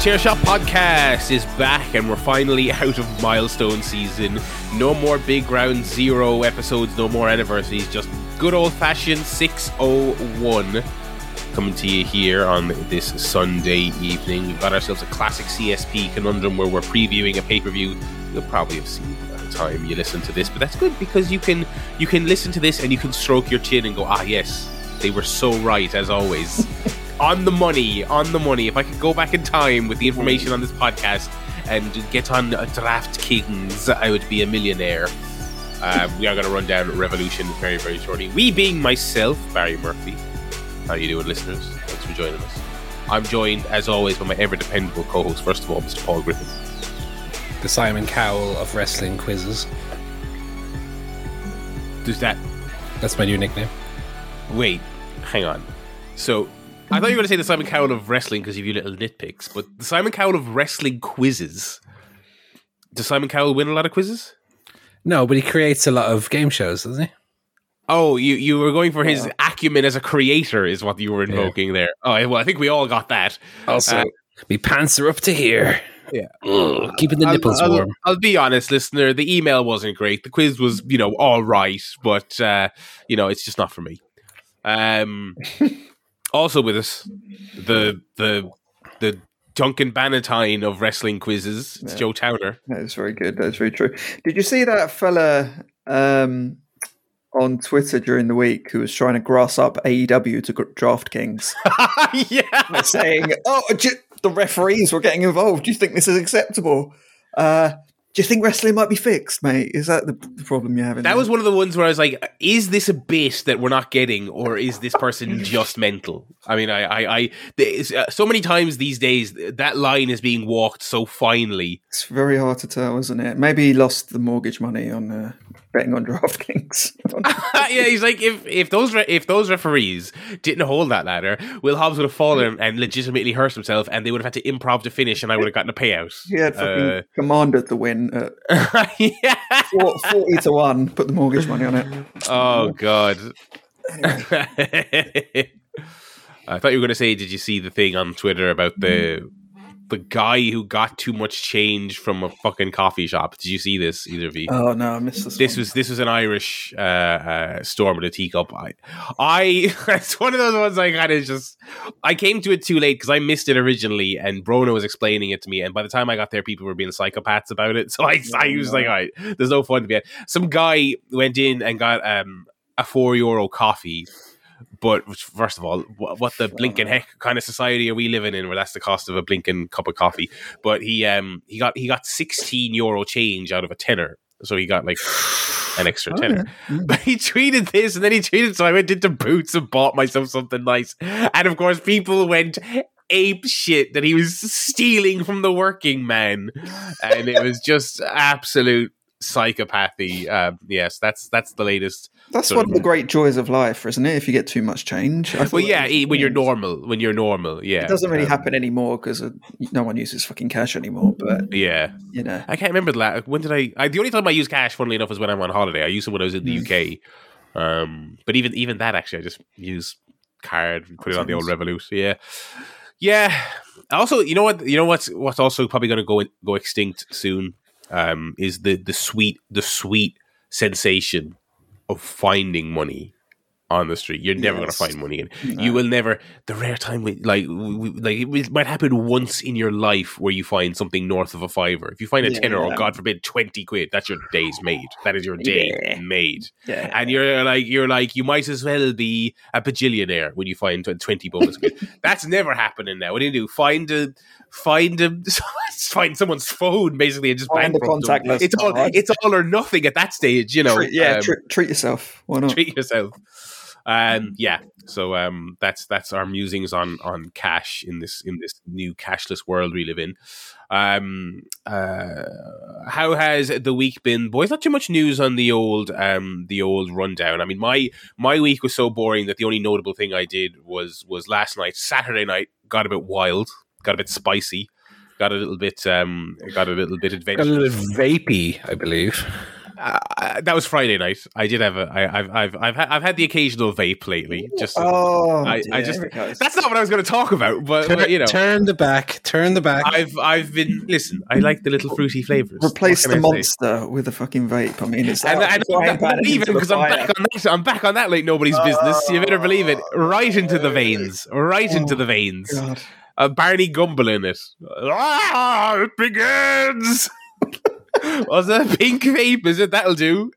Chair Shot podcast is back, and we're finally out of milestone season. No more big round zero episodes, no more anniversaries, just good old fashioned 601 coming to you here on this Sunday evening. We've got ourselves a classic CSP conundrum where we're previewing a pay per view. You'll probably have seen by the time you listen to this, but that's good because you can you can listen to this and you can stroke your chin and go, ah, yes, they were so right as always. on the money, on the money. If I could go back in time with the information on this podcast and get on DraftKings, I would be a millionaire. Uh, we are going to run down Revolution very, very shortly. We being myself, Barry Murphy. How you doing, listeners? Thanks for joining us. I'm joined, as always, by my ever dependable co-host. First of all, Mr. Paul Griffin. The Simon Cowell of wrestling quizzes. Does that? That's my new nickname. Wait, hang on. So I thought you were going to say the Simon Cowell of wrestling because you have your little nitpicks, but the Simon Cowell of wrestling quizzes. Does Simon Cowell win a lot of quizzes? No, but he creates a lot of game shows, doesn't he? Oh, you you were going for his acumen as a creator, is what you were invoking yeah. there. Oh, well, I think we all got that. Also, uh, me pants are up to here. Yeah, Ugh, keeping the nipples I'll, warm. I'll, I'll, be honest, listener. The email wasn't great. The quiz was, you know, all right, but uh, you know, it's just not for me. Um, also with us, the the the Duncan Bannatyne of wrestling quizzes. It's yeah. Joe Towner. That is very good. That's very true. Did you see that fella um, on Twitter during the week who was trying to grass up AEW to DraftKings? yeah, saying, "Oh, the referees were getting involved. Do you think this is acceptable?" Uh, do you think wrestling might be fixed, mate? Is that the, the problem you're having? That there? was one of the ones where I was like, "Is this a bit that we're not getting, or is this person just mental?" I mean, I, I, I uh, so many times these days that line is being walked so finely. It's very hard to tell, isn't it? Maybe he lost the mortgage money on uh, betting on DraftKings. yeah, he's like, if if those re- if those referees didn't hold that ladder, Will Hobbs would have fallen and legitimately hurt himself, and they would have had to improv to finish, and I would have gotten a payout. He had fucking uh, commanded the win at yeah. 40 to one. Put the mortgage money on it. Oh god. I thought you were going to say, did you see the thing on Twitter about the the guy who got too much change from a fucking coffee shop. Did you see this either of you? Oh no, I missed this. This one. was this was an Irish uh, uh, storm with a teacup. I, I it's one of those ones I kind of just I came to it too late because I missed it originally, and Brona was explaining it to me, and by the time I got there, people were being psychopaths about it. So I, I was like, all right, there's no fun to be had. Some guy went in and got um, a four euro coffee but first of all, what the blinking heck kind of society are we living in where that's the cost of a blinking cup of coffee? But he um he got he got sixteen euro change out of a tenner, so he got like an extra tenner. Oh, yeah. But he tweeted this, and then he tweeted, so I went into Boots and bought myself something nice. And of course, people went ape shit that he was stealing from the working man, and it was just absolute psychopathy. Uh, yes, that's that's the latest. That's one of, of the great joys of life, isn't it? If you get too much change. Well, yeah, when you're normal, when you're normal, yeah, it doesn't really um, happen anymore because no one uses fucking cash anymore. But yeah, you know, I can't remember the last. When did I, I? The only time I use cash, funnily enough, is when I'm on holiday. I use it when I was in the mm. UK. Um, but even even that, actually, I just use card and put it on the old Revolut. Yeah, yeah. Also, you know what? You know what's what's also probably going to go go extinct soon um, is the the sweet the sweet sensation of finding money on the street. You're never yes. going to find money again. No. You will never. The rare time, we, like, we, like it might happen once in your life where you find something north of a fiver. If you find a yeah, tenner, or God forbid, twenty quid, that's your day's made. That is your day yeah. made. Yeah. And you're like, you're like, you might as well be a bajillionaire when you find twenty bonus quid. That's never happening now. What do you do? Find a find a find someone's phone basically and just find the contact list. It's all it's all or nothing at that stage, you know. Treat, yeah, um, treat, treat yourself. Why not? Treat yourself. Um, yeah, so um, that's that's our musings on on cash in this in this new cashless world we live in. Um, uh, how has the week been, boys? Not too much news on the old um, the old rundown. I mean, my my week was so boring that the only notable thing I did was was last night, Saturday night, got a bit wild, got a bit spicy, got a little bit um, got a little bit adventurous, got a little vapey, I believe. Uh, that was Friday night. I did have a. I, I've I've I've had, I've had the occasional vape lately. Just Oh, I, I just here that's not what I was going to talk about. But, Turn, but, you know, turn the back. Turn the back. I've I've been listen. I like the little fruity flavors. Replace the can say? monster with a fucking vape. I mean, it's And, out- and it's flying I'm back believing into the because I'm back on that. I'm back on that like nobody's business. You better believe it. Right into the veins. Right into the veins. Oh, God. Uh, Barney Gumble in it. Ah, it begins. Was that pink vape? Is it? That'll do.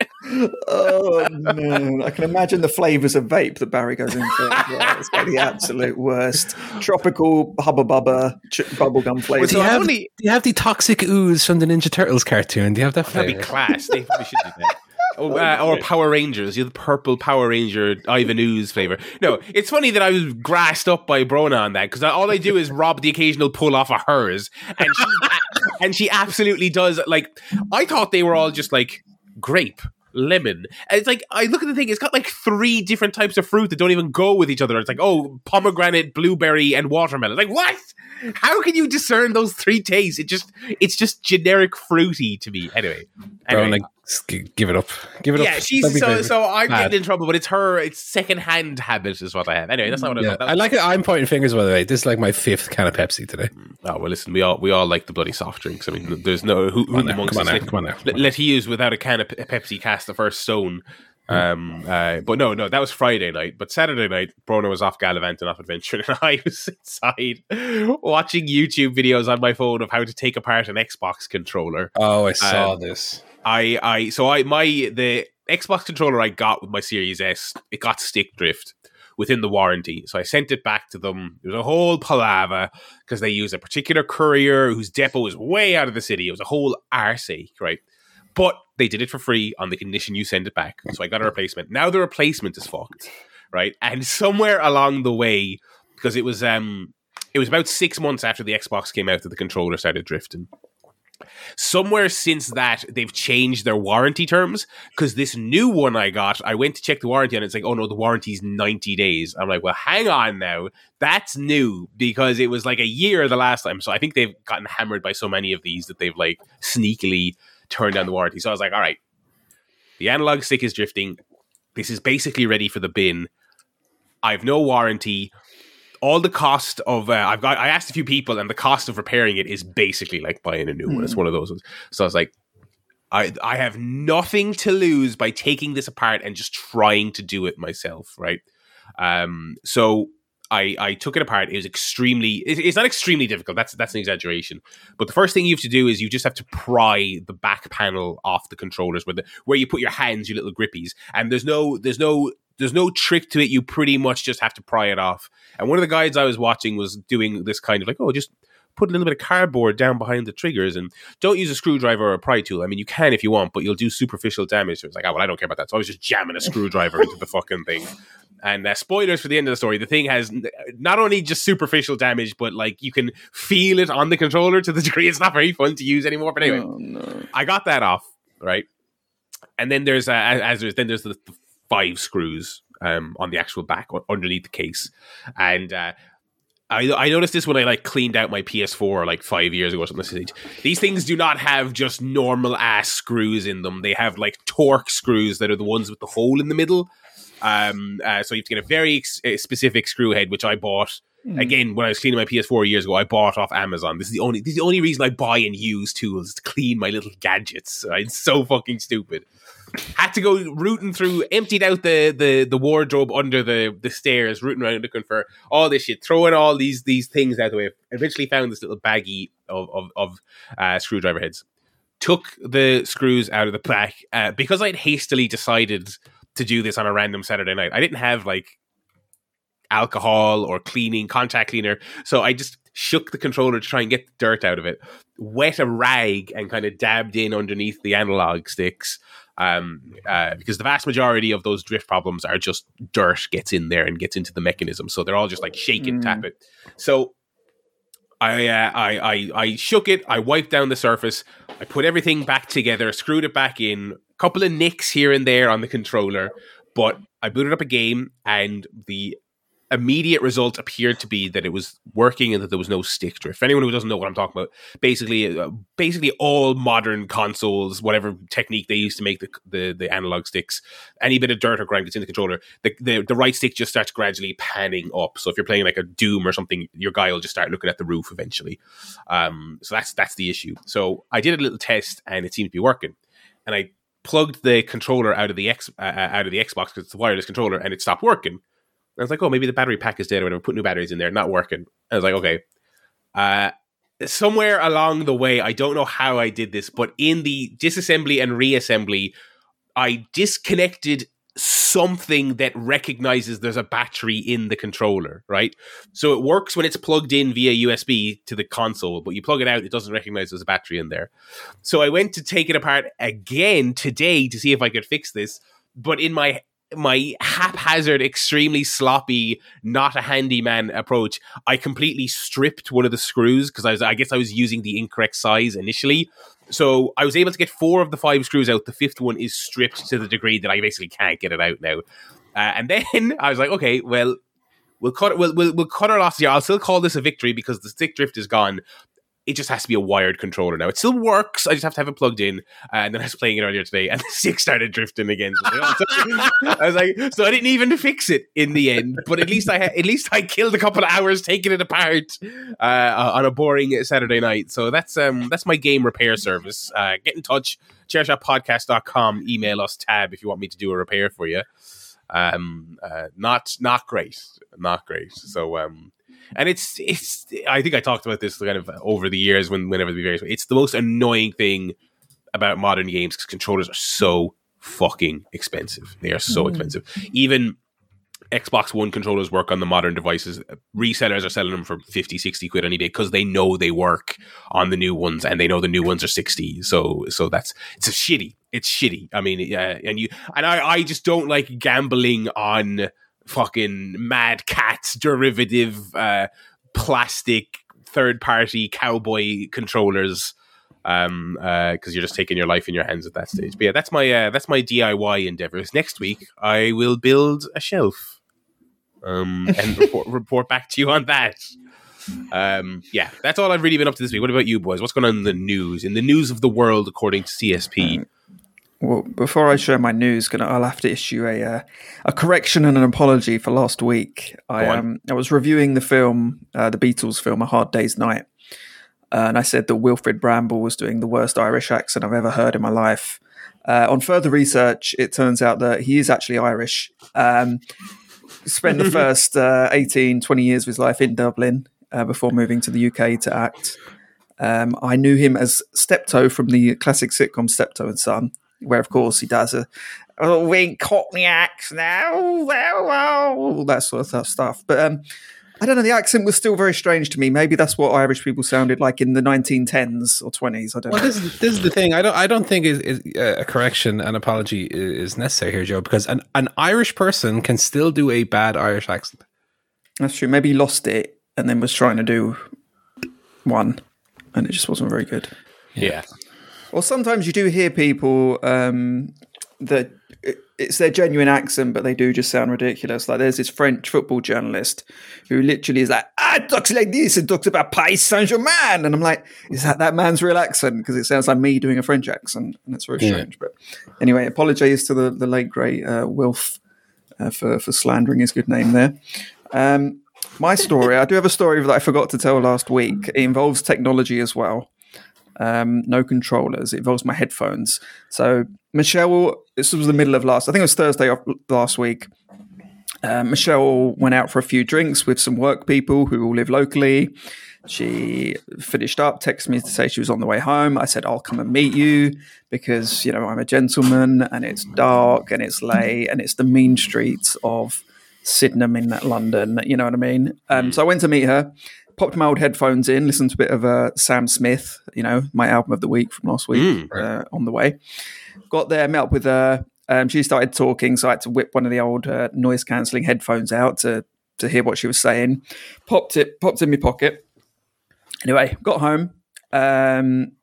Oh no! I can imagine the flavors of vape that Barry goes into. Yeah, it's got the absolute worst. Tropical hubba bubba ch- bubblegum flavor. do, you have, only- do you have the toxic ooze from the Ninja Turtles cartoon? Do you have that flavor? That'd be class. They should do that. Oh, uh, or Power Rangers, you know, the purple Power Ranger Ivan Ooze flavor. No, it's funny that I was grassed up by Brona on that because all I do is rob the occasional pull off of hers, and she and she absolutely does. Like I thought they were all just like grape, lemon. And it's like I look at the thing; it's got like three different types of fruit that don't even go with each other. It's like oh, pomegranate, blueberry, and watermelon. Like what? How can you discern those three tastes? It just it's just generic fruity to me. Anyway, Bro, anyway. like, s- g- give it up. Give it Yeah, up. Yeah, she's so so. I'm Bad. getting in trouble, but it's her. It's secondhand habit is what I have. Anyway, that's not what I Yeah, thought. That I like it. I'm pointing fingers by the way. This is like my fifth can of Pepsi today. Oh well, listen, we all we all like the bloody soft drinks. I mean, there's no who, who amongst come on us now, let, come on now, let, let he use without a can of Pe- Pepsi cast the first stone. Um, uh, but no, no, that was Friday night. But Saturday night, Brona was off gallivanting, off adventure, and I was inside watching YouTube videos on my phone of how to take apart an Xbox controller. Oh, I saw Um, this. I, I, so I, my the Xbox controller I got with my Series S, it got stick drift within the warranty. So I sent it back to them. It was a whole palaver because they use a particular courier whose depot is way out of the city. It was a whole arsey, right? But they did it for free on the condition you send it back. So I got a replacement. Now the replacement is fucked, right? And somewhere along the way, because it was um it was about six months after the Xbox came out that the controller started drifting. Somewhere since that, they've changed their warranty terms because this new one I got, I went to check the warranty and it's like, oh no, the warranty's 90 days. I'm like, well, hang on now. That's new because it was like a year the last time. So I think they've gotten hammered by so many of these that they've like sneakily turned down the warranty. So I was like, all right, the analog stick is drifting. This is basically ready for the bin. I have no warranty all the cost of uh, I've got I asked a few people and the cost of repairing it is basically like buying a new one. It's one of those ones. So I was like, I I have nothing to lose by taking this apart and just trying to do it myself, right? Um, so I I took it apart. It was extremely. It, it's not extremely difficult. That's that's an exaggeration. But the first thing you have to do is you just have to pry the back panel off the controllers where the where you put your hands, your little grippies, and there's no there's no there's no trick to it. You pretty much just have to pry it off. And one of the guides I was watching was doing this kind of like, oh, just put a little bit of cardboard down behind the triggers and don't use a screwdriver or a pry tool. I mean, you can if you want, but you'll do superficial damage. So it's like, oh, well, I don't care about that. So I was just jamming a screwdriver into the fucking thing. And uh, spoilers for the end of the story: the thing has n- not only just superficial damage, but like you can feel it on the controller to the degree it's not very fun to use anymore. But anyway, Oh, no. I got that off, right? And then there's uh, as as there's then there's the five screws um, on the actual back u- underneath the case, and uh, I I noticed this when I like cleaned out my PS4 like five years ago or something. These things do not have just normal ass screws in them. They have like torque screws that are the ones with the hole in the middle. Um, uh, so you have to get a very ex- uh, specific screw head, which I bought again when I was cleaning my PS4 years ago. I bought off Amazon. This is the only this is the only reason I buy and use tools to clean my little gadgets. Right? It's so fucking stupid. Had to go rooting through, emptied out the the the wardrobe under the the stairs, rooting around looking for all this shit, throwing all these these things out of the way. Eventually found this little baggie of of, of uh, screwdriver heads. Took the screws out of the back uh, because I'd hastily decided to do this on a random Saturday night. I didn't have like alcohol or cleaning contact cleaner, so I just shook the controller to try and get the dirt out of it. Wet a rag and kind of dabbed in underneath the analog sticks. Um, uh, because the vast majority of those drift problems are just dirt gets in there and gets into the mechanism, so they're all just like shake it, Mm. tap it. So I, uh, I I I shook it. I wiped down the surface. I put everything back together, screwed it back in. A couple of nicks here and there on the controller, but I booted up a game and the immediate result appeared to be that it was working and that there was no stick drift. Anyone who doesn't know what I'm talking about, basically, uh, basically all modern consoles, whatever technique they use to make the, the, the analog sticks, any bit of dirt or grime gets in the controller, the, the the right stick just starts gradually panning up. So if you're playing like a Doom or something, your guy will just start looking at the roof eventually. Um, so that's that's the issue. So I did a little test and it seemed to be working, and I plugged the controller out of the X uh, out of the Xbox because it's a wireless controller and it stopped working. I was like, oh, maybe the battery pack is dead or whatever. Put new batteries in there, not working. I was like, okay. Uh, somewhere along the way, I don't know how I did this, but in the disassembly and reassembly, I disconnected something that recognizes there's a battery in the controller, right? So it works when it's plugged in via USB to the console, but you plug it out, it doesn't recognize there's a battery in there. So I went to take it apart again today to see if I could fix this. But in my my haphazard, extremely sloppy, not a handyman approach, I completely stripped one of the screws because I was, I guess I was using the incorrect size initially. So I was able to get four of the five screws out. The fifth one is stripped to the degree that I basically can't get it out now. Uh, and then I was like, okay, well, we'll cut it. We'll, we'll, we'll cut our losses here. I'll still call this a victory because the stick drift is gone it just has to be a wired controller now. It still works. I just have to have it plugged in. Uh, and then I was playing it earlier today, and the stick started drifting again. So I was like, so I didn't even fix it in the end. But at least I ha- at least I killed a couple of hours taking it apart uh, on a boring Saturday night. So that's um that's my game repair service. Uh, get in touch. Chairshotpodcast.com. Email us tab if you want me to do a repair for you. Um, uh, not not great, not great. So um and it's it's I think I talked about this kind of over the years when whenever the various it's the most annoying thing about modern games because controllers are so fucking expensive. They are so mm. expensive. Even Xbox One controllers work on the modern devices. Resellers are selling them for 50, 60 quid on eBay because they know they work on the new ones and they know the new ones are 60. So so that's it's a shitty. It's shitty. I mean, yeah, and you and I I just don't like gambling on fucking Mad Catz derivative uh, plastic third party cowboy controllers um uh because you're just taking your life in your hands at that stage. But yeah that's my uh, that's my diy endeavors. Next week i will build a shelf. Um and report, report back to you on that. Um yeah that's all i've really been up to this week. What about you boys? What's going on in the news in the news of the world according to csp well, before I share my news, gonna I'll have to issue a uh, a correction and an apology for last week. I um I was reviewing the film, uh, the Beatles film, A Hard Day's Night, uh, and I said that Wilfrid Brambell was doing the worst Irish accent I've ever heard in my life. Uh, on further research, it turns out that he is actually Irish. Um, spent the first uh, 18, 20 years of his life in Dublin uh, before moving to the UK to act. Um, I knew him as Steptoe from the classic sitcom Steptoe and Son where of course he does a, a wink cockney accent, now, well, well, that sort of stuff. But um, I don't know, the accent was still very strange to me. Maybe that's what Irish people sounded like in the 1910s or 20s. I don't well, know. This is, this is the thing. I don't. I don't think is, is uh, a correction, an apology is necessary here, Joe, because an, an Irish person can still do a bad Irish accent. That's true. Maybe he lost it and then was trying to do one, and it just wasn't very good. Yeah. Well, sometimes you do hear people um, that it's their genuine accent, but they do just sound ridiculous. Like there's this French football journalist who literally is like, ah, talks like this and talks about Paris Saint Germain, and I'm like, is that that man's real accent? Because it sounds like me doing a French accent, and it's very yeah. strange. But anyway, apologies to the the late great uh, Wilf uh, for for slandering his good name there. Um, my story, I do have a story that I forgot to tell last week. It involves technology as well um, no controllers. It involves my headphones. So Michelle, this was the middle of last. I think it was Thursday of last week. Uh, Michelle went out for a few drinks with some work people who all live locally. She finished up, texted me to say she was on the way home. I said, I'll come and meet you because, you know, I'm a gentleman and it's dark and it's late and it's the mean streets of Sydenham in London. You know what I mean? Um, so I went to meet her popped my old headphones in, listened to a bit of uh, Sam Smith, you know, my album of the week from last week mm, uh, on the way. Got there, met up with her. Um, she started talking, so I had to whip one of the old uh, noise cancelling headphones out to to hear what she was saying. Popped it, popped in my pocket. Anyway, got home. Um,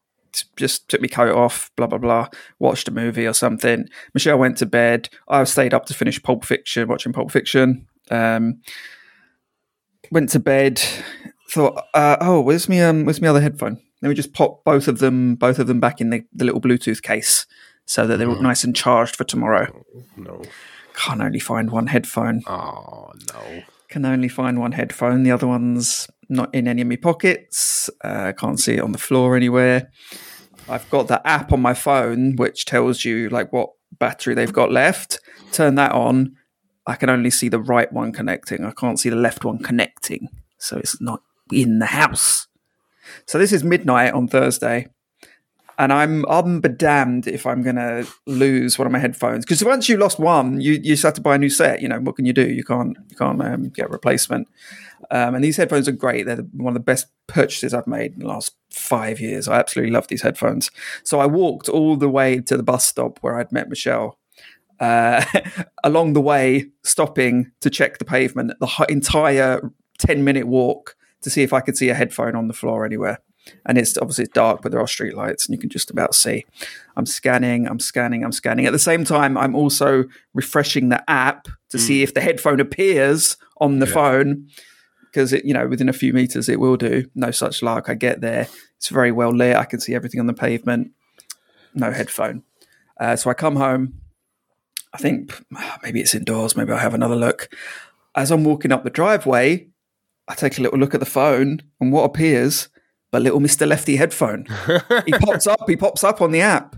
just took my coat off, blah blah blah. Watched a movie or something. Michelle went to bed. I stayed up to finish Pulp Fiction, watching Pulp Fiction. Um, went to bed. Thought, uh, oh, where's me? Um, where's my other headphone? Let me just pop both of them, both of them back in the, the little Bluetooth case, so that they're all nice and charged for tomorrow. No. Can't only find one headphone. Oh no. Can only find one headphone. The other one's not in any of my pockets. Uh, can't see it on the floor anywhere. I've got the app on my phone which tells you like what battery they've got left. Turn that on. I can only see the right one connecting. I can't see the left one connecting. So it's not in the house. So this is midnight on Thursday. And I'm I'm bedamned if I'm gonna lose one of my headphones because once you lost one, you you just have to buy a new set. You know what can you do? You can't you can't um, get a replacement. Um, and these headphones are great. They're the, one of the best purchases I've made in the last five years. I absolutely love these headphones. So I walked all the way to the bus stop where I'd met Michelle. Uh, along the way, stopping to check the pavement, the entire 10 minute walk to see if I could see a headphone on the floor anywhere. And it's obviously it's dark, but there are street lights and you can just about see. I'm scanning, I'm scanning, I'm scanning. At the same time, I'm also refreshing the app to see if the headphone appears on the Yeah. phone because it, you know, within a few meters it will do. No such luck. I get there, it's very well lit. I can see everything on the pavement. No headphone. Uh, so I come home. I think maybe it's indoors. Maybe I'll have another look. As I'm walking up the driveway, I take a little look at the phone, and what appears but little Mister Lefty headphone. he pops up. He pops up on the app.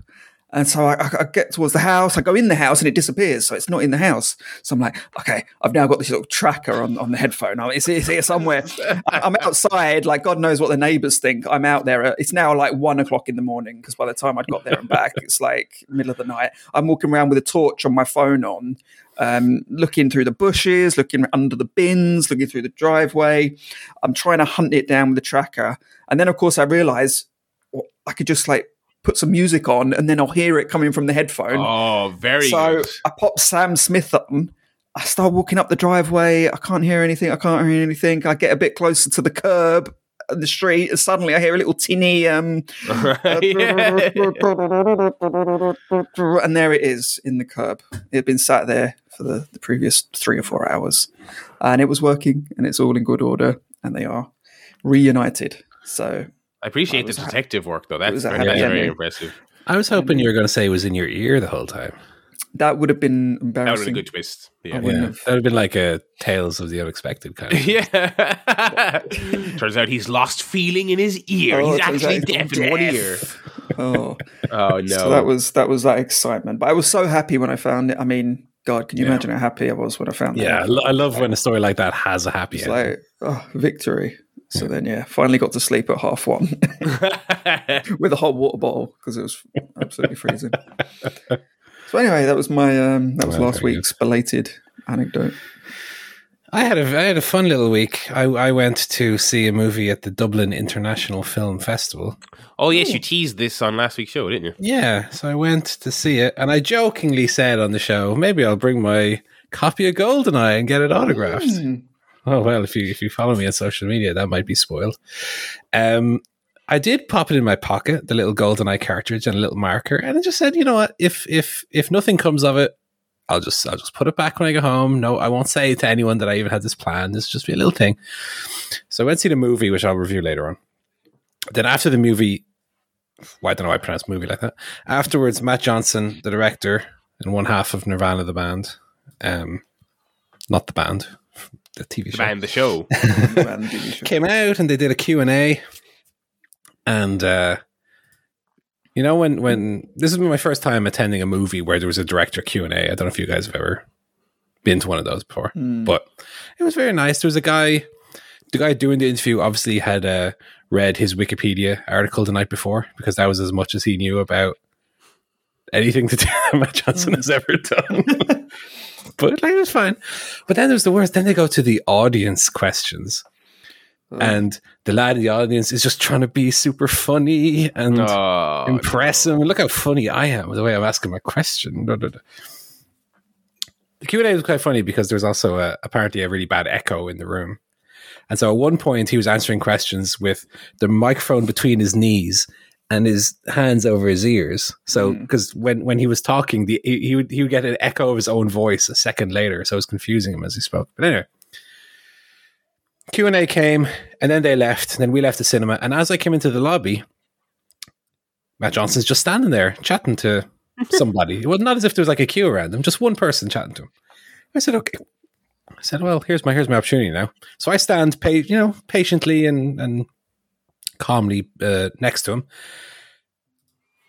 And so I, I, get towards the house. I go in the house and it disappears. So it's not in the house. So I'm like, okay, I've now got this little tracker on, on the headphone. Oh, It's, it's here somewhere. I'm outside. Like God knows what the neighbors think. I'm out there. It's now like one o'clock in the morning because by the time I'd got there and back, it's like middle of the night. I'm walking around with a torch on my phone on, um, looking through the bushes, looking under the bins, looking through the driveway. I'm trying to hunt it down with the tracker. And then, of course, I realize well, I could just like put some music on and then I'll hear it coming from the headphone. Oh, very so good. I pop Sam Smith on. I start walking up the driveway. I can't hear anything. I can't hear anything. I get a bit closer to the curb and the street, and suddenly I hear a little tinny um, Yeah. and there it is in the curb. It had been sat there for the, the previous three or four hours, and it was working, and it's all in good order, and they are reunited. So I appreciate It the was a- detective work, though. That's was very, very impressive. I was hoping you were going to say it was in your ear the whole time. that would have been embarrassing. That would have been a good twist. Yeah. Yeah, have- that would have been like a Tales of the Unexpected kind of. Yeah. Turns out he's lost feeling in his ear. Oh, he's it turns out actually he's deaf in one ear. Oh, Oh no. so that was that was that excitement. But I was so happy when I found it. I mean, God, can you Yeah. imagine how happy I was when I found it? Yeah, I lo- I love when a story like that has a happy It's ending. like oh, victory. So then, yeah, finally got to sleep at half one with a hot water bottle because it was absolutely freezing. so anyway, that was my um, that was Well, last week's belated anecdote. I had a I had a fun little week. I, I went to see a movie at the Dublin International Film Festival. oh yes, you teased this on last week's show, didn't you? Yeah, so I went to see it, and I jokingly said on the show, maybe I'll bring my copy of Goldeneye and get it autographed. Mm. Oh well, if you if you follow me on social media, that might be spoiled. Um, I did pop it in my pocket, the little GoldenEye cartridge and a little marker, and I just said, you know what, if if if nothing comes of it, I'll just I'll just put it back when I go home. No, I won't say to anyone that I even had this plan. This will just be a little thing. So I went to see the movie, which I'll review later on. Then after the movie, well, I don't know why I pronounce movie like that. Afterwards, Matt Johnson, the director and one half of Nirvanna, the band, um, not the band, the TV The show band, the show. Man, did you show- came out and they did a Q&A and uh you know when when this has been my first time attending a movie where there was a director Q&A I don't know if you guys have ever been to one of those before Hmm. but it was very nice. There was a guy the guy doing the interview obviously had uh read his Wikipedia article the night before because that was as much as he knew about anything to do that Matt Johnson has ever done. But like it was fine. But then there's the worst. Then they go to the audience questions Mm. and the lad in the audience is just trying to be super funny and Oh, impress him. Look how funny I am with the way I'm asking my question. The Q and A was quite funny because there was also a, apparently a really bad echo in the room, and so at one point he was answering questions with the microphone between his knees and his hands over his ears. So hmm. because when when he was talking, the he, he would he would get an echo of his own voice a second later, so it was confusing him as he spoke. But anyway. Q and A came, and then they left. And then we left the cinema. And as I came into the lobby, Matt Johnson's just standing there chatting to somebody. it was not as if there was like a queue around him, just one person chatting to him. I said, "Okay." I said, "Well, here's my here's my opportunity now." So I stand, pa- you know, patiently and and calmly uh, next to him.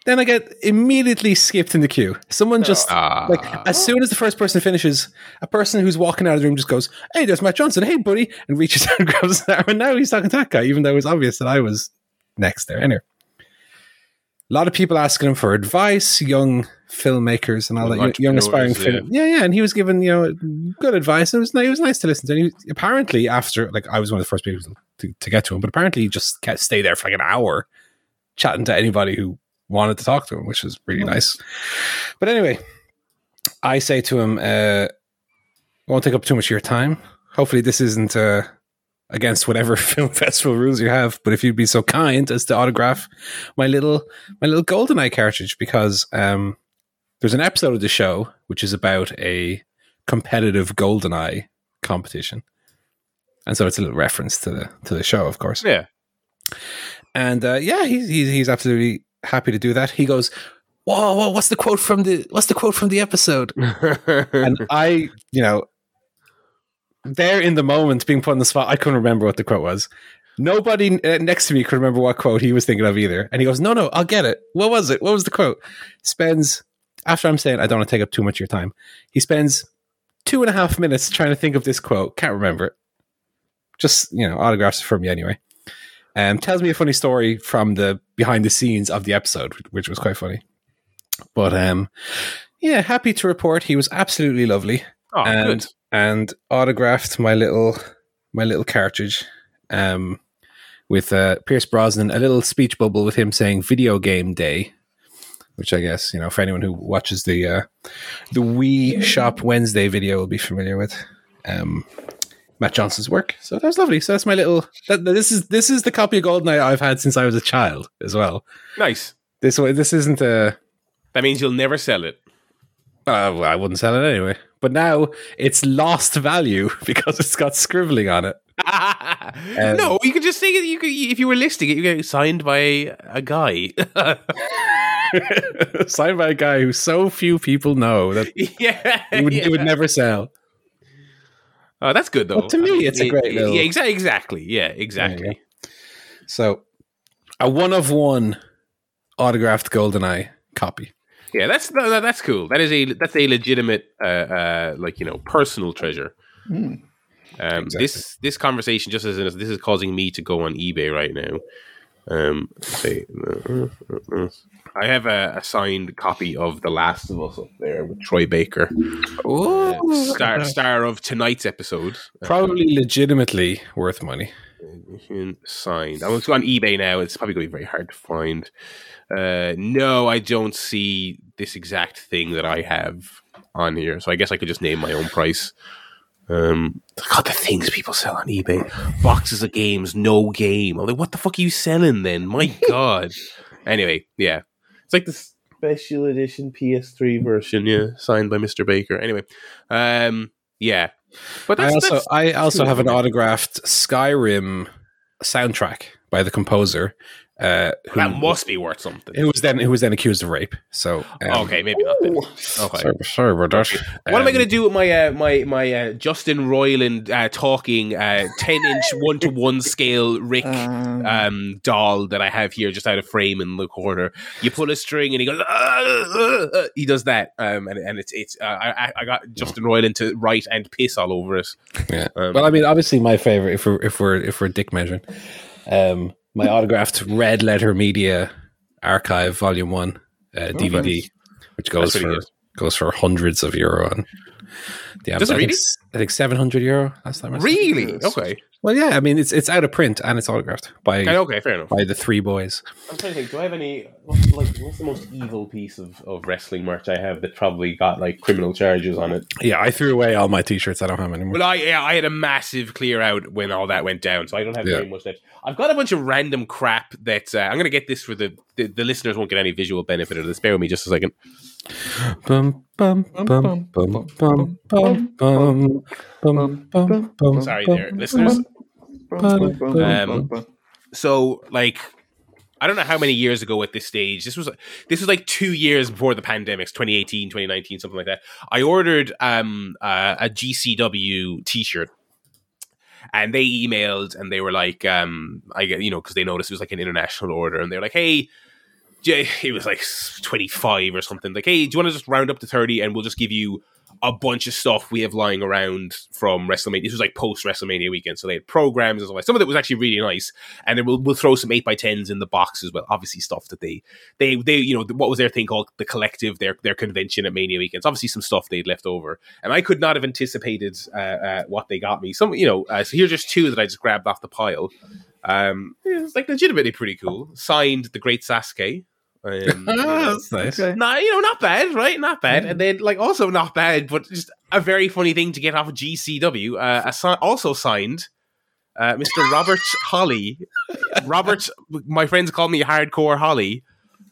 Then I get immediately skipped in the queue. Someone just Ah. like as soon as the first person finishes, a person who's walking out of the room just goes, "Hey, there's Matt Johnson. Hey, buddy," and reaches out and grabs his arm. And now he's talking to that guy, even though it was obvious that I was next there. Anyway, a lot of people asking him for advice, young filmmakers and all that, young, aspiring film. Yeah, yeah, and he was given you know good advice. It was it was nice to listen to. And he, apparently, after like I was one of the first people to, to get to him, but apparently he just kept stay there for like an hour chatting to anybody who wanted to talk to him, which was really nice. But anyway, I say to him, uh, I won't take up too much of your time. Hopefully, this isn't uh, against whatever film festival rules you have. But if you'd be so kind as to autograph my little my little GoldenEye cartridge, because um, there's an episode of the show which is about a competitive GoldenEye competition, and so it's a little reference to the to the show, of course. Yeah. And uh, yeah, he's he's absolutely happy to do that. He goes, "Whoa, whoa! What's the quote from the What's the quote from the episode?" and I, you know, there in the moment, being put on the spot, I couldn't remember what the quote was. Nobody uh, next to me could remember what quote he was thinking of either. And he goes, "No, no, I'll get it. What was it? What was the quote?" Spends after I'm saying I don't want to take up too much of your time. He spends two and a half minutes trying to think of this quote. Can't remember it. Just you know, autographs from me anyway. Um, tells me a funny story from the behind the scenes of the episode, which was quite funny. But um, yeah, happy to report he was absolutely lovely oh, and good. and autographed my little my little cartridge um, with uh, Pierce Brosnan, a little speech bubble with him saying "video game day," which I guess you know for anyone who watches the uh, the Wii Shop Wednesday video will be familiar with. Um, Matt Johnson's work, so that was lovely. So that's my little. That, this is this is the copy of Goldeneye I've had since I was a child as well. Nice. This way, this isn't a. That means you'll never sell it. Uh, well, I wouldn't sell it anyway. But now it's lost value because it's got scribbling on it. no, you could just say it. You could, if you were listing it, you get signed by a guy. Signed by a guy who so few people know that yeah, he would, he would never sell. Oh, that's good though. Well, to me, it's a great little- Yeah, exactly. Exactly. Yeah, exactly. So, a one of one autographed GoldenEye copy. Yeah, that's that's cool. That is a that's a legitimate, uh, uh, like you know, personal treasure. Hmm. Um, Exactly. This this conversation just as this is causing me to go on eBay right now. Um, say, I have a, a signed copy of The Last of Us up there with Troy Baker, uh, star star of tonight's episode. Probably legitimately worth money. Signed. I'm going to go on eBay now. It's probably going to be very hard to find. Uh, no, I don't see this exact thing that I have on here. So I guess I could just name my own price. Um, God, the things people sell on eBay: boxes of games, no game. I'm like, what the fuck are you selling then? My God. anyway, yeah, it's like the special edition PS3 version, yeah, signed by Mr. Baker. Anyway, um, yeah, but I also that's I also have an autographed Skyrim soundtrack by the composer. Uh, who, that must be worth something. who was then who was then accused of rape. So um, okay, maybe not. Then. Okay. Sorry, sorry about that. What am I Um, going to do with my uh, my my uh, Justin Roiland uh, talking uh, ten inch one to one scale Rick Um, um, doll that I have here just out of frame in the corner? You pull a string and he goes. "Ah, ah, ah." He does that, um, and and it's it's. Uh, I I got Justin Roiland to write and piss all over it. Yeah. Um, well, I mean, obviously, my favorite, if we're if we're if we're dick measuring, um, my autographed Red Letter Media Archive Volume One uh, DVD, nice. which goes for good. goes for hundreds of euro on. Yeah, Does it I think really? s- I think seven hundred euro last time. I saw. Really? Yes. Okay. Well, yeah, I mean it's it's out of print and it's autographed by okay, okay fair enough by the three boys. I'm trying to think. Do I have any? What's, like, what's the most evil piece of, of wrestling merch I have that probably got like criminal charges on it? Yeah, I threw away all my t-shirts. I don't have anymore. Well, I yeah, I had a massive clear out when all that went down, so I don't have yeah. very much left. I've got a bunch of random crap that uh, I'm going to get this for the, the, the listeners won't get any visual benefit of this. Bear with me just a second. Sorry, there, listeners. Um, so like I don't know how many years ago at this stage. This was this was like two years before the pandemics, 2018, 2019, something like that. I ordered um uh, a GCW T-shirt, and they emailed and they were like, um, I get you know because they noticed it was like an international order, and they're like, hey. j- It was like 25 or something. Like, hey, do you want to just round up to 30 and we'll just give you a bunch of stuff we have lying around from WrestleMania. This was like post WrestleMania weekend, so they had programs and stuff. like Some of it was actually really nice, and then we'll we'll throw some eight by tens in the box as well. Obviously, stuff that they they they you know what was their thing called the collective, their their convention at Mania weekends. Obviously, some stuff they'd left over, and I could not have anticipated uh, uh, what they got me. Some you know, uh, so here's just two that I just grabbed off the pile. Um, it's like legitimately pretty cool. Signed the Great Sasuke. Um, you know, That's nice. Okay. no, you know, not bad, right? Not bad. And then, like, also not bad, but just a very funny thing to get off of GCW. Uh, a si- also signed uh, Mr. Robert Holly. Robert, my friends call me Hardcore Holly.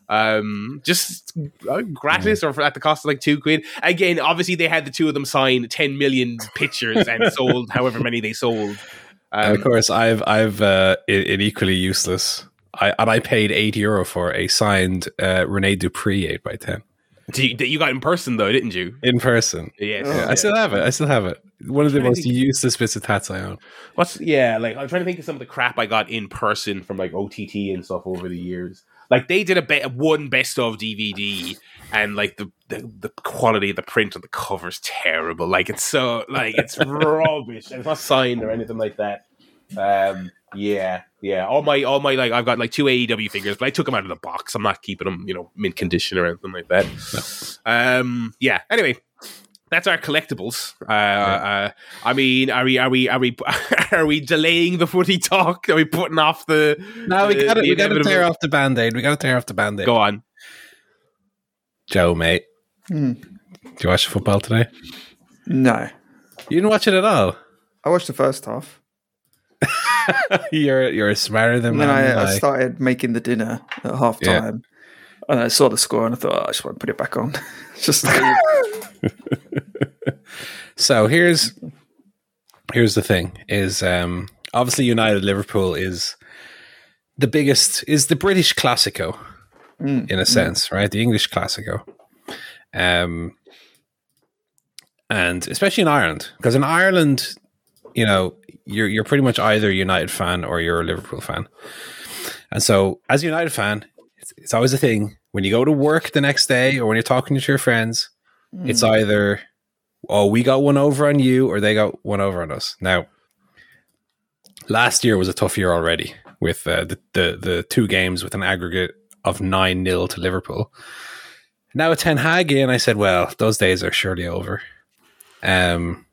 Um, just uh, gratis or at the cost of like two quid. Again, obviously they had the two of them sign ten million pictures and sold however many they sold. and of Um, course, I've I've uh, it, it equally useless. I and I paid eight euro for a signed uh, Rene Dupree eight by ten you, you got in person though, didn't you? in person. Yes. Oh, Yeah, I still have it. I still have it. One of the most think- useless bits of tats I own. What's yeah, like I'm trying to think of some of the crap I got in person from like OTT and stuff over the years. Like they did a be- one best of DVD, and like the, the the quality of the print on the cover's terrible. Like it's so like it's rubbish. And it's not signed or anything like that. Um, yeah, yeah. All my all my like I've got like two AEW figures, but I took them out of the box. I'm not keeping them, you know, mint condition or anything like that. Um, yeah. Anyway, that's our collectibles. Uh, uh, I mean, are we are we are we are we delaying the footy talk? Are we putting off the? No, we got to we got to tear off the band aid. We got to tear off the band aid. Go on. Joe, mate. Hmm. Do you watch football today? No, You didn't watch it at all. I watched the first half, you're you're smarter than then. I, I started making the dinner at half Yeah. time. And I saw the score, and I thought, oh, I just want to put it back on. Just So here's here's the thing: is um, obviously United Liverpool is the biggest is the British Classico Mm, in a sense, right? The English Classico, um, and especially in Ireland, because in Ireland, you know, you're you're pretty much either a United fan or you're a Liverpool fan, and so as a United fan, it's, it's always a thing when you go to work the next day or when you're talking to your friends, it's either oh we got one over on you or they got one over on us. Now, last year was a tough year already with uh, the, the the two games with an aggregate of nine 0 to Liverpool. Now it's Ten Hag in, I said, well, those days are surely over. Um,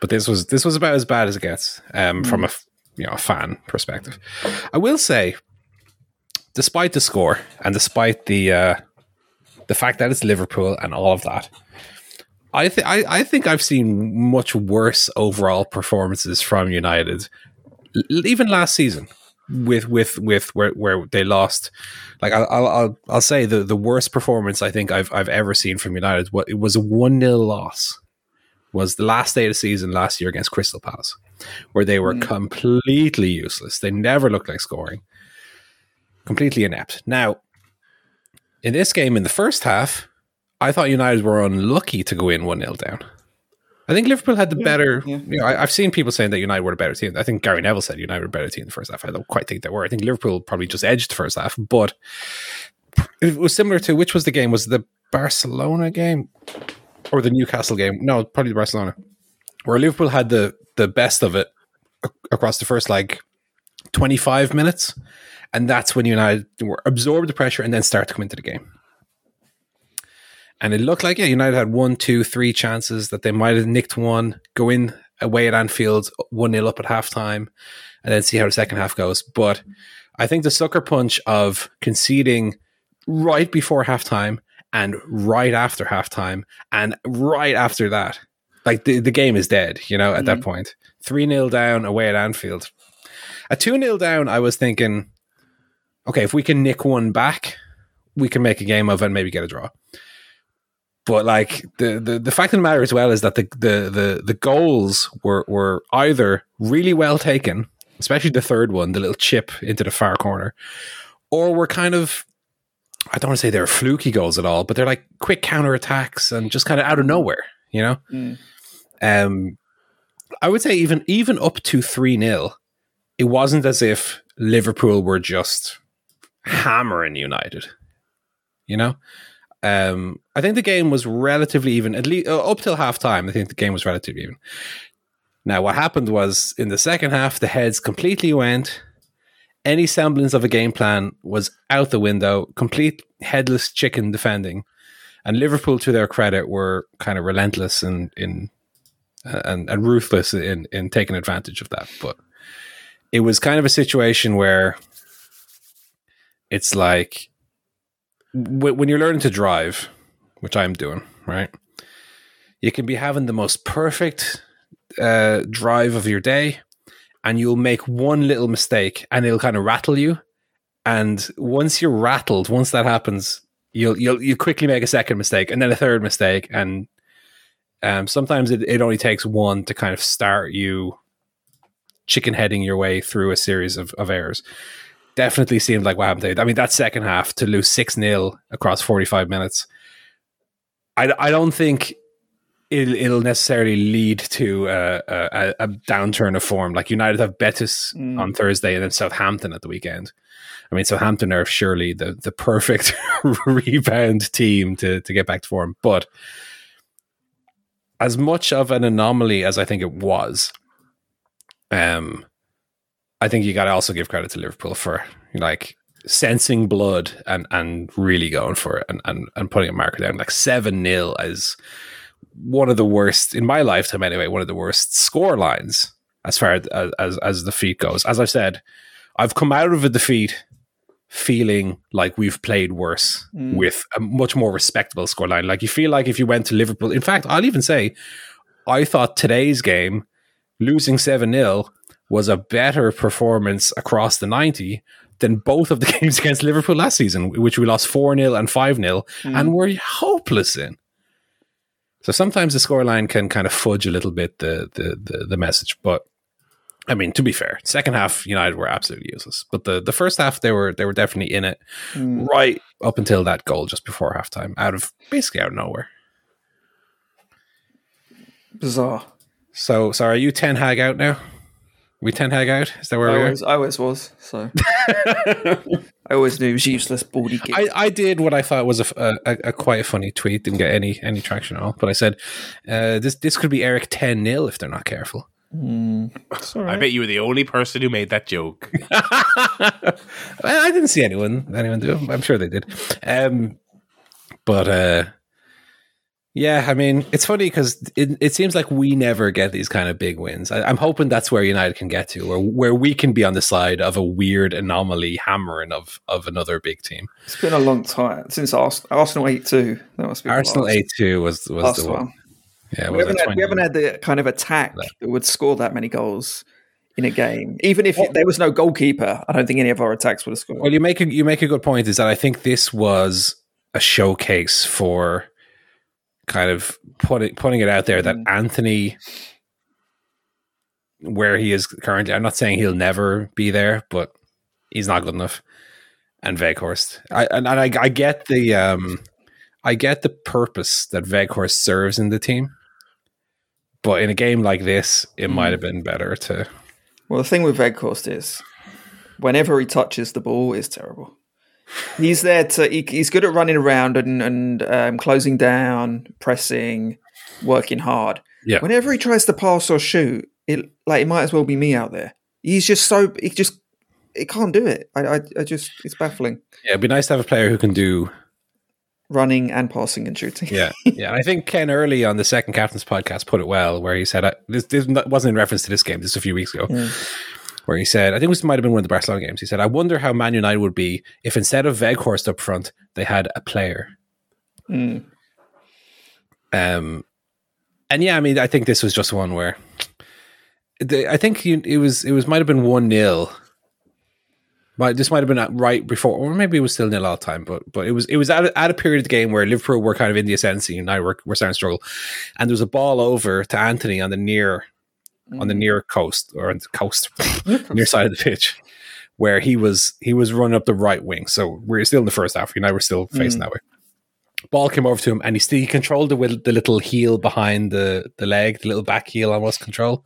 but this was this was about as bad as it gets um, from a you know a fan perspective. I will say, despite the score and despite the uh, the fact that it's Liverpool and all of that, I think I think I've seen much worse overall performances from United, l- even last season with with with where where they lost. Like I'll I'll I'll, I'll say the the worst performance I think I've I've ever seen from United. What it was a one 0 loss. Was the last day of the season last year against Crystal Palace, where they were mm. completely useless. They never looked like scoring. Completely inept. Now, in this game, in the first half, I thought United were unlucky to go in 1 0 down. I think Liverpool had the better. yeah. You know, I, I've seen people saying that United were a better team. I think Gary Neville said United were a better team in the first half. I don't quite think they were. I think Liverpool probably just edged the first half, but it was similar to which was the game? Was the Barcelona game or the Newcastle game? No, probably the Barcelona, where Liverpool had the the best of it across the first like twenty five minutes, and that's when United were absorb the pressure and then start to come into the game. And it looked like yeah, United had one, two, three chances that they might have nicked one, go in away at Anfield, one 0 up at halftime, and then see how the second half goes. But I think the sucker punch of conceding right before halftime and right after halftime and right after that, like the, the game is dead, you know, at that mm-hmm. point. 3 0 down away at Anfield. At 2 0 down, I was thinking, okay, if we can nick one back, we can make a game of it and maybe get a draw. But like the, the, the fact of the matter as well is that the, the, the, the goals were, were either really well taken especially the third one, the little chip into the far corner, or were kind of I don't want to say they're fluky goals at all, but they're like quick counter attacks and just kind of out of nowhere, you know. Mm. Um, I would say even even up to three 0 it wasn't as if Liverpool were just hammering United. You know, um, I think the game was relatively even. At least uh, up till half time, I think the game was relatively even. Now, what happened was in the second half, the heads completely went. Any semblance of a game plan was out the window. Complete headless chicken defending, and Liverpool, to their credit, were kind of relentless in in uh, and, and ruthless in in taking advantage of that. But it was kind of a situation where it's like when you're learning to drive, which I'm doing, right? You can be having the most perfect uh, drive of your day, and you'll make one little mistake, and it'll kind of rattle you. And once you're rattled, once that happens, you'll you'll you quickly make a second mistake, and then a third mistake, and um, sometimes it, it only takes one to kind of start you chicken heading your way through a series of, of errors. Definitely seemed like what happened today. I mean, that second half to lose 6 0 across 45 minutes, I, I don't think it'll, it'll necessarily lead to a, a, a downturn of form. Like United have Betis Mm. on Thursday and then Southampton at the weekend. I mean, Southampton are surely the, the perfect rebound team to, to get back to form. But as much of an anomaly as I think it was, um, I think you got to also give credit to Liverpool for like sensing blood and and really going for it and and, and putting a marker down. Like seven 0 is one of the worst in my lifetime anyway. One of the worst score lines as far as as, as the defeat goes. As I've said, I've come out of a defeat feeling like we've played worse Mm. with a much more respectable scoreline. Like you feel like if you went to Liverpool, in fact, I'll even say, I thought today's game, losing 7 0, was a better performance across the 90 than both of the games against Liverpool last season, which we lost 4 0 and 5 0 and were hopeless in. So sometimes the scoreline can kind of fudge a little bit the, the, the, the message, but I mean, to be fair, second half United were absolutely useless, but the, the first half they were they were definitely in it Mm. right up until that goal just before halftime, out of basically out of nowhere. Bizarre. So, so are you ten hag out now? We ten hag out? Is that where I we are? always, I always was. So I always knew he was useless, baldy kid. I, I did what I thought was a, quite a funny tweet. Didn't get any any traction at all. But I said uh, this this could be Eric ten 0 if they're not careful. Mm. It's all I bet you were the only person who made that joke. I I didn't see anyone anyone do. it. I'm sure they did. Um, but uh, yeah, I mean, it's funny because it, it seems like we never get these kind of big wins. I, I'm hoping that's where United can get to, where where we can be on the side of a weird anomaly hammering of of another big team. It's been a long time since Ars- Arsenal eight two. That must be Arsenal A two was was the one. Yeah, We haven't, had, we haven't had the kind of attack that would score that many goals in a game. Even if there was no goalkeeper, I don't think any of our attacks would have scored. Well, you make a you make a good point. Is that I think this was a showcase for kind of putting putting it out there that Antony, where he is currently, I'm not saying he'll never be there, but he's not good enough. And Weghorst, I and, and I, I get the um, I get the purpose that Weghorst serves in the team, but in a game like this, it might have been better to. Well, the thing with Weghorst is, whenever he touches the ball, is terrible. He's there to. He, he's good at running around and and um, closing down, pressing, working hard. Yeah. Whenever he tries to pass or shoot, it like it might as well be me out there. He's just so he just he can't do it. I I, I just it's baffling. Yeah, it'd be nice to have a player who can do Running and passing and shooting. Yeah, yeah. I think Ken Early on the Second Captains podcast put it well, where he said uh, this, this wasn't in reference to this game. This was a few weeks ago, Yeah. Where he said, I think this might have been one of the Barcelona games. He said, "I wonder how Man United would be if instead of Weghorst up front, they had a player." Mm. Um, and yeah, I mean, I think this was just one where the, I think you, it was it was might have been one 0 Might this might have been at right before, or maybe it was still nil all the time. But but it was it was at a, at a period of the game where Liverpool were kind of in the ascendancy, and now we're we're starting to struggle. And there was a ball over to Antony on the near on the near coast or on the coast, near side of the pitch, where he was he was running up the right wing. So we're still in the first half. You know, we're still facing that way. Ball came over to him, and he still he controlled it with the little heel behind the the leg, the little back heel almost control.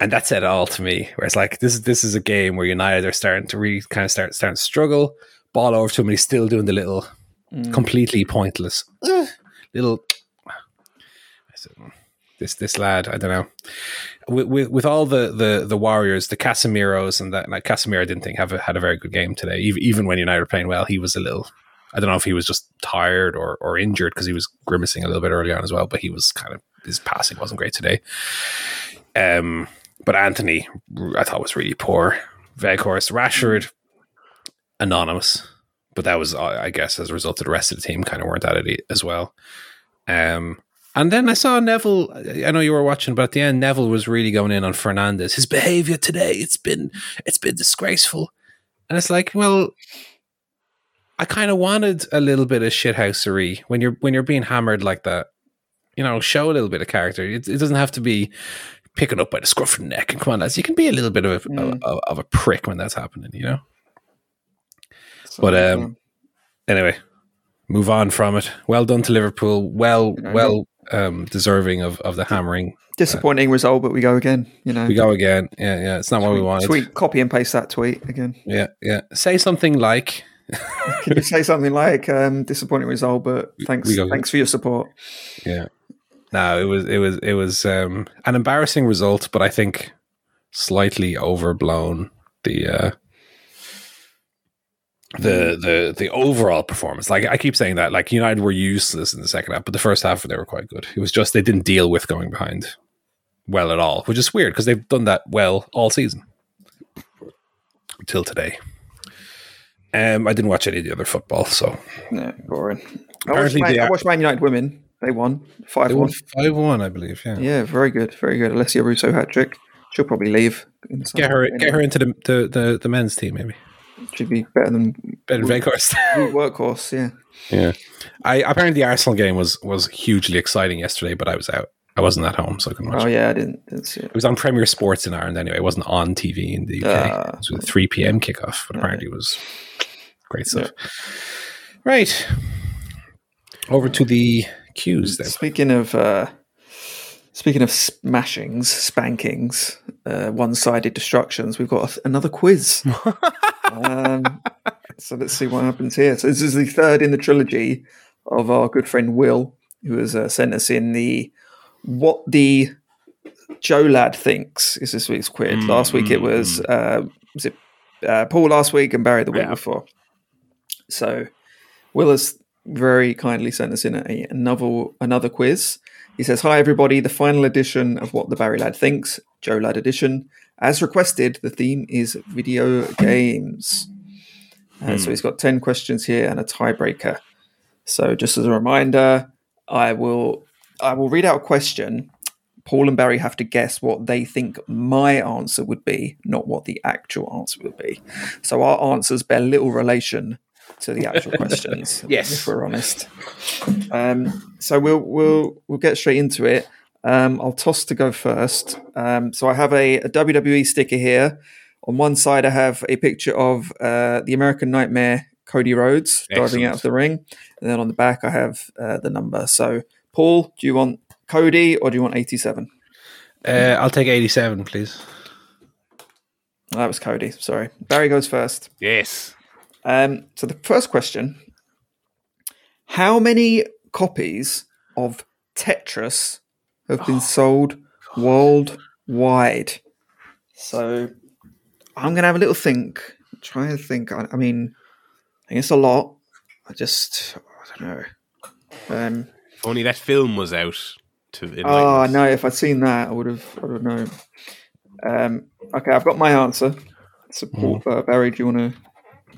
And that said it all to me. Where it's like this is this is a game where United are starting to really kind of start starting to struggle. Ball over to him, and he's still doing the little completely pointless little. I said, "Mm, This this lad, I don't know. With, with with all the the the Warriors, the Casemiros, and that like Casemiro, I didn't think have a, had a very good game today. Even when United were playing well, he was a little. I don't know if he was just tired or or injured because he was grimacing a little bit early on as well. But he was kind of his passing wasn't great today. Um, but Antony, I thought was really poor. Weghorst, Rashford, anonymous, but that was, I I guess, as a result of the rest of the team kind of weren't at it as well. Um, and then I saw Neville. I know you were watching, but at the end, Neville was really going in on Fernandez. His behavior today, it's been, it's been disgraceful. And it's like, well, I kind of wanted a little bit of shithousery when you're when you're being hammered like that. You know, show a little bit of character. It, it doesn't have to be picking up by the scruff of the neck and come on, lads. You can be a little bit of a, Mm. of, of a prick when that's happening. You know. But um, anyway, move on from it. Well done to Liverpool. Well, well um, deserving of, of the hammering. disappointing result, but we go again. You know, We go again. Yeah, yeah. It's not what we wanted. tweet, copy and paste that tweet again. Yeah, yeah. Say something like, Can you say something like um, disappointing result, but thanks, thanks for your support. yeah. No, it was it was it was um, an embarrassing result, but I think slightly overblown the uh, the the the overall performance. Like I keep saying that, like United were useless in the second half, but the first half they were quite good. It was just they didn't deal with going behind well at all, which is weird because they've done that well all season until today. Um, I didn't watch any of the other football, so No, boring. I watched, Apparently Man, I watched Man United women. They won five they one. five one, I believe. Yeah, Yeah, very good, very good. Alessia Russo hat trick. She'll probably leave. In get her anyway, get her into the, the the the men's team maybe. She'd be better than Ben Weghorst. workhorse. Yeah. yeah, I apparently the Arsenal game was was hugely exciting yesterday, but I was out. I wasn't at home, so I couldn't watch. Oh it. yeah, I didn't, didn't see it. It was on Premier Sports in Ireland anyway. It wasn't on TV in the UK. Ah. it was a three PM kickoff, but apparently it was great stuff. Right, over to the cues then. Speaking of uh, speaking of smashings, spankings, uh, one-sided destructions, we've got another quiz. um, so let's see what happens here. So this is the third in the trilogy of our good friend Will, who has uh, sent us in the what the Joe lad thinks is this week's quiz. Last week it was uh, was it uh, Paul last week and Barry the week Yeah. before. So Will has very kindly sent us in a, another another quiz. He says, "Hi everybody, the final edition of What the Barry Lad Thinks, Joe Lad edition. As requested, the theme is video games. Uh, So he's got ten questions here and a tiebreaker. So just as a reminder, I will I will read out a question. Paul and Barry have to guess what they think my answer would be, not what the actual answer would be. So our answers bear little relation to the actual questions. Yes. if we're honest. Um, so we'll we'll we'll get straight into it. Um, I'll toss to go first. Um, so I have a, a WWE sticker here. On one side, I have a picture of uh, the American Nightmare, Cody Rhodes, diving out of the ring, and then on the back, I have uh, the number. So, Paul, do you want Cody or do you want eighty-seven? Uh, I'll take eighty-seven, please. That was Cody. Sorry, Barry goes first. Yes. Um, so the first question: How many copies of Tetris have been sold worldwide? So I'm going to have a little think. Try and think. I, I mean, I think it's a lot. I just, I don't know. Um, If only that film was out to enlighten oh us. no! If I'd seen that, I would have. I don't know. Um, okay, I've got my answer. So, Paul, uh, Barry, do you want to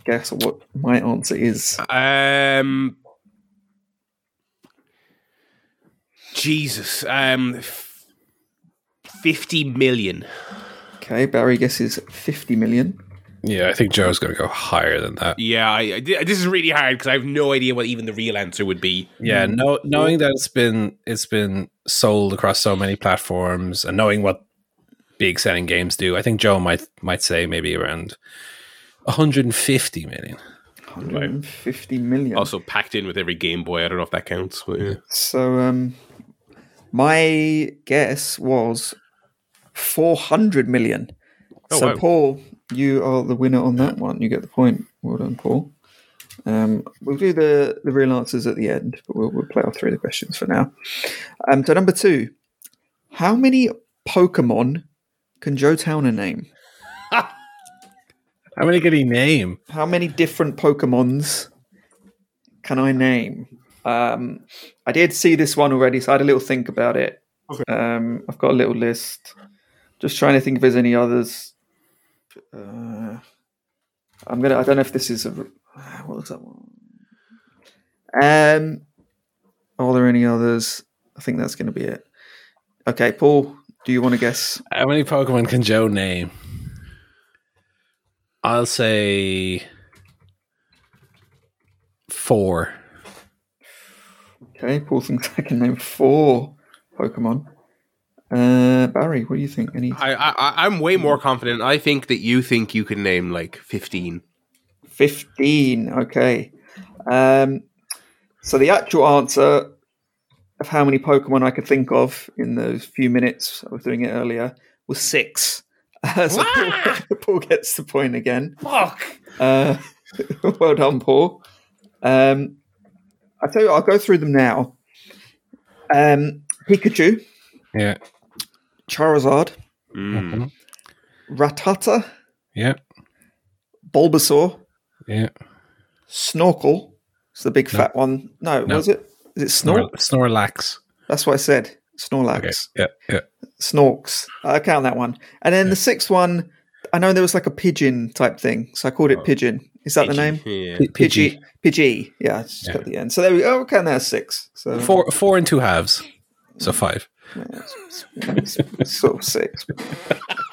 guess what my answer is? Um, Jesus. Um, fifty million. Okay, Barry guesses 50 million. Yeah, I think Joe's going to go higher than that. Yeah, I, I- this is really hard because I have no idea what even the real answer would be. Yeah, no, knowing that it's been it's been sold across so many platforms, and knowing what big selling games do, I think Joe might might say maybe around 150 million. 150 million. Also packed in with every Game Boy. I don't know if that counts. But yeah. So um, my guess was 400 million. Oh, so wow. Paul, you are the winner on that one. You get the point. Well done, Paul. Um, we'll do the, the real answers at the end, but we'll, we'll play off through the questions for now. Um, so number two, how many Pokemon can Joe Towner name? How many could he name? How many different Pokemons can I name? Um, I did see this one already, so I had a little think about it. Um, I've got a little list. Just trying to think if there's any others. Uh, I'm gonna. I don't know if this is a. What was that one? Um, are there any others? I think that's going to be it. Okay, Paul. Do you want to guess? How many Pokemon can Joe name? I'll say four. Okay, Paul thinks I can name four Pokemon. Uh, Barry, what do you think? Any I, I, I'm way more confident. I think that you think you can name like 15. 15. Okay. Um, so the actual answer of how many Pokemon I could think of in those few minutes I was doing it earlier was six. Uh, so Paul, Paul gets the point again. Fuck. Uh, well done, Paul. Um, I tell you, what, I'll go through them now. Um, Pikachu, Yeah. Charizard, Mm. Rattata, Yeah. Bulbasaur, Yeah. Snorkel. It's the big fat one. No, No. was it? Is it Snork? Snor- Snorlax. That's what I said. Snorlax. Okay. Yeah. Yeah. Snorks. I count that one. And then the sixth one, I know there was like a pigeon type thing, so I called it oh. pigeon. Is that the name? Yeah. P- Pidgey. Pidgey. Yeah, it's just got the end. So there we go. Okay, count that six. So Four, four and two halves. So five. it's, it's sort of six.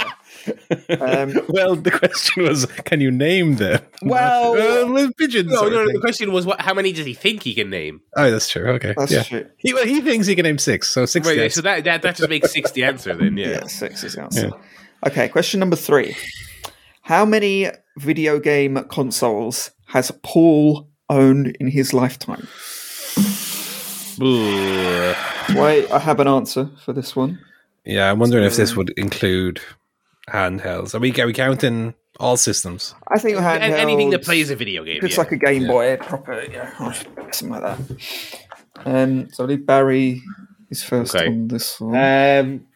um, Well, the question was, can you name them? Well- uh, pigeons. No, no, no. The question was, what? How many does he think he can name? Oh, that's true. Okay. that's yeah. true. He, well, he thinks he can name six. So six. Right, yes. so that, that that just makes six the answer then. Yeah. Yeah, six is the answer. Okay, question number three. How many video game consoles has Paul owned in his lifetime? Ugh. Wait, I have an answer for this one. Yeah, I'm wondering if this would include handhelds. Are we, are we counting all systems? I think An- anything that plays a video game. It's yeah. like a Game Boy, proper, yeah, or something like that. Um, so I believe Barry is first Okay. on this one. Um,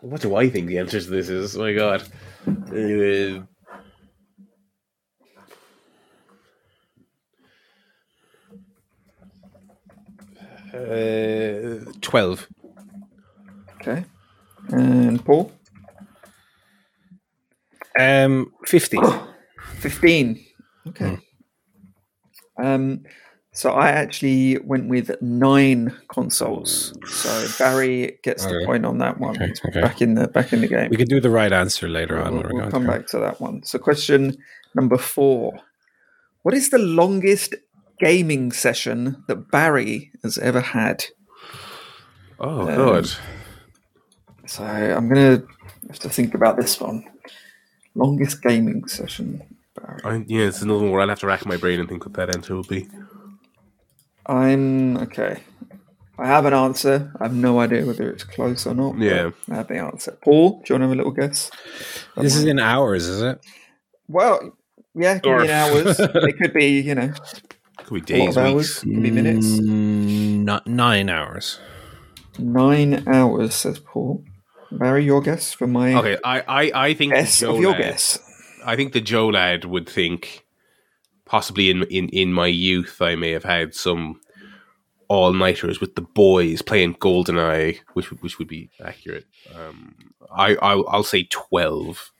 what do I think the answer to this is? Oh my god. Uh, uh, Twelve. okay. And Paul? Um, 50. 15. Okay. Um, so I actually went with nine consoles. So Barry gets the point on that one. Okay, okay. Back in the back in the game. We can do the right answer later on. We'll, when we're we'll come through. back to that one. So question number four: What is the longest gaming session that Barry has ever had? Oh Um, god. So I'm gonna have to think about this one. Longest gaming session. Barry. I, yeah, it's another one where I'll have to rack my brain and think what that answer will be. I'm okay. I have an answer. I have no idea whether it's close or not. Yeah. I have the answer. Paul, do you want to have a little guess? This is in hours, is it? Well, yeah, could Or- be in hours. it could be, you know, Could be days, of hours. weeks. Could be minutes. Mm, not nine hours. Nine hours, says Paul. Barry, your guess for my Okay, I, I, I think guess Joe of your lad- guess. I think the Joe lad would think possibly in in in my youth I may have had some all nighters with the boys playing Goldeneye, which which would be accurate. Um, I I'll, I'll say twelve.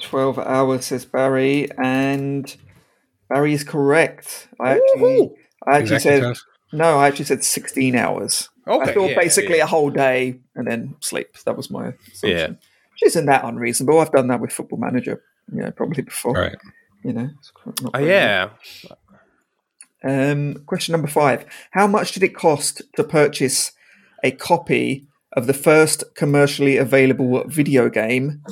12 hours, says Barry, and Barry is correct. I actually, I actually Exactly said, twelve. no, I actually said 16 hours. Okay, I thought yeah, basically yeah. a whole day and then sleep. That was my assumption. Yeah. Which isn't that unreasonable. I've done that with Football Manager you know, probably before. Right. You know. it's quite- not Oh, yeah. Um, question number five: How much did it cost to purchase a copy of the first commercially available video game,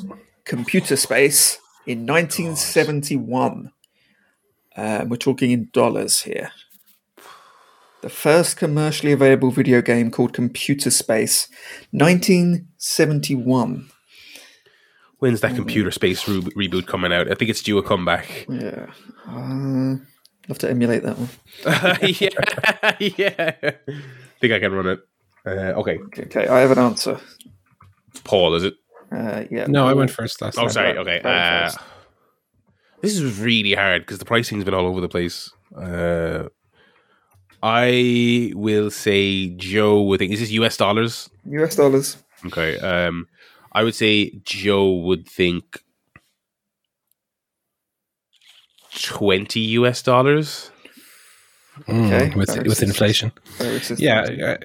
Computer Space, in 1971? Um, we're talking in dollars here. The first commercially available video game called Computer Space, 1971. When's that computer space re- reboot coming out? I think it's due a comeback. Yeah. Uh, love to emulate that one. yeah, yeah. think I can run it. Uh, okay, Okay, okay, I have an answer. Paul, is it? Uh, yeah. No, I went first last Oh, time. sorry. Okay. Uh, this is really hard because the pricing's been all over the place. Uh, I will say Joe would think. Is this US dollars? US dollars. Okay. Um, I would say Joe would think twenty US dollars. Mm, Okay, with very with inflation. Yeah.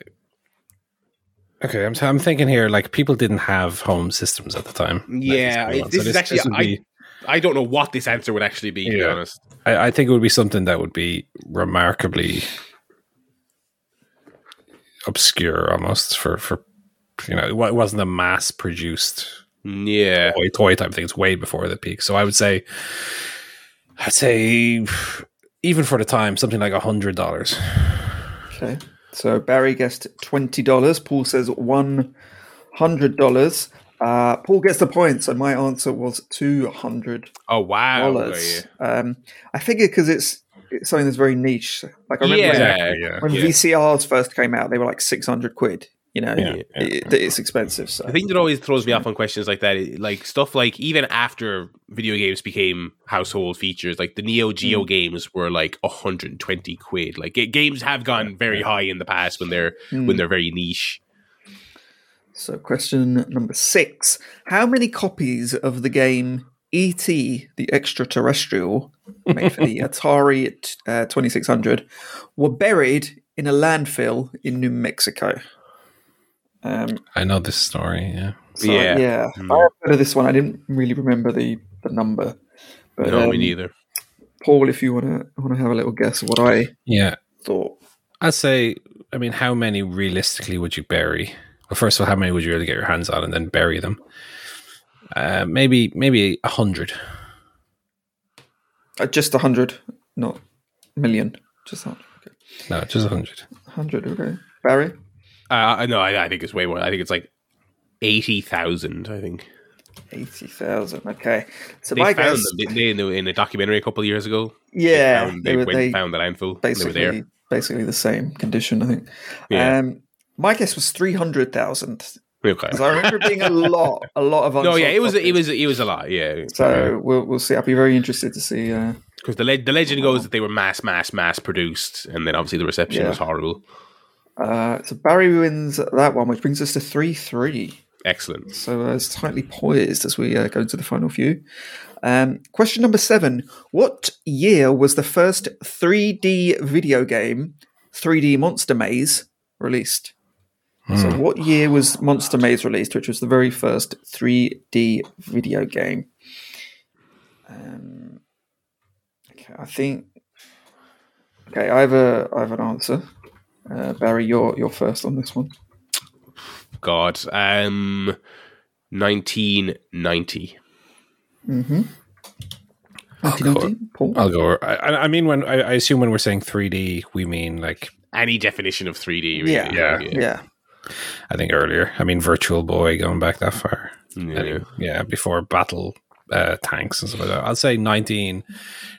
okay, I'm, I'm thinking here like people didn't have home systems at the time. Yeah, 1971, this is actually- would I- be- I don't know what this answer would actually be. To be honest. I, I think it would be something that would be remarkably obscure almost for for you know it wasn't a mass produced Yeah. toy, toy type thing. It's way before the peak. So I would say I'd say even for the time something like a hundred dollars. Okay. So Barry guessed twenty dollars. Paul says one hundred dollars. Uh, Paul gets the points, and my answer was two hundred Oh wow. dollars. Um, I figure because it's it's something that's very niche. Like I remember when- Yeah. yeah. when, yeah. VCRs first came out, they were like six hundred quid. You know, Yeah, yeah. It, it's expensive. So The thing that always throws me off on questions like that, like stuff like even after video games became household features, like the Neo Geo Mm. games were like 120 quid. Like ga- games have gone very high in the past when they're Mm. when they're very niche. So, question number six How many copies of the game E.T. the Extraterrestrial, made for the Atari uh, 2600, were buried in a landfill in New Mexico? Um, I know this story. Yeah. so, Yeah. yeah. Mm. I have heard of this one. I didn't really remember the, the number. But, no, me um, neither. Paul, if you want to want to have a little guess of what I Yeah. thought. I'd say, I mean, how many realistically would you bury? Well, first of all, how many would you really get your hands on and then bury them? Uh, maybe, maybe a hundred. Uh, just a hundred, not million. Just a hundred. Okay. No, just a hundred. Hundred. Okay. Barry. Uh, no, I, I think it's way more. I think it's like 80,000, I think. Eighty thousand. Okay. So They my found guess. them, didn't they, in, the, in a documentary a couple of years ago? Yeah, They, found, they, they, were went they found the landfill. They were basically there. basically the same condition. I think. Yeah. Um, my guess was three hundred thousand Okay. because I remember being a lot, a lot of. No, yeah, it was it was it was a lot, yeah. So we'll we'll see. I'll be very interested to see. Uh, Because the le- the legend goes that they were mass, mass, mass produced, and then obviously the reception Yeah. was horrible. uh, so Barry wins that one, which brings us to three three. Excellent. So uh, it's tightly poised as we uh, go into the final few. Um, question number seven: What year was the first 3D video game, 3D Monster Maze, released? So, what year was Monster Maze released, which was the very first 3D video game? Um, okay, I think. Okay, I have a I have an answer. Uh, Barry, you're you're first on this one. God, um, nineteen ninety. Mm-hmm. 1990, Paul. I'll go. I, I I mean, when I, I assume when we're saying 3D, we mean like Any definition of three D, really. Yeah, Yeah. yeah. I think earlier. I mean, Virtual Boy going back that far. Yeah. Anyway, yeah, before battle uh, tanks and stuff like that. I'll say 19,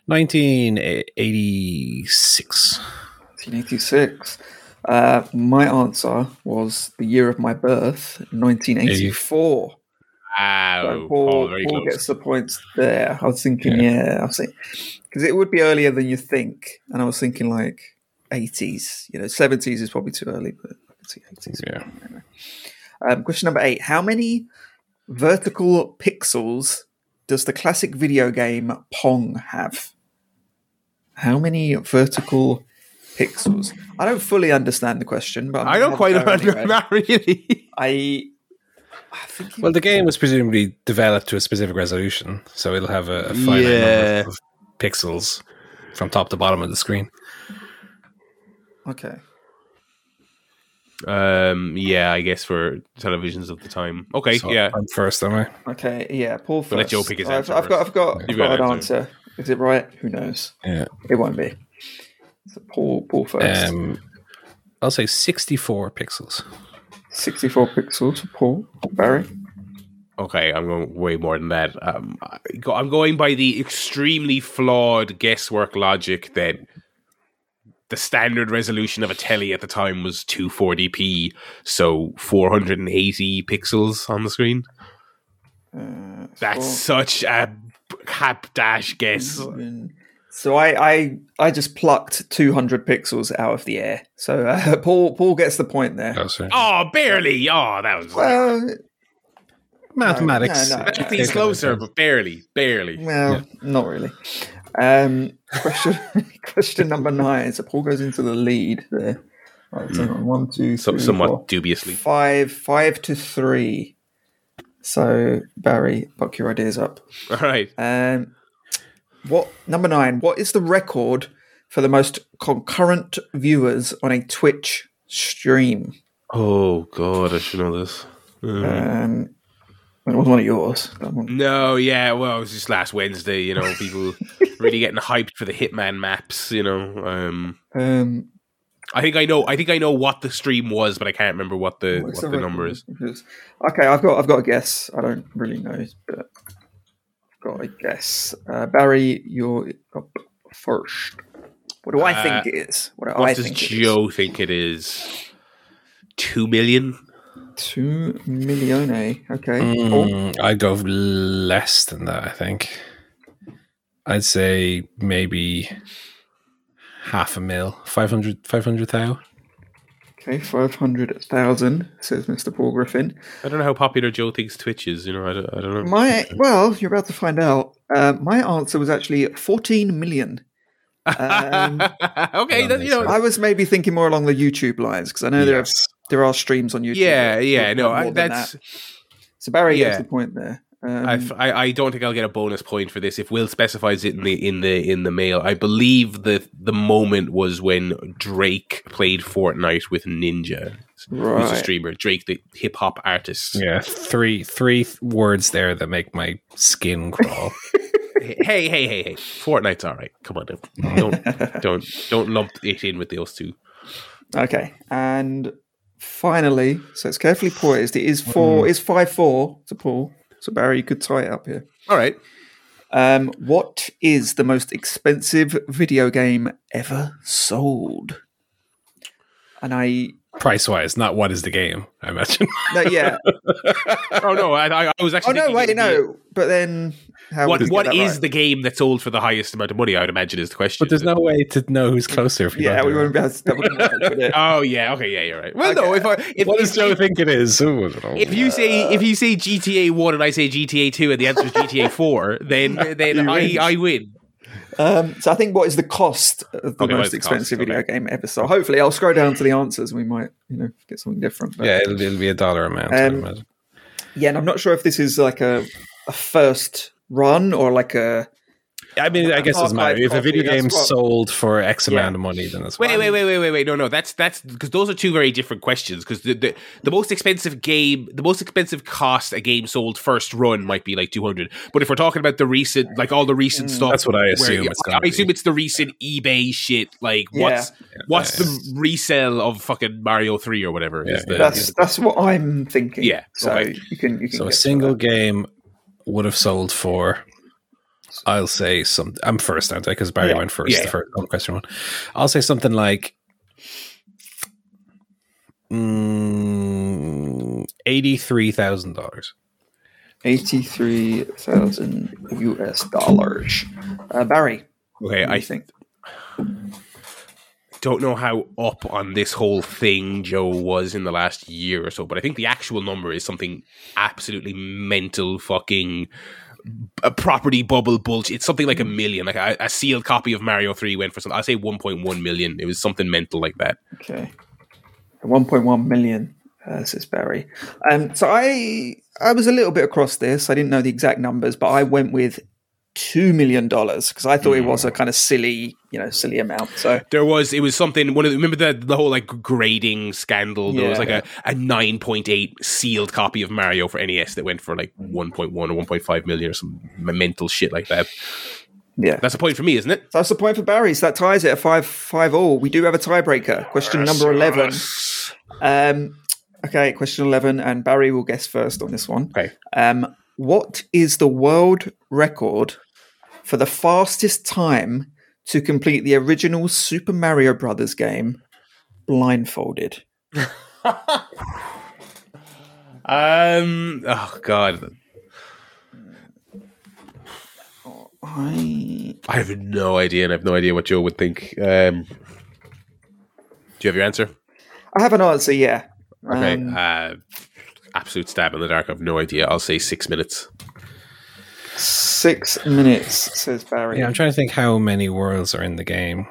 1986. 1986. Uh, my answer was the year of my birth, 1984. Wow, So Paul, Paul, very Paul close. gets the points there. I was thinking, yeah, I was because it would be earlier than you think, and I was thinking like 80s. You know, 70s is probably too early, but I 80s. Yeah. Um, question number eight: How many vertical pixels does the classic video game Pong have? How many vertical pixels? I don't fully understand the question, but I'm I don't quite understand a go know. anyway. Not really. I I think Well, the game was presumably developed to a specific resolution, so it'll have a, a finite Yeah. number of pixels from top to bottom of the screen. okay. Um, yeah, I guess for televisions of the time. Okay, So yeah. I'm first, am I? Okay, yeah, Paul first. We'll let Joe pick his I've, answer I've got, I've got, I've You've got, got an an answer. Is it right? Who knows? Yeah. It won't be. So Paul, Paul first. Um, I'll say 64 pixels. 64 pixels for Paul. Barry. Okay, I'm going way more than that. Um, I go- I'm going by the extremely flawed guesswork logic that the standard resolution of a telly at the time was 240p, so 480 pixels on the screen. Uh, That's four- such a cap dash guess. So I, I, I just plucked 200 pixels out of the air. So uh, Paul, Paul gets the point there. Oh. Oh, barely. Oh, that was. Well, Mathematics. no, no, That's no. he's closer, but barely, barely. well, not really. Um, question, question number nine. So Paul goes into the lead there. Right, so one, two, So, three, somewhat four. dubiously. five, five to three. So Barry, buck your ideas up. All right. Um, what number nine? What is the record for the most concurrent viewers on a Twitch stream? Oh God, I should know this. Um, it was one of yours. No, yeah, well, it was just last Wednesday. You know, people really getting hyped for the Hitman maps. You know, um, Um, I think I know. I think I know what the stream was, but I can't remember what the what the number is. Okay, I've got I've got a guess. I don't really know, but I've got a guess. Uh, Barry, you're up first. What do I Uh, think it is? What do What I does think? Joe think it is? Two million. Two millione. Okay. Paul? Mm, I'd go less than that, I think. I'd say maybe half a mil, 500 500,000. Okay, 500,000, says Mr. Paul Griffin. I don't know how popular Joe thinks Twitch is. You know, I don't, I don't know. My, well, you're about to find out. Uh, my answer was actually 14 million. Um, okay, that, you know, I was maybe thinking more along the YouTube lines because I know there, are, Yes. There are streams on YouTube. yeah, that- yeah, no, I, more that's. that. So Barry yeah. gets the point there. Um, I, f- I, I don't think I'll get a bonus point for this. If Will specifies it in the in the in the mail, I believe the the moment was when Drake played Fortnite with Ninja, who's a streamer. Drake, the hip hop artist. Yeah, three three words there that make my skin crawl. Hey, hey, hey, hey! Fortnite's all right. Come on, don't don't don't lump it in with those two. Okay, and finally, so it's carefully poised. It is four. It's five four to Paul. So Barry, you could tie it up here. All right. Um, what is the most expensive video game ever sold? And I, Price wise, not what is the game, I imagine. no, yeah. Oh no, I, I was oh no, wait, it would be- no. But then, how What would we what get that is right? the game that sold for the highest amount of money? I would imagine is the question. but there's no way to know who's closer. If you Yeah, we know. won't be able to double it. Oh yeah, okay, yeah, you're right. Well, no, if I if, What if, does Joe think it is? Ooh, I don't know. if you say if you say GTA one and I say GTA two and the answer is GTA four, then then I win. I win. Um, so I think what is the cost of the Okay, most the expensive cost? video Okay. game ever sold? Hopefully, I'll scroll down to the answers. and We might, you know, get something different. But- yeah, it'll, it'll be a dollar amount. I Um, imagine. yeah, and I'm not sure if this is like a a first run or like a I mean, I guess it doesn't matter. If a video copy, that's game's what- sold for X Yeah. amount of money, then that's Wait, fine. wait, wait, wait, wait, wait. No, no, that's that's because those are two very different questions. Because the, the the most expensive game, the most expensive cost a game sold first run might be like two hundred. But if we're talking about the recent, like all the recent mm. stuff, That's what I where- assume it's gonna I assume it's the recent eBay shit. Like Yeah. what's what's Yeah. the resale of fucking Mario three or whatever? Yeah, is the, that's is that's what I'm thinking. Yeah, So okay. you can you can So a single game would have sold for, I'll say some. I'm first, aren't I? Because Barry Yeah. went first Yeah. on question one. I'll say something like mm, eighty-three thousand dollars. eighty-three thousand US dollars. Uh, Barry, okay. I think? Don't know how up on this whole thing Joe was in the last year or so, but I think the actual number is something absolutely mental fucking a property bubble bulge. It's something like a million. Like a, a sealed copy of Mario 3 went for something. I'll say 1.1 million. It was something mental like that. Okay, one point one million. uh, says Barry. Um, so I I was a little bit across this. I didn't know the exact numbers, but I went with two million dollars because I thought it was a kind of silly, you know, silly amount. So There was it was something one of the, remember the the whole like grading scandal. There was Yeah. like a, a nine point eight sealed copy of Mario for NES that went for like one point one or one point five million or some mental shit like that. yeah, That's a point for me, isn't it? That's the point for Barry. So that ties it at five five all. We do have a tiebreaker. Question number eleven. Um, okay, question eleven, and Barry will guess first on this one. Okay. Um, what is the world record for the fastest time to complete the original Super Mario Brothers game blindfolded? Um. Oh God, I I have no idea, and I have no idea what Joe would think. Um. Do you have your answer? I have an answer. Yeah. Okay. Um, uh, absolute stab in the dark. I have no idea. I'll say six minutes. Six minutes, says Barry. Yeah, I'm trying to think how many worlds are in the game.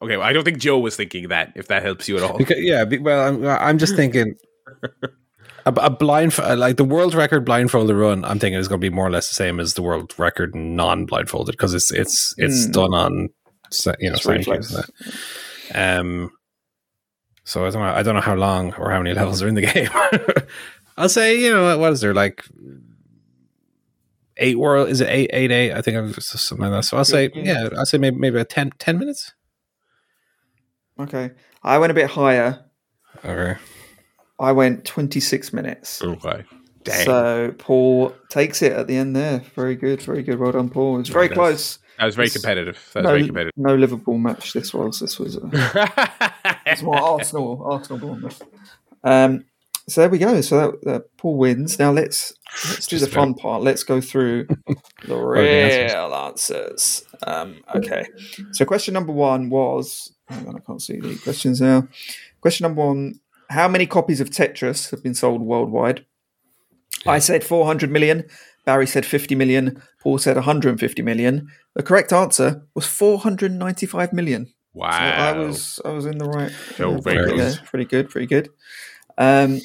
Okay. Well, I don't think Joe was thinking that. If that helps you at all. Because, yeah, well, I'm, I'm just thinking a, a blind like the world record blindfolded run. I'm thinking is going to be more or less the same as the world record non-blindfolded because it's it's it's Mm. done on you know It's reflex. Um, so I don't know. I don't know how long or how many levels are in the game. I'll say you know what is there like eight world? Is it eight eight eight? I think I'm just something like that. So I'll say yeah. I'll say maybe maybe a 10, 10 minutes. Okay. I went a bit higher. Okay. I went 26 minutes. Okay. Dang. So Paul takes it at the end there. Very good, very good. Well done, Paul. It's very Nice. close. that was very it's- competitive. That was No, very competitive. no Liverpool match. This was. This was. Uh, it's more Arsenal. Arsenal Bournemouth. Um. So there we go. So that, that Paul wins. Now let's let's do the fun part. Let's go through the real answers. answers. Um. Okay. So question number one was. Hang on, I can't see the questions now. Question number one: How many copies of Tetris have been sold worldwide? I said 400 million. Barry said 50 million. Paul said 150 million. The correct answer was 495 million. Wow. So I was I was in the right. Very good. Pretty good. Pretty good. Um,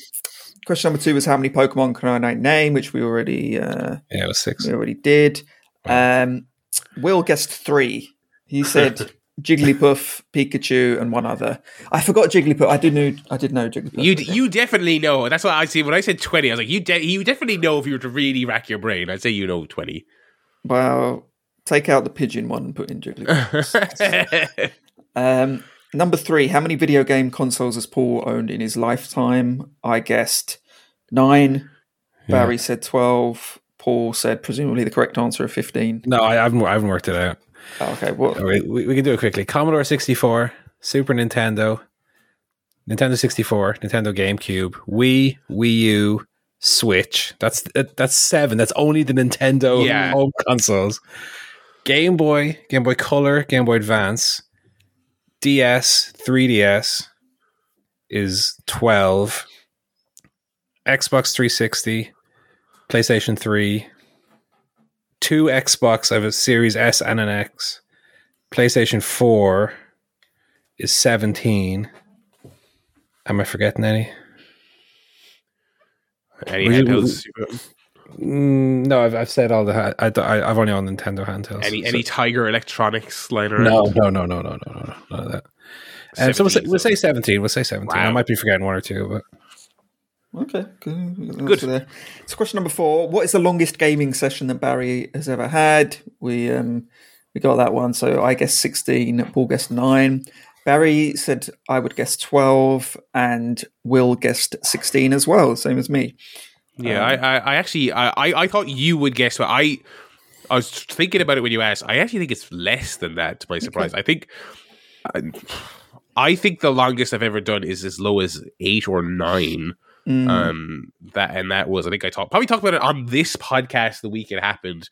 question number two was how many Pokemon can I name, which we already uh, Yeah, it was six. we already did. Um, Will guessed three. He said Jigglypuff, Pikachu, and one other. I forgot Jigglypuff. I did know. I did know Jigglypuff. You you definitely know. That's what I see. When I said twenty, I was like, you de- you definitely know if you were to really rack your brain. I'd say you know twenty. Well, take out the pigeon one and put in Jigglypuff. Um, number three, how many video game consoles has Paul owned in his lifetime? I guessed nine. Barry said 12. Paul said presumably the correct answer of 15. No, I haven't. I haven't worked it out. Oh, okay, what? We, we, we can do it quickly. Commodore 64, Super Nintendo, Nintendo 64, Nintendo GameCube, Wii, Wii U, Switch. That's that's seven. That's only the Nintendo Yeah. home consoles. Game Boy, Game Boy Color, Game Boy Advance, DS, 3DS is 12. Xbox 360, PlayStation 3, two Xbox. I have a Series S and an X. PlayStation 4 is 17. Am I forgetting any? Any handhelds? Mm, no, I've, I've said all the. I, I, I've only on Nintendo handhelds. Any so- any Tiger Electronics lying around? No, no, no, no, no, no, no, no, none of that. And so we'll say, 17, we'll say 17. We'll say 17. I might be forgetting one or two, but Okay, good. We Good. There. So, question number four: What is the longest gaming session that Barry has ever had? We um we got that one. So I guess sixteen. Paul guessed nine. Barry said I would guess twelve, and Will guessed sixteen as well, same as me. Yeah, I, I, I actually, I, I, I thought you would guess. What I, I was thinking about it when you asked. I actually think it's less than that. To my surprise, I think, I, I think the longest I've ever done is as low as eight or nine. Mm. Um, that and that was I think I talked probably talked about it on this podcast the week it happened.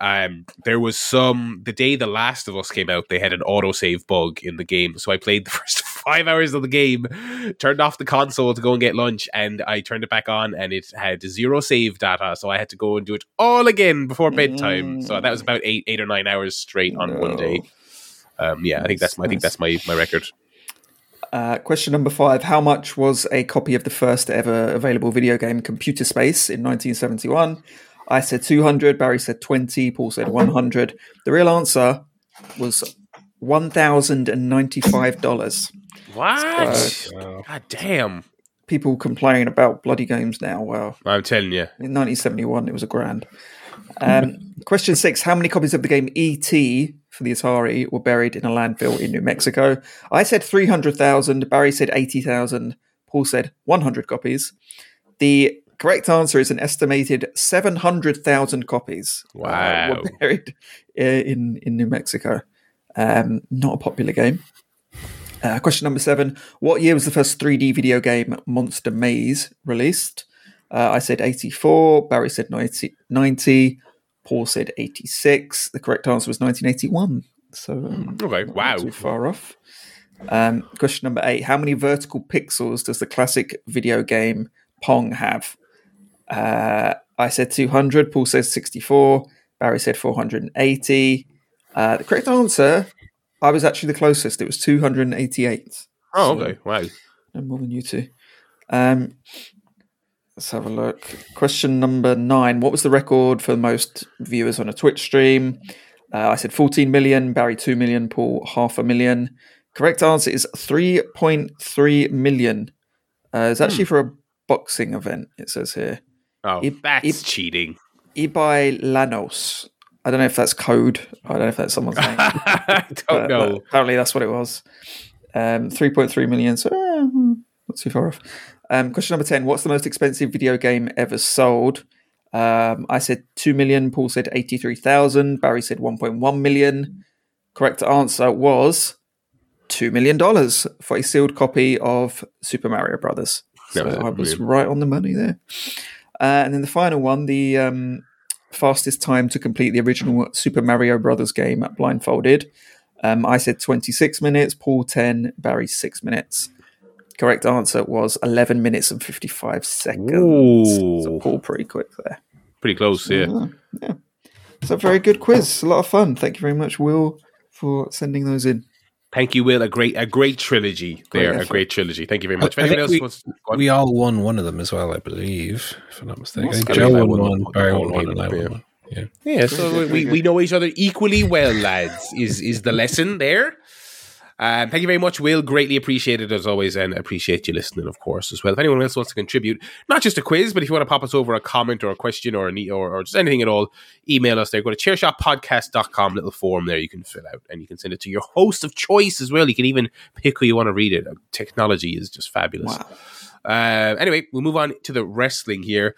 Um, there was some the day The Last of Us came out. They had an autosave bug in the game, so I played the first five hours of the game, turned off the console to go and get lunch, and I turned it back on, and it had zero save data, so I had to go and do it all again before bedtime. So that was about eight, eight or nine hours straight on one day. Um, yeah, I think that's my, I think that's my my record. Uh, question number five How much was a copy of the first ever available video game Computer Space in 1971? I said 200, Barry said 20, Paul said 100. The real answer was $1,095. What? Wow. God damn! People complain about bloody games now. Well, I'm telling you. in 1971, it was a grand. Um, question six How many copies of the game E.T. for the Atari were buried in a landfill in New Mexico? I said 300,000. Barry said 80,000. Paul said 100 copies. The correct answer is an estimated 700,000 copies uh, Wow. were buried uh, in, in New Mexico. Um, not a popular game. Uh, question number seven. What year was the first 3D video game Monster Maze released? Uh, I said 84. Barry said 90, 90. Paul said 86. The correct answer was 1981. So, um, Okay. Wow. too far off. Um, question number eight. How many vertical pixels does the classic video game Pong have? Uh, I said 200. Paul says 64. Barry said 480. Uh, the correct answer, I was actually the closest. It was 288. Oh, So- okay. Wow. no more than you two. Um, let's have a look. Question number nine. What was the record for the most viewers on a Twitch stream? Uh, I said 14 million, Barry 2 million, Paul half a million. Correct answer is 3.3 million. Uh, it's actually for a boxing event, it says here. Oh, It- that's it- cheating. Ibai Llanos. I don't know if that's code. I don't know if that's someone's name. I don't but- know. but apparently, that's what it was. Um, 3.3 million. So, eh, hmm, not too far off. Um, question number 10 What's the most expensive video game ever sold? Um, I said 2 million. Paul said 83,000. Barry said 1.1 million. Correct answer was $2 million for a sealed copy of Super Mario Brothers. So was I was brilliant. right on the money there. Uh, and then the final one, the um, fastest time to complete the original Super Mario Brothers game blindfolded. Um, I said 26 minutes, Paul 10, Barry 6 minutes. Correct answer was 11 minutes and 55 seconds. Ooh. So Paul pretty quick there. Pretty close, yeah. Yeah. It's a very good quiz. A lot of fun. Thank you very much, Will, for sending those in. Thank you, Will. A great, a great trilogy Great there. a great trilogy. Thank you very much. I anyone else wants, go. We all won one of them as well, I believe, if I'm not mistaken. I think Joe won one, one. Barry won one, and I won one. Yeah. Yeah, so we, we know each other equally well, lads. Is is the lesson there? Um, thank you very much, Will. Greatly appreciated as always, and appreciate you listening, of course, as well. If anyone else wants to contribute, not just a quiz, but if you want to pop us over a comment or a question or an e- or, or just anything at all, email us there. Go to chairshotpodcast.com, little form there you can fill out, and you can send it to your host of choice as well. You can even pick who you want to read it. Technology is just fabulous. Wow. Uh, anyway, we'll move on to the wrestling here.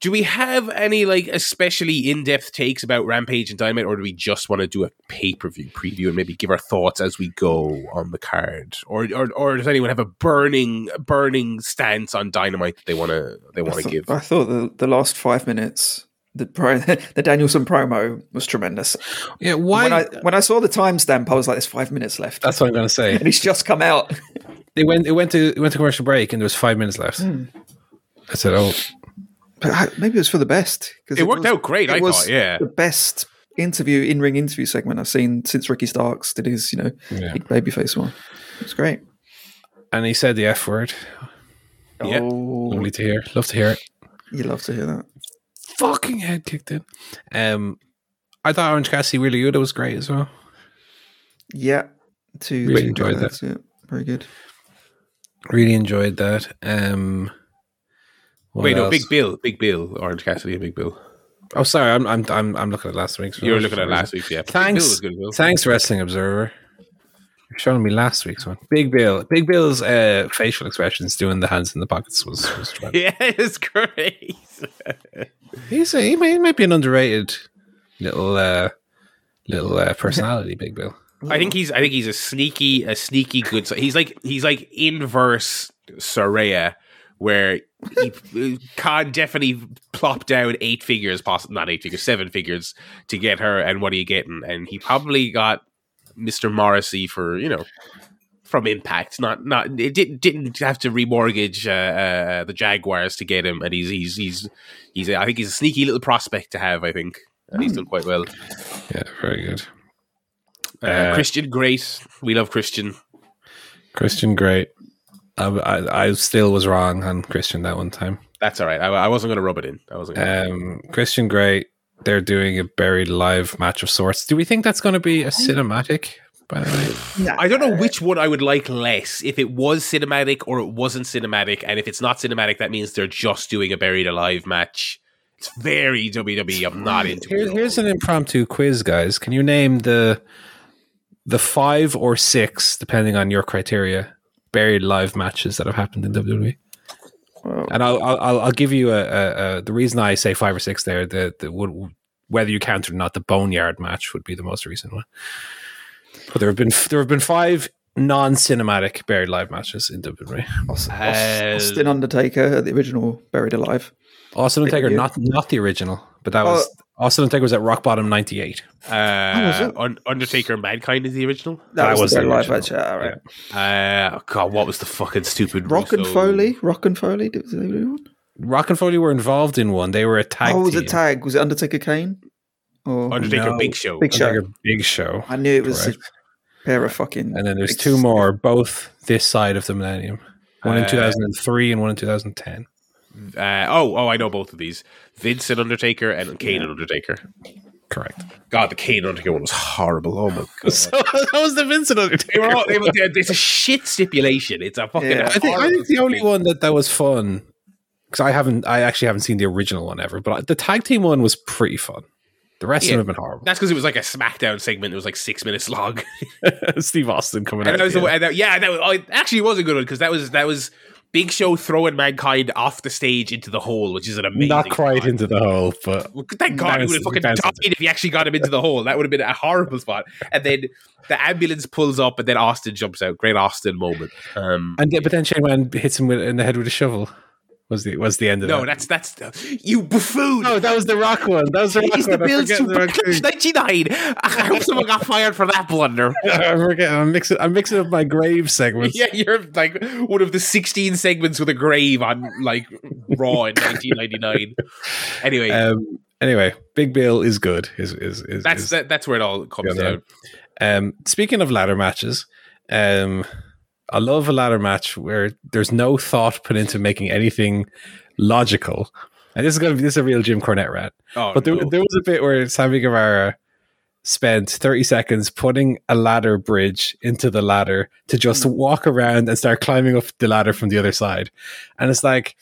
Do we have any like especially in depth takes about Rampage and Dynamite, or do we just want to do a pay per view preview and maybe give our thoughts as we go on the card, or or, or does anyone have a burning burning stance on Dynamite that they want to they want to give? I thought the, the last five minutes, the pro, the Danielson promo was tremendous. Yeah, why? When I when I saw the timestamp, I was like, "There's five minutes left," that's what I'm going to say. and he's just come out. They went. It went to. It went to commercial break, and there was five minutes left. Hmm. I said, "Oh, But I- maybe it was for the best because It worked out great, It I was thought, yeah. the best interview in ring interview segment I've seen since Ricky Starks did his you know yeah." big babyface one. It's great. And he said the F word. Yeah. Oh, Lovely to hear. Love to hear it. you love to hear that. Fucking head kicked in. Um, I thought Orange Cassidy really good. It was great as well. Yeah, two, Really enjoyed that. highlights, Yeah, very good. Really enjoyed that. Um, what Wait, no. Big Bill, Big Bill, Orange Cassidy, and Big Bill. Oh, sorry, I'm I'm I'm, I'm looking at last week's. You were one looking at last week's, yeah. Big Bill Thanks, thanks, Wrestling Observer. You're showing me last week's one. Big Bill, Big Bill's uh, facial expressions, doing the hands in the pockets was. was. Yeah, it's great. He's a, he, may, he might be an underrated little uh, little uh, personality, Big Bill. I think he's. I think he's a sneaky, a sneaky good. He's like he's like inverse Saraya, where he can definitely plop down eight figures, possibly not eight figures, seven figures to get her. And what are you getting? And he probably got Mister Morrissey for you know from Impact. Not not it didn't didn't have to remortgage uh, uh, the Jaguars to get him. And he's he's he's he's. I think he's a sneaky little prospect to have. I think. And he's done quite well. Yeah, very good. Uh, Uh, Christian, great. We love Christian. Christian, great. I, I, I still was wrong on Christian that one time. That's all right. I, I wasn't going to rub it in. I wasn't. Gonna Um, Christian, Grey, They're doing a buried live match of sorts. Do we think that's going to be a cinematic? By the way, Nah. I don't know which one I would like less. If it was cinematic or it wasn't cinematic, and if it's not cinematic, that means they're just doing a buried alive match. It's very WWE. I'm not into Here, it. here's an impromptu quiz, guys. Can you name the the five or six, depending on your criteria, buried live matches that have happened in WWE? Well, And I'll I'll, I'll- I'll give you a, a, a the reason I say five or six there. The, the would whether you count it or not, the boneyard match would be the most recent one. But there have been there have been five non-cinematic buried live matches in WWE. Aus- Aus- Uh, Austin Undertaker, the original Buried Alive. Austin Undertaker, not not the original, but that was Austin Undertaker was at Rock Bottom '98. Uh, it? Un- Undertaker and Mankind is the original. That, That was, was the the Buried Alive original. match. Yeah, all right. Uh, oh God, what was the fucking stupid Rock and Foley. Rock and Foley. Did, they do one? Rock and Foley were involved in one. They were a tag. oh, was team. it tag? Was it Undertaker Kane? Or Undertaker No. Big Show. Big Show. Undertaker Big Show. I knew it was Correct. a pair of fucking. And then there's two more, both this side of the millennium. One in Uh, 2003 and one in 2010. Uh, oh, oh, I know both of these. Vince and Undertaker and Kane and Undertaker. Correct. God, the Kane Undertaker one was horrible. Oh my god. So that was the Vincent They Undertaker. all, they were, it's a shit stipulation. It's a fucking. Yeah. I think I horrible think the only one that that was fun because I haven't I actually haven't seen the original one ever, but the tag team one was pretty fun. The rest Yeah. of them have been horrible. That's because it was like a SmackDown segment. It was like six minutes long. Steve Austin coming and out. that was the, yeah. and that, yeah, that was, oh, it actually was a good one because that was that was Big Show throwing mankind off the stage into the hole, which is an amazing. Not quite spot. into the hole, but thank God he would have fucking died if he actually got him into the hole. That would have been a horrible spot. And then the ambulance pulls up, and then Austin jumps out. Great Austin moment. Um, and then- but then Shane Man hits him with, in the head with a shovel. Was the was the end of it? no, that? that's that's you buffoon. no, that was the Rock one. That was the Rock He's the one. I Bills forget to the Rock thing. ninety nine. I hope someone got fired for that blunder. I forget. I'm mixing. I'm mixing up my grave segments. Yeah, you're like one of the 16 segments with a grave on like Raw in 1999. Anyway, Um. Anyway, Big Bill is good. Is is is that's is, that, that's where it all comes down. Um, speaking of ladder matches, um, I love a ladder match where there's no thought put into making anything logical. And this is going to be this is a real Jim Cornette rat. Oh, But there, no. there was a bit where Sammy Guevara spent 30 seconds putting a ladder bridge into the ladder to just hmm. walk around and start climbing up the ladder from the other side. And it's like,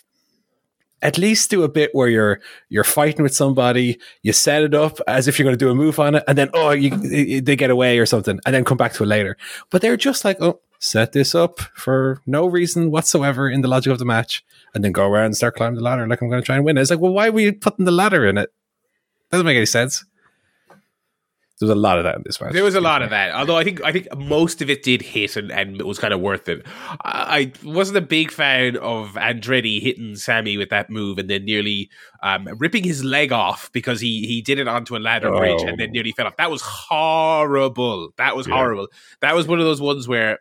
at least do a bit where you're you're fighting with somebody, you set it up as if you're going to do a move on it, and then oh, you, they get away or something, and then come back to it later. But they're just like, oh, set this up for no reason whatsoever in the logic of the match, and then go around and start climbing the ladder like I'm going to try and win. It's like, well, why were you putting the ladder in it? Doesn't make any sense. There was a lot of that in this match. There was a lot of that, although I think I think most of it did hit and, and it was kind of worth it. I, I wasn't a big fan of Andretti hitting Sammy with that move and then nearly um, ripping his leg off because he he did it onto a ladder Oh. bridge and then nearly fell off. That was horrible. That was Yeah. horrible. That was one of those ones where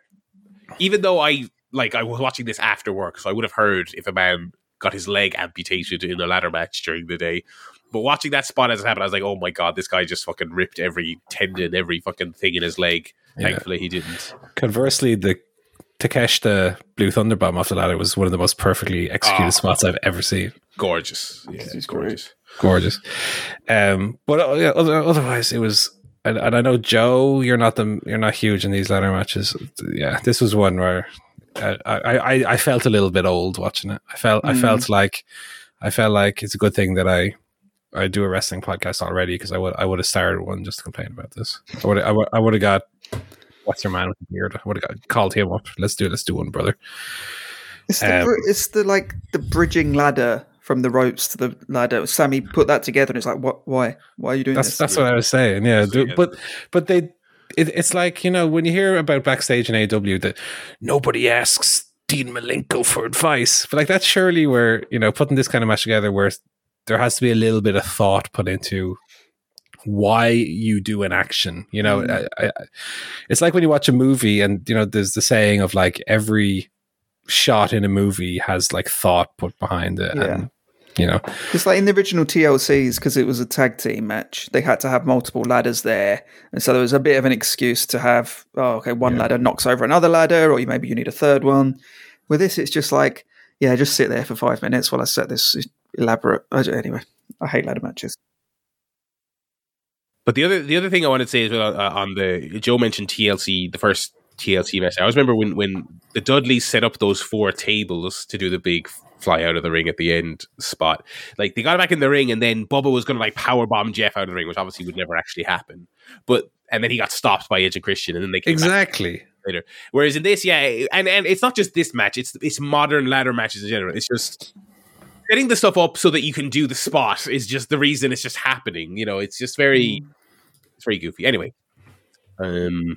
even though I like I was watching this after work, so I would have heard if a man got his leg amputated in a ladder match during the day. But watching that spot as it happened, I was like, "Oh my god, this guy just fucking ripped every tendon, every fucking thing in his leg." Yeah. Thankfully, he didn't. Conversely, the Takesh the Blue Thunder Bomb off the ladder was one of the most perfectly executed Ah. spots I've ever seen. Gorgeous, yeah, He's it's great. gorgeous. gorgeous. Um, but uh, yeah, other, otherwise, it was. And, and I know Joe, you're not the you're not huge in these ladder matches. Yeah, this was one where uh, I, I I felt a little bit old watching it. I felt I Mm. felt like I felt like it's a good thing that I I do a wrestling podcast already because I would I would have started one just to complain about this. I would I would I would have got what's your man with the beard? I would have got, called him up. Let's do let's do one, brother. It's the, Um, it's the like the bridging ladder from the ropes to the ladder. Sammy put that together, and it's like, what? Why? Why are you doing That's this? that's what I was saying. Yeah, So, yeah. but but they, it, it's like you know when you hear about backstage in AW that nobody asks Dean Malenko for advice, but like that's surely where you know putting this kind of match together where there has to be a little bit of thought put into why you do an action. You know, Mm. I, I, it's like when you watch a movie and you know there's the saying of like every shot in a movie has like thought put behind it Yeah. and you know. It's like in the original TLCs because it was a tag team match. They had to have multiple ladders there, and so there was a bit of an excuse to have. Oh, okay, one ladder knocks over another ladder, or you, maybe you need a third one. With this, it's just like, yeah, just sit there for five minutes while I set this elaborate. Anyway, I hate ladder matches. But the other the other thing I wanted to say is well, uh, on the Joe mentioned TLC the first TLC match. I always remember when when the Dudleys set up those four tables to do the big fly out of the ring at the end spot. Like they got back in the ring, and then Bubba was going to like power bomb Jeff out of the ring, which obviously would never actually happen. But and then he got stopped by Edge and Christian, and then they came back Exactly. later. Whereas in this, yeah, and and it's not just this match; it's it's modern ladder matches in general. It's just setting the stuff up so that you can do the spot is just the reason it's just happening. You know, it's just very, it's very goofy. Anyway, um,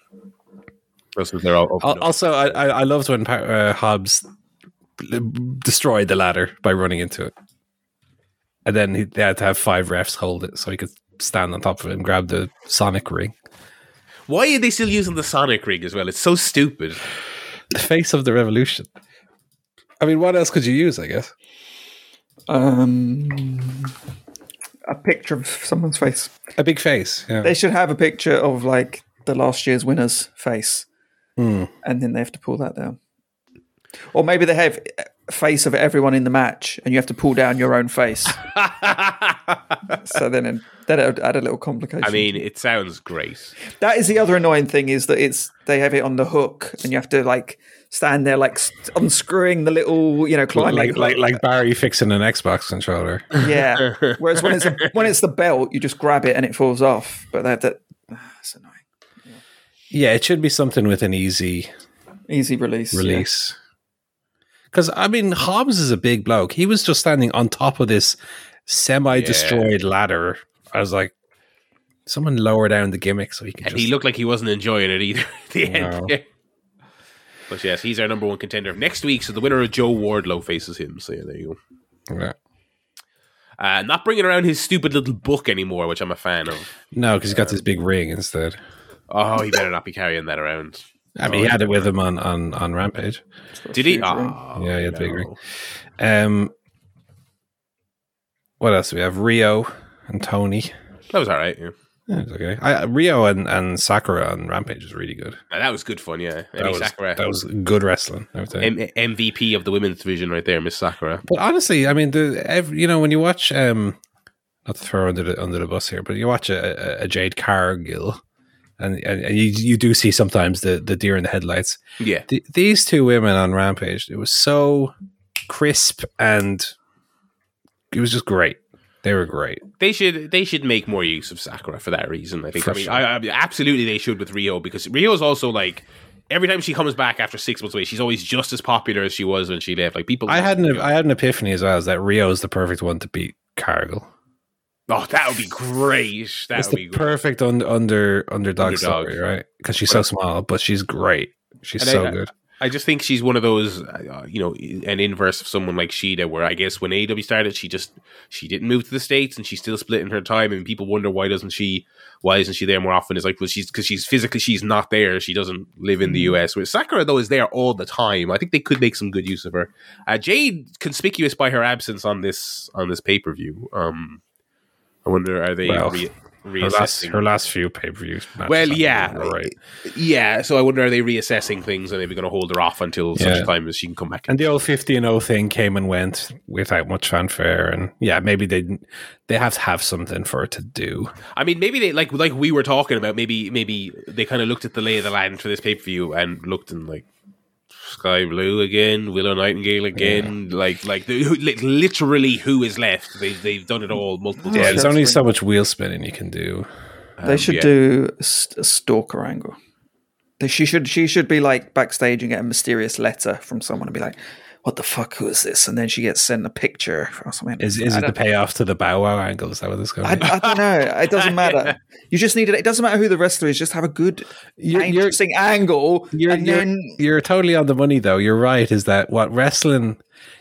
what else was there? All, Also, I, I I loved when uh, Hobbs destroyed the ladder by running into it, and then he, they had to have five refs hold it so he could stand on top of it and grab the Sonic ring. Why are they still using the Sonic ring as well? It's so stupid. The face of the revolution. I mean, what else could you use? I guess. Um, a picture of someone's face. A big face. Yeah. They should have a picture of like the last year's winner's face, Hmm. and then they have to pull that down. Or maybe they have face of everyone in the match, and you have to pull down your own face. so then that would add a little complication. I mean, it sounds great. that is the other annoying thing is that it's they have it on the hook, and you have to like stand there like unscrewing the little you know climbing like like like Barry fixing an Xbox controller. yeah. Whereas when it's a, when it's the belt, you just grab it and it falls off. But that that that's annoying. Yeah, it should be something with an easy Easy release. yeah. Because I mean, Hobbs is a big bloke. He was just standing on top of this semi-destroyed ladder. I was like, someone lower down the gimmick so he can. And just, he looked like he wasn't enjoying it either at the end. No. But yes, he's our number one contender next week. So the winner of Joe Wardlow faces him. So yeah, there you go. Yeah. Uh, not bringing around his stupid little book anymore, which I'm a fan of. No, because he's got this big ring instead. Oh, he better not be carrying that around. I mean, he had it with him on on on Rampage. Did he? Huge. Oh, Yeah, he had a big ring. Um, what else do we have? Riho and Tony. That was all right. Yeah. Yeah, it's okay. I, Riho and, and Sakura on Rampage was really good. Uh, That was good fun. Yeah, That was, Sakura, that was good wrestling. I would say. M- MVP of the women's division right there, Miss Sakura. But honestly, I mean, the every, you know when you watch, um, not to throw her under the under the bus here, but you watch a, a, a Jade Cargill, and, and and you you do see sometimes the the deer in the headlights. Yeah, Th these two women on Rampage, it was so crisp and it was just great. They were great. they should they should make more use of Sakura for that reason. I think. For I mean, sure. I, I, absolutely they should with Riho because Riho is also like every time she comes back after six months away, she's always just as popular as she was when she left. Like people, I had an. I had an epiphany as well. Is that Riho is the perfect one to beat Cargill? Oh, that would be great. That It's would the be great. perfect un, under underdog, Underdog. story, right? Because she's so small, but she's great. She's And so I- good. I just think she's one of those, uh, you know, an inverse of someone like Shida, where I guess when AW started, she just she didn't move to the states, and she's still splitting her time, and people wonder why doesn't she, why isn't she there more often? It's like, well, she's because she's physically she's not there, she doesn't live in the US. Where Sakura though is there all the time. I think they could make some good use of her. Uh, Jade conspicuous by her absence on this on this pay per view. Um, I wonder are they Well, re- Her last, reassessing? her last few pay per views. Well, yeah, right. yeah. So I wonder are they reassessing things and maybe going to hold her off until Yeah. such time as she can come back. And the old fifty and 0 thing came and went without much fanfare, and yeah, maybe they they have to have something for it to do. I mean, maybe they like like we were talking about. Maybe maybe they kind of looked at the lay of the land for this pay per view and looked and like Skye Blue again, Willow Nightingale again. Like like the, who, li- literally who is left? They they've done it all multiple Yeah, times. there's only so much wheel spinning you can do. They Um, should yeah. do a, stalker angle. She should she should be like backstage and get a mysterious letter from someone and be like, "What the fuck? Who is this?" And then she gets sent a picture or something. Is is it the payoff to the Bow Wow angle? Is that what this going? I. I don't know. It doesn't matter. You just need it. It doesn't matter who the wrestler is. Just have a good, You're- you're- interesting angle, You're, and you're, then you're totally on the money, though. You're right. Is that what wrestling?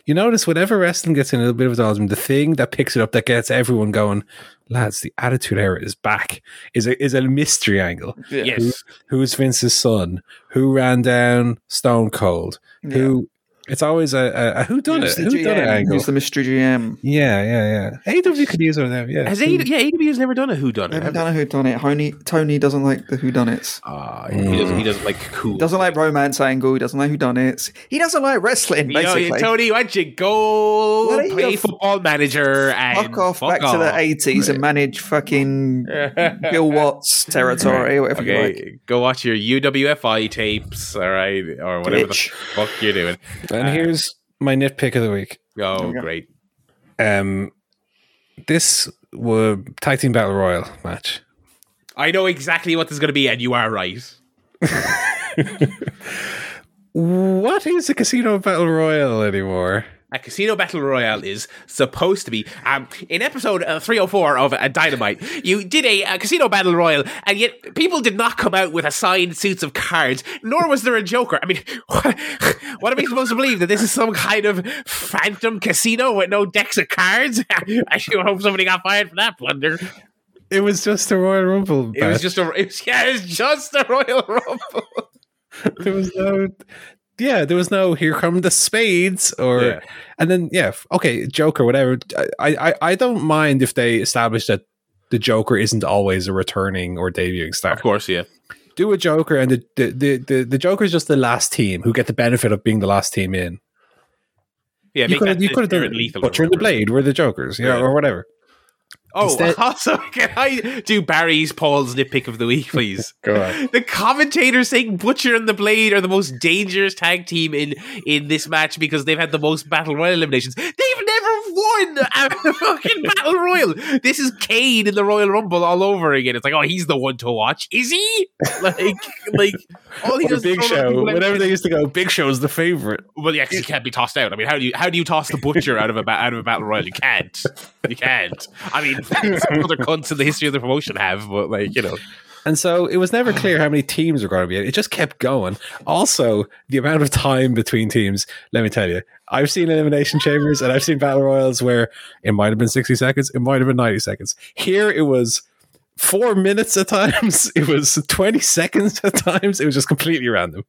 You notice whenever wrestling gets in a little bit of a the thing that picks it up that gets everyone going, lads, the Attitude Era is back. Is a is a mystery angle. yeah. Yes, Who's Vince's son? Who ran down Stone Cold? Who It's always a, a, a who done it? Who done it angle? Who's the Mr. GM? Yeah, yeah, yeah. AW could use one of them. Yeah. Has A- yeah, AW has never done a who done it. don't know who done it. Tony, Tony doesn't like the who done it. Uh, he doesn't. He doesn't like cool. Doesn't like romance angle. He doesn't like who done it. He doesn't like wrestling. You know, Basically, Tony, why don't you go Why play you football manager and fuck off fuck back to the off. eighties and manage fucking Bill Watts territory or whatever you Okay, like. go watch your UWFI tapes, all right, or whatever Bitch. the fuck you're doing. And here's my nitpick of the week. Oh, we great! Um, this was tag team battle royal match. I know exactly what this is going to be, and you are right. What is a casino battle royal anymore? A casino battle royale is supposed to be. Um, in episode uh, 304 of uh, Dynamite, you did a, a casino battle royale, and yet people did not come out with assigned suits of cards, nor was there a Joker. I mean, what, what are we supposed to believe? That this is some kind of phantom casino with no decks of cards? I sure hope somebody got fired for that blunder. It was just a Royal Rumble. It was just a, it was, yeah, it was just a Royal Rumble. there was no yeah there was no here come the spades or Yeah. and then yeah okay joker whatever I, I i don't mind if they establish that the joker isn't always a returning or debuting star Of course, yeah. do a joker and the the, the the the joker is just the last team who get the benefit of being the last team in Yeah, you could have you could have done it. lethal. butcher and the blade were the jokers yeah, Yeah. or whatever Oh, Instead- also, can I do Barry's Paul's nitpick of the week, please? go on The commentators saying Butcher and the Blade are the most dangerous tag team in in this match because they've had the most battle royal eliminations. They've never won a fucking battle royal. This is Kane in the Royal Rumble all over again. It's like, oh, he's the one to watch. Is he? Like, like all he does big show whenever they used to go big show's the favorite Well, yeah, 'cause he can't be tossed out. I mean, how do you how do you toss the butcher out of a out of a battle royal? You can't. You can't. I mean, other cunts in the history of the promotion have, but like you know, And so it was never clear how many teams were going to be in. It just kept going. Also, the amount of time between teams, let me tell you, I've seen Elimination Chambers and I've seen Battle Royals where it might have been 60 seconds, it might have been 90 seconds. Here it was four minutes at times, it was 20 seconds at times. It was just completely random.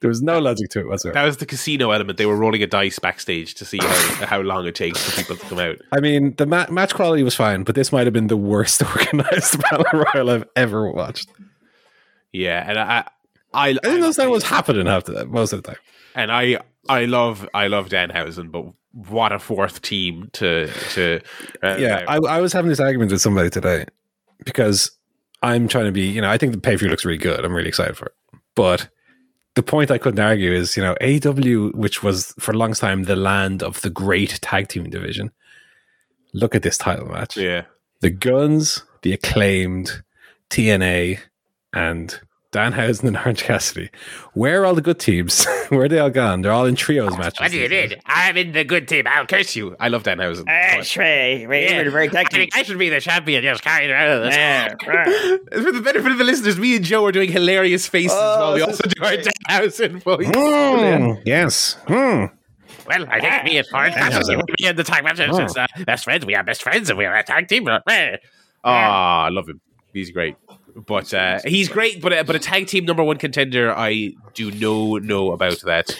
There was no logic to it whatsoever. that was the casino element. They were rolling a dice backstage to see how, how long it takes for people to come out. I mean, the ma- match quality was fine, but this might have been the worst organized Battle Royal I've ever watched. Yeah, and I, I, I didn't know that was happening after that most of the time. and I, I love, I love Danhausen, but what a fourth team to to. Uh, yeah, I, I was having this argument with somebody today because I'm trying to be, you know, I think the pay per view looks really good. I'm really excited for it. But the point I couldn't argue is, you know, AW, which was for a long time the land of the great tag team division. Look at this title match. yeah. The Guns, the acclaimed, TNA, and Danhausen and Orange Cassidy. Where are all the good teams? Where are they all gone? They're all in trios matches. What do you these mean? I'm in the good team. I'll curse you. I love Danhausen. But- Shrey, Yeah. very I think I should be the champion. Just carry it out. Yeah. For the benefit of the listeners, me and Joe are doing hilarious faces Oh, while we also do our great. Danhausen voice. Mm, yes. Mm. Well, I think me and Orange Cassidy, me and the tag match, Oh. is uh, best friends. We are best friends, and we are a tag team. Oh, I love him. He's great. But uh, he's great, but uh, but a tag team number one contender, I do no know about that.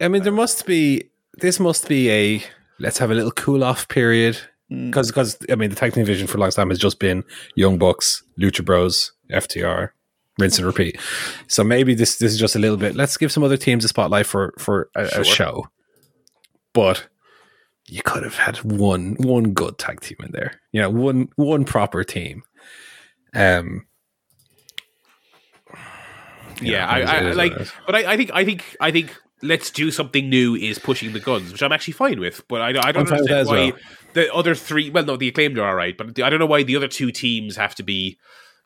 I mean, there must be. This must be a. Let's have a little cool off period because because I mean the tag team division for a long time has just been Young Bucks, Lucha Bros, FTR, rinse and repeat. So maybe this this is just a little bit. Let's give some other teams a spotlight for for a, Sure. a show. But you could have had one one good tag team in there. You know, one one proper team. Um. Yeah, I, it I like, but I, I think I think I think let's do something new is pushing the guns, which I'm actually fine with. But I, I don't I'm fine with that understand why the other three. Well, no, the acclaimed are all right, but I don't know why the other two teams have to be.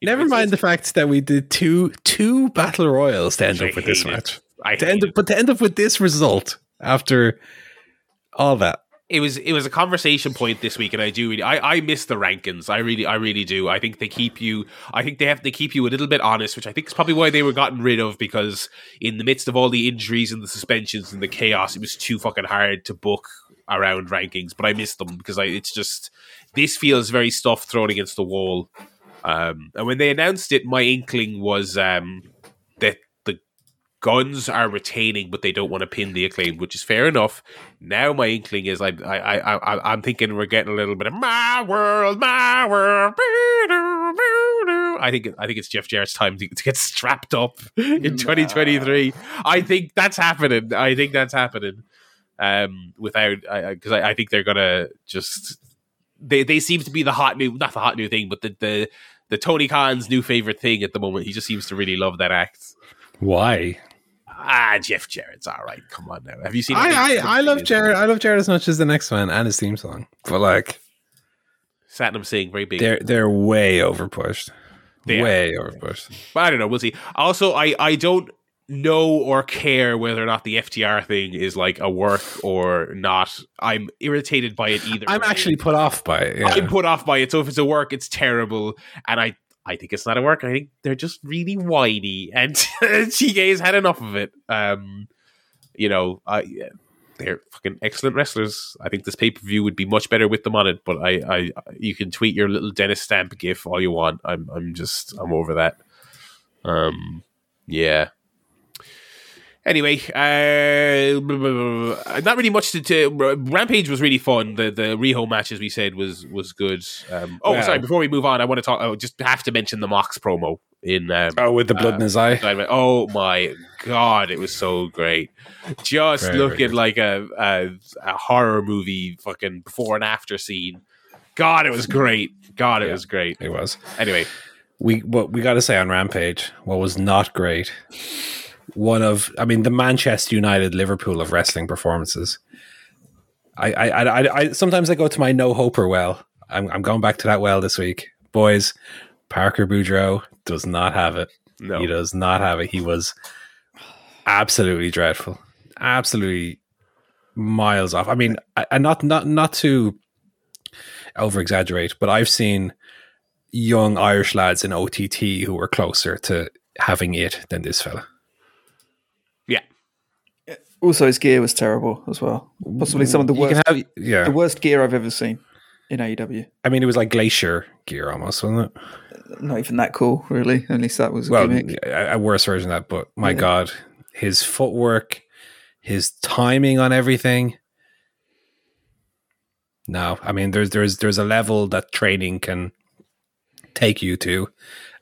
know, Never it's- mind the fact that we did two two battle royals to end up with this it. match. I To end up, but to end up with this result after all that. It was it was a conversation point this week, and I do really I, I miss the rankings. I really I really do. I think they keep you. I think they have they keep you a little bit honest, which I think is probably why they were gotten rid of because in the midst of all the injuries and the suspensions and the chaos, it was too fucking hard to book around rankings. But I miss them because I it's just this feels very stuff thrown against the wall. Um, and when they announced it, my inkling was um, that Guns are retaining, but they don't want to pin the acclaim, which is fair enough. Now my inkling is I I I, I I'm thinking we're getting a little bit of my world, my world. I think I think it's Jeff Jarrett's time to, to get strapped up in 2023. I think that's happening. I think that's happening. Um, without because I, I, I think they're gonna just they they seem to be the hot new not the hot new thing, but the the the Tony Khan's new favorite thing at the moment. He just seems to really love that act. Why? Ah, Jeff Jarrett's all right. Come on now. Have you seen? I I, I love Jarrett. I love Jarrett as much as the next one and his theme song. But like Satnam Singh, very big. They're they're way overpushed. They way are. overpushed. But I don't know. We'll see. Also, I I don't know or care whether or not the FTR thing is like a work or not. I'm irritated by it either. I'm way. actually put off by it. Yeah. I'm put off by it. So if it's a work, it's terrible, and I I think it's not a work. I think they're just really whiny, and Chige has had enough of it. Um, you know, I they're fucking excellent wrestlers. I think this pay per view would be much better with them on it. But I, I, you can tweet your little Dennis Stamp gif all you want. I'm, I'm just, I'm over that. Um, yeah anyway, uh, not really much to, to, Rampage was really fun. The the Riho match, as we said, was was good. Um, oh, sorry. Before we move on, I want to talk. I just have to mention the Mox promo in. Um, oh, with the blood uh, in his eye. Oh my god, it was so great. Just looking like a, a, a horror movie, fucking before and after scene. God, it was great. God, it yeah, was great. It was. Anyway, we what we got to say on Rampage, what was not great one of, I mean, the Manchester United Liverpool of wrestling performances. I, I, I, I sometimes I go to my no hoper well. I'm, I'm going back to that well this week, boys. Parker Boudreaux does not have it. No, he does not have it. He was absolutely dreadful, absolutely miles off. I mean, I, not not not to over exaggerate, but I've seen young Irish lads in OTT who were closer to having it than this fella. Also, his gear was terrible as well. Possibly some of the worst, have, yeah. the worst gear I've ever seen in AEW. I mean, it was like glacier gear almost, wasn't it? Not even that cool, really. At least that was a well. A, a worse version of that. But my yeah. God, his footwork, his timing on everything. No, I mean, there's there's there's a level that training can take you to,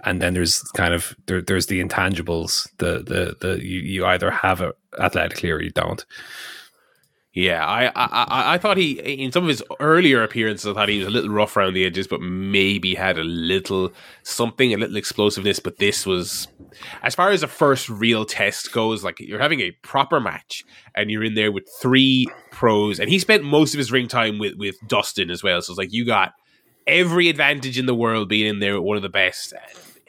and then there's kind of there, there's the intangibles the the the you, you either have it athletically or you don't. Yeah I, I i thought he in some of his earlier appearances i thought he was a little rough around the edges but maybe had a little something a little explosiveness. But this was as far as a first real test goes like you're having a proper match and you're in there with three pros. And he spent most of his ring time with with dustin as well. So it's like you got every advantage in the world being in there with one of the best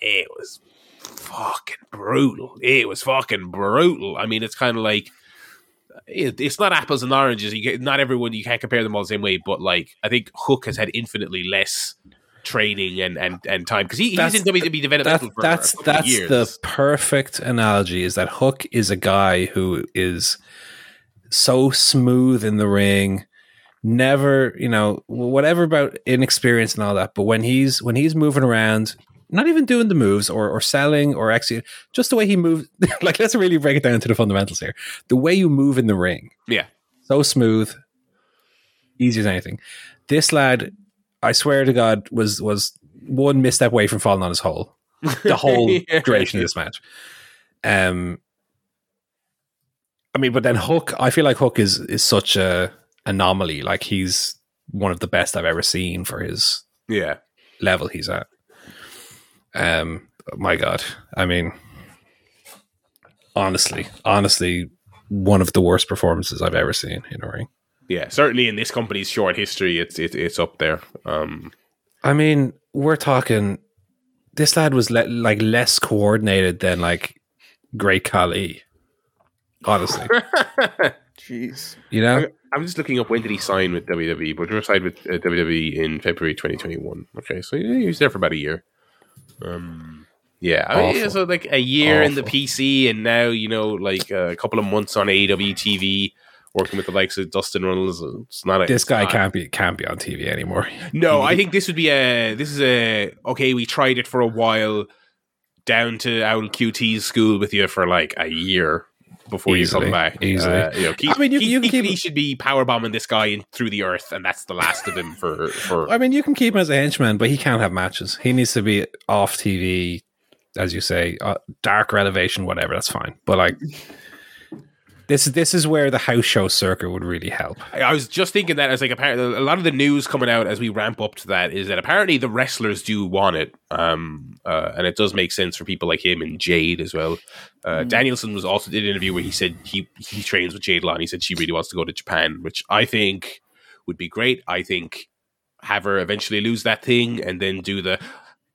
it was fucking brutal. It was fucking brutal. I mean, it's kind of like it, it's not apples and oranges. You get, not everyone you can't compare them all the same way, but like I think Hook has had infinitely less training and and, and time because he, he's in WWE developmental that, that's that's years. the perfect analogy. Is that Hook is a guy who is so smooth in the ring never you know whatever about inexperience and all that but when he's when he's moving around not even doing the moves or, or selling or executing, just the way he moves. like, let's really break it down to the fundamentals here. The way you move in the ring. Yeah. So smooth, easy as anything. This lad, I swear to God, was was one misstep away from falling on his hole the whole yeah. duration of this match. Um, I mean, but then Hook, I feel like Hook is is such a anomaly. Like he's one of the best I've ever seen for his yeah level he's at. Um, my God, I mean, honestly, honestly, one of the worst performances I've ever seen in a ring. Yeah, certainly in this company's short history, it's it, it's up there. Um, I mean, we're talking. This lad was le- like less coordinated than like Great Khali. Honestly, jeez, you know. I'm just looking up when did he sign with WWE, but he signed with uh, WWE in February 2021. Okay, so he was there for about a year. Um, yeah, I mean, so like a year Awful. in the PC, and now you know, like a couple of months on AEW TV, working with the likes of Dustin Runnels. It's not a, this guy not, can't be can't be on TV anymore. No, I think this would be a this is a okay. We tried it for a while. down to old QT's school with you for like a year before Easily, you come back. easily. Uh, you know, I mean, you- keep, you can keep, keep- he should be power bombing this guy in, through the earth, and that's the last of him for for. I mean, you can keep him as a henchman, but he can't have matches. He needs to be off TV, as you say, uh, dark elevation, whatever. That's fine. But like, this is this is where the house show circuit would really help. I I was just thinking that as like apparently a lot of the news coming out as we ramp up to that is that apparently the wrestlers do want it, um, uh, and it does make sense for people like him and Jade as well. Uh, Danielson was also did an interview where he said he he trains with Jade Law, and he said she really wants to go to Japan, which I think would be great. I think have her eventually lose that thing and then do the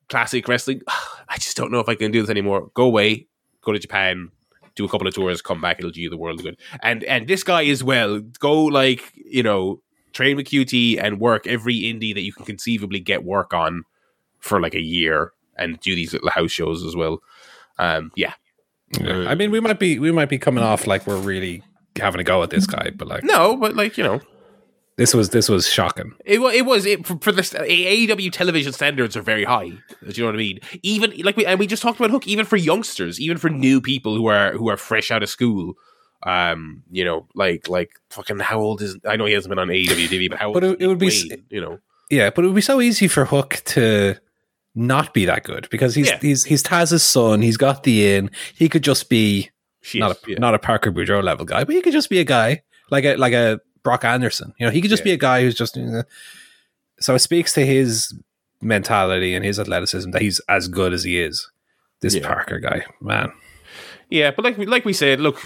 classic wrestling. I just don't know if I can do this anymore. Go away, go to Japan, do a couple of tours, come back. It'll do you the world good. And and this guy as well. Go like you know train with QT and work every indie that you can conceivably get work on for like a year and do these little house shows as well. Um, yeah, I mean, we might be we might be coming off like we're really having a go at this guy, but like no, but like you know, this was this was shocking. It was. It was it, for, for the AEW television standards are very high. Do you know what I mean? Even like we and we just talked about Hook. Even for youngsters, even for new people who are who are fresh out of school, um, you know, like like fucking how old is? I know he hasn't been on AEW TV, but how? But old it- it would be Wayne, you know. Yeah, but it would be so easy for Hook to not be that good because he's Yeah. he's he's Taz's son. He's got the in. He could just be not a yeah. not a Parker Boudreaux level guy, but he could just be a guy like a like a Brock Anderson. You know, he could just Yeah. be a guy who's just. uh, so it speaks to his mentality and his athleticism that he's as good as he is. This Yeah. Parker guy, man. Yeah, but like we like we said, look,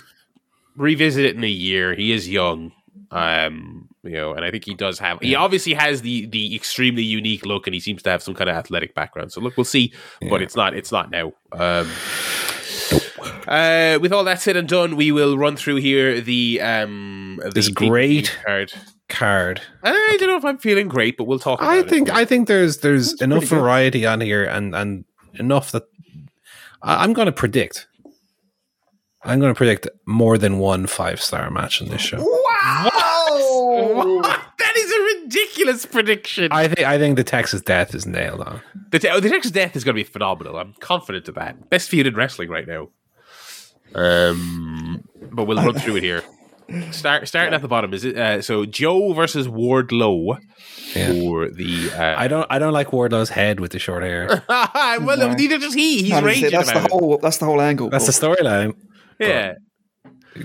revisit it in a year. He is young, um, you know, and I think he does have. He obviously has the the extremely unique look, and he seems to have some kind of athletic background. So look, we'll see, but it's not it's not now. Um, uh, with all that said and done, we will run through here the um the This great card. Card. I don't know if I'm feeling great, but we'll talk. About I it. think I think there's there's enough pretty good. variety on here and and enough that I'm going to predict. I'm going to predict more than one five star match in this show. Wow! that is a ridiculous prediction. I think I think the Texas Death is nailed on. The, te- the Texas Death is going to be phenomenal. I'm confident of that. Best feud in wrestling right now. Um, but we'll run through it here. Start starting at the bottom. Is it uh, so? Joe versus Wardlow Yeah. for the. Uh, I don't I don't like Wardlow's head with the short hair. well, No. neither does he. He's raging that's about the it. whole. That's the whole angle. That's the storyline. Yeah.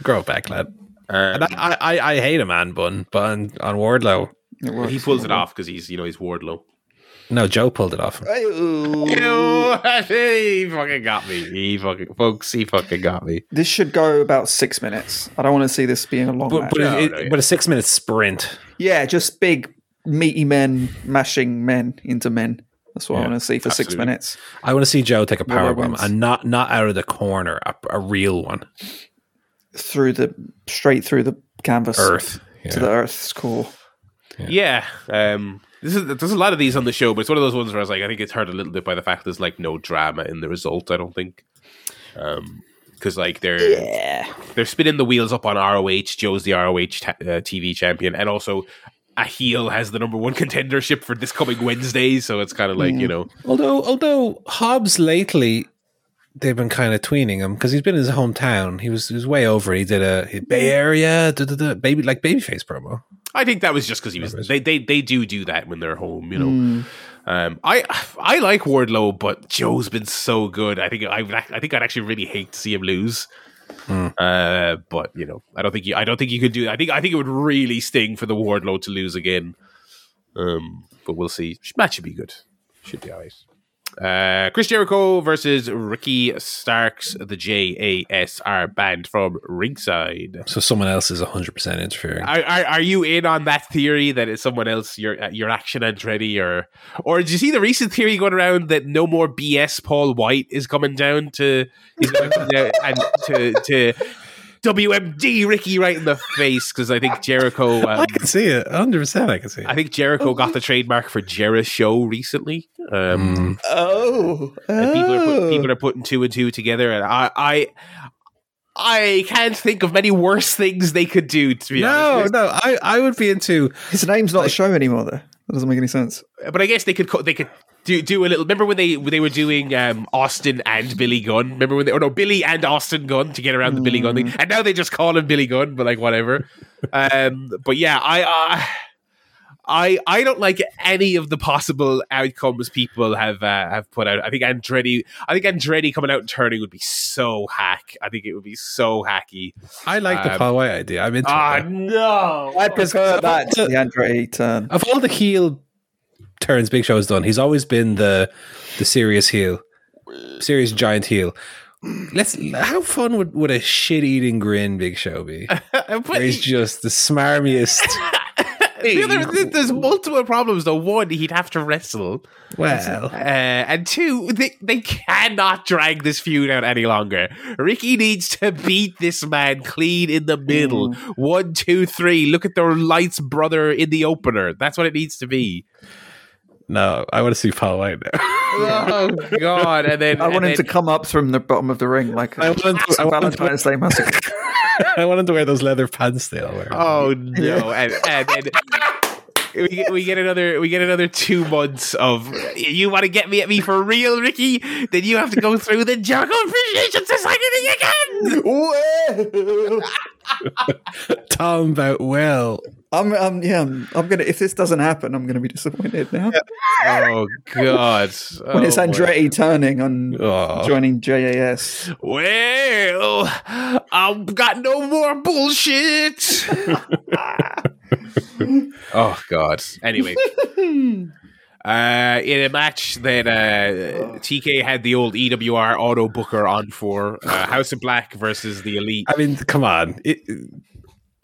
Grow back, lad. Um, And I, I, I hate a man bun, but on, on Wardlow, works. he pulls it off because he's you know he's Wardlow. no, Joe pulled it off. Ew. Ew, he fucking got me. He fucking folks. He fucking got me. This should go about six minutes. I don't want to see this being a long But match. but, No, it, no, yeah. but a six minute sprint. yeah, just big meaty men mashing men into men. That's what I want to see for six minutes. I want to see Joe take a Wardlow power bomb and not not out of the corner, a, a real one. Through the straight through the canvas Earth. to the earth's core. Yeah. Um, this is there's a lot of these on the show, but it's one of those ones where I was like, I think it's hurt a little bit by the fact there's like no drama in the result. I don't think, um, because like they're Yeah. they're spinning the wheels up on ROH. Joe's the ROH ta- uh, TV champion, and also a heel has the number one contendership for this coming Wednesday. So it's kind of like you know, Although although Hobbs lately they've been kind of tweening him because he's been in his hometown. He was he was way over. He did a he- Bay Area da, da, da, baby like babyface promo. I think that was just because he was- They, they they do do that when they're home. You know, Mm. um, I I like Wardlow, but Joe's been so good. I think I I think I'd actually really hate to see him lose. Hmm. Uh, but you know, I don't think you. I don't think you could do. I think I think it would really sting for the Wardlow to lose again. Um, but we'll see. Match should be good. Should be alright. Uh, Chris Jericho versus Ricky Starks, the JASR band from ringside. So someone else is hundred percent interfering. Are, are, are you in on that theory that it's someone else your uh, your action and ready or or did you see the recent theory going around that no more BS Paul White is coming down to he's going to down and to to WMD Ricky right in the face because I think Jericho um, I can see it, hundred percent. I can see it. I think Jericho got the trademark for Jera Show recently. Um, Mm. Oh. and people are put, Oh. people are putting two and two together, and I I I can't think of many worse things they could do. To be No, honest, no, I, I would be into His name's not a show anymore, though. That doesn't make any sense. but I guess they could co- they could do do a little. Remember when they when they were doing um, Austin and Billy Gunn? Remember when they or no Billy and Austin Gunn to get around the Billy Gunn thing, and now they just call him Billy Gunn, but like whatever. um, but yeah, I. Uh, I I don't like any of the possible outcomes people have uh, have put out. I think Andretti I think Andretti coming out and turning would be so hack. I think it would be so hacky. I like the Um, Paul White idea. I'm into Ah it. no! I prefer that to the Andretti turn. Of all the heel turns Big Show has done, he's always been the the serious heel, serious giant heel. Let's. How fun would, would a shit eating grin Big Show be? But he's just the smarmiest. the other, there's multiple problems though. One, he'd have to wrestle. Well, Uh, and two, they, they cannot drag this feud out any longer. Ricky needs to beat this man clean in the middle. One, two, three. Look at their lights brother in the opener. That's what it needs to be. no, I want to see Paul White now. Oh God! And then I want and him to come up from the bottom of the ring like I a want him to- I want to- Valentine's Day massacre. I want him to wear those leather pants they all wear. Oh no! And, and then we get, we get another we get another two months of you want to get me at me for real, Ricky? Then you have to go through the Jericho Appreciation Society again. Tom about well. I'm, I'm, yeah, I'm, I'm gonna. If this doesn't happen, I'm gonna be disappointed now. Oh God! when it's Oh, boy. Andretti turning on Oh. joining JAS. Well, I've got no more bullshit. oh God! Anyway. Uh, in a match that uh, TK had the old EWR auto booker on for uh, House of Black versus the Elite. I mean, come on. It,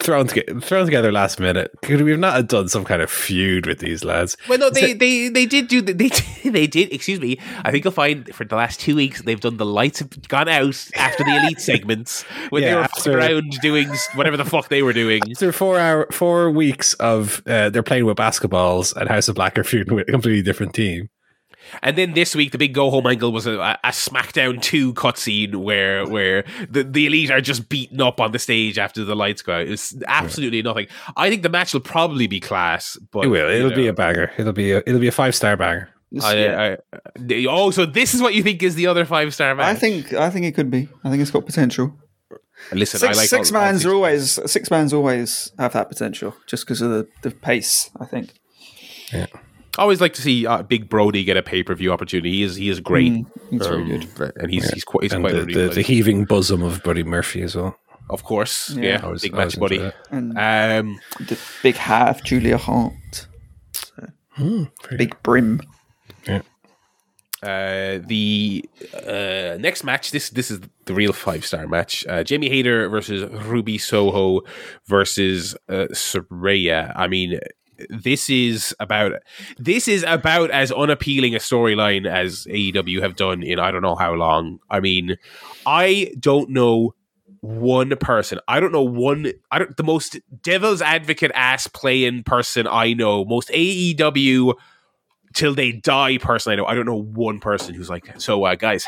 thrown, together, thrown together last minute. Could we have not done some kind of feud with these lads? Well, no, they, they they did do the, they they did. Excuse me. I think you'll find for the last two weeks they've done the lights have gone out after the elite segments when they Yeah, were after- around doing whatever the fuck they were doing. After four hour, four weeks of uh, they're playing with basketballs and House of Black are feuding with a completely different team. And then this week, the big go home angle was a, a SmackDown two cutscene where where the, the elite are just beaten up on the stage after the lights go out. It's absolutely nothing. I think the match will probably be class, but It will. It'll know, be a banger. It'll be a it'll be a five star banger. I, I, oh, so this is what you think is the other five star match? I think I think it could be. I think it's got potential. Listen, Six, I like six all- all mans six are always six mans always have that potential just because of the, the pace. I think. I always like to see uh, Big Brody get a pay per view opportunity. He is he is great. Mm, he's very Um, good. and he's he's quite he's And quite the, the, the heaving bosom of Buddy Murphy as well. of course. Yeah. Yeah, was- big match buddy. into that. And Um, the big half, Julia Hart, Hmm, very big brim. Uh, the uh, next match, this this is the real five star match. Uh, Jamie Hayter versus Ruby Soho versus uh, Saraya. I mean, this is about this is about as unappealing a storyline as AEW have done in I don't know how long. I mean, I don't know one person. I don't know one. I don't the most devil's advocate ass playing person I know. Most AEW till they die person I know. I don't know one person who's like, so uh, guys,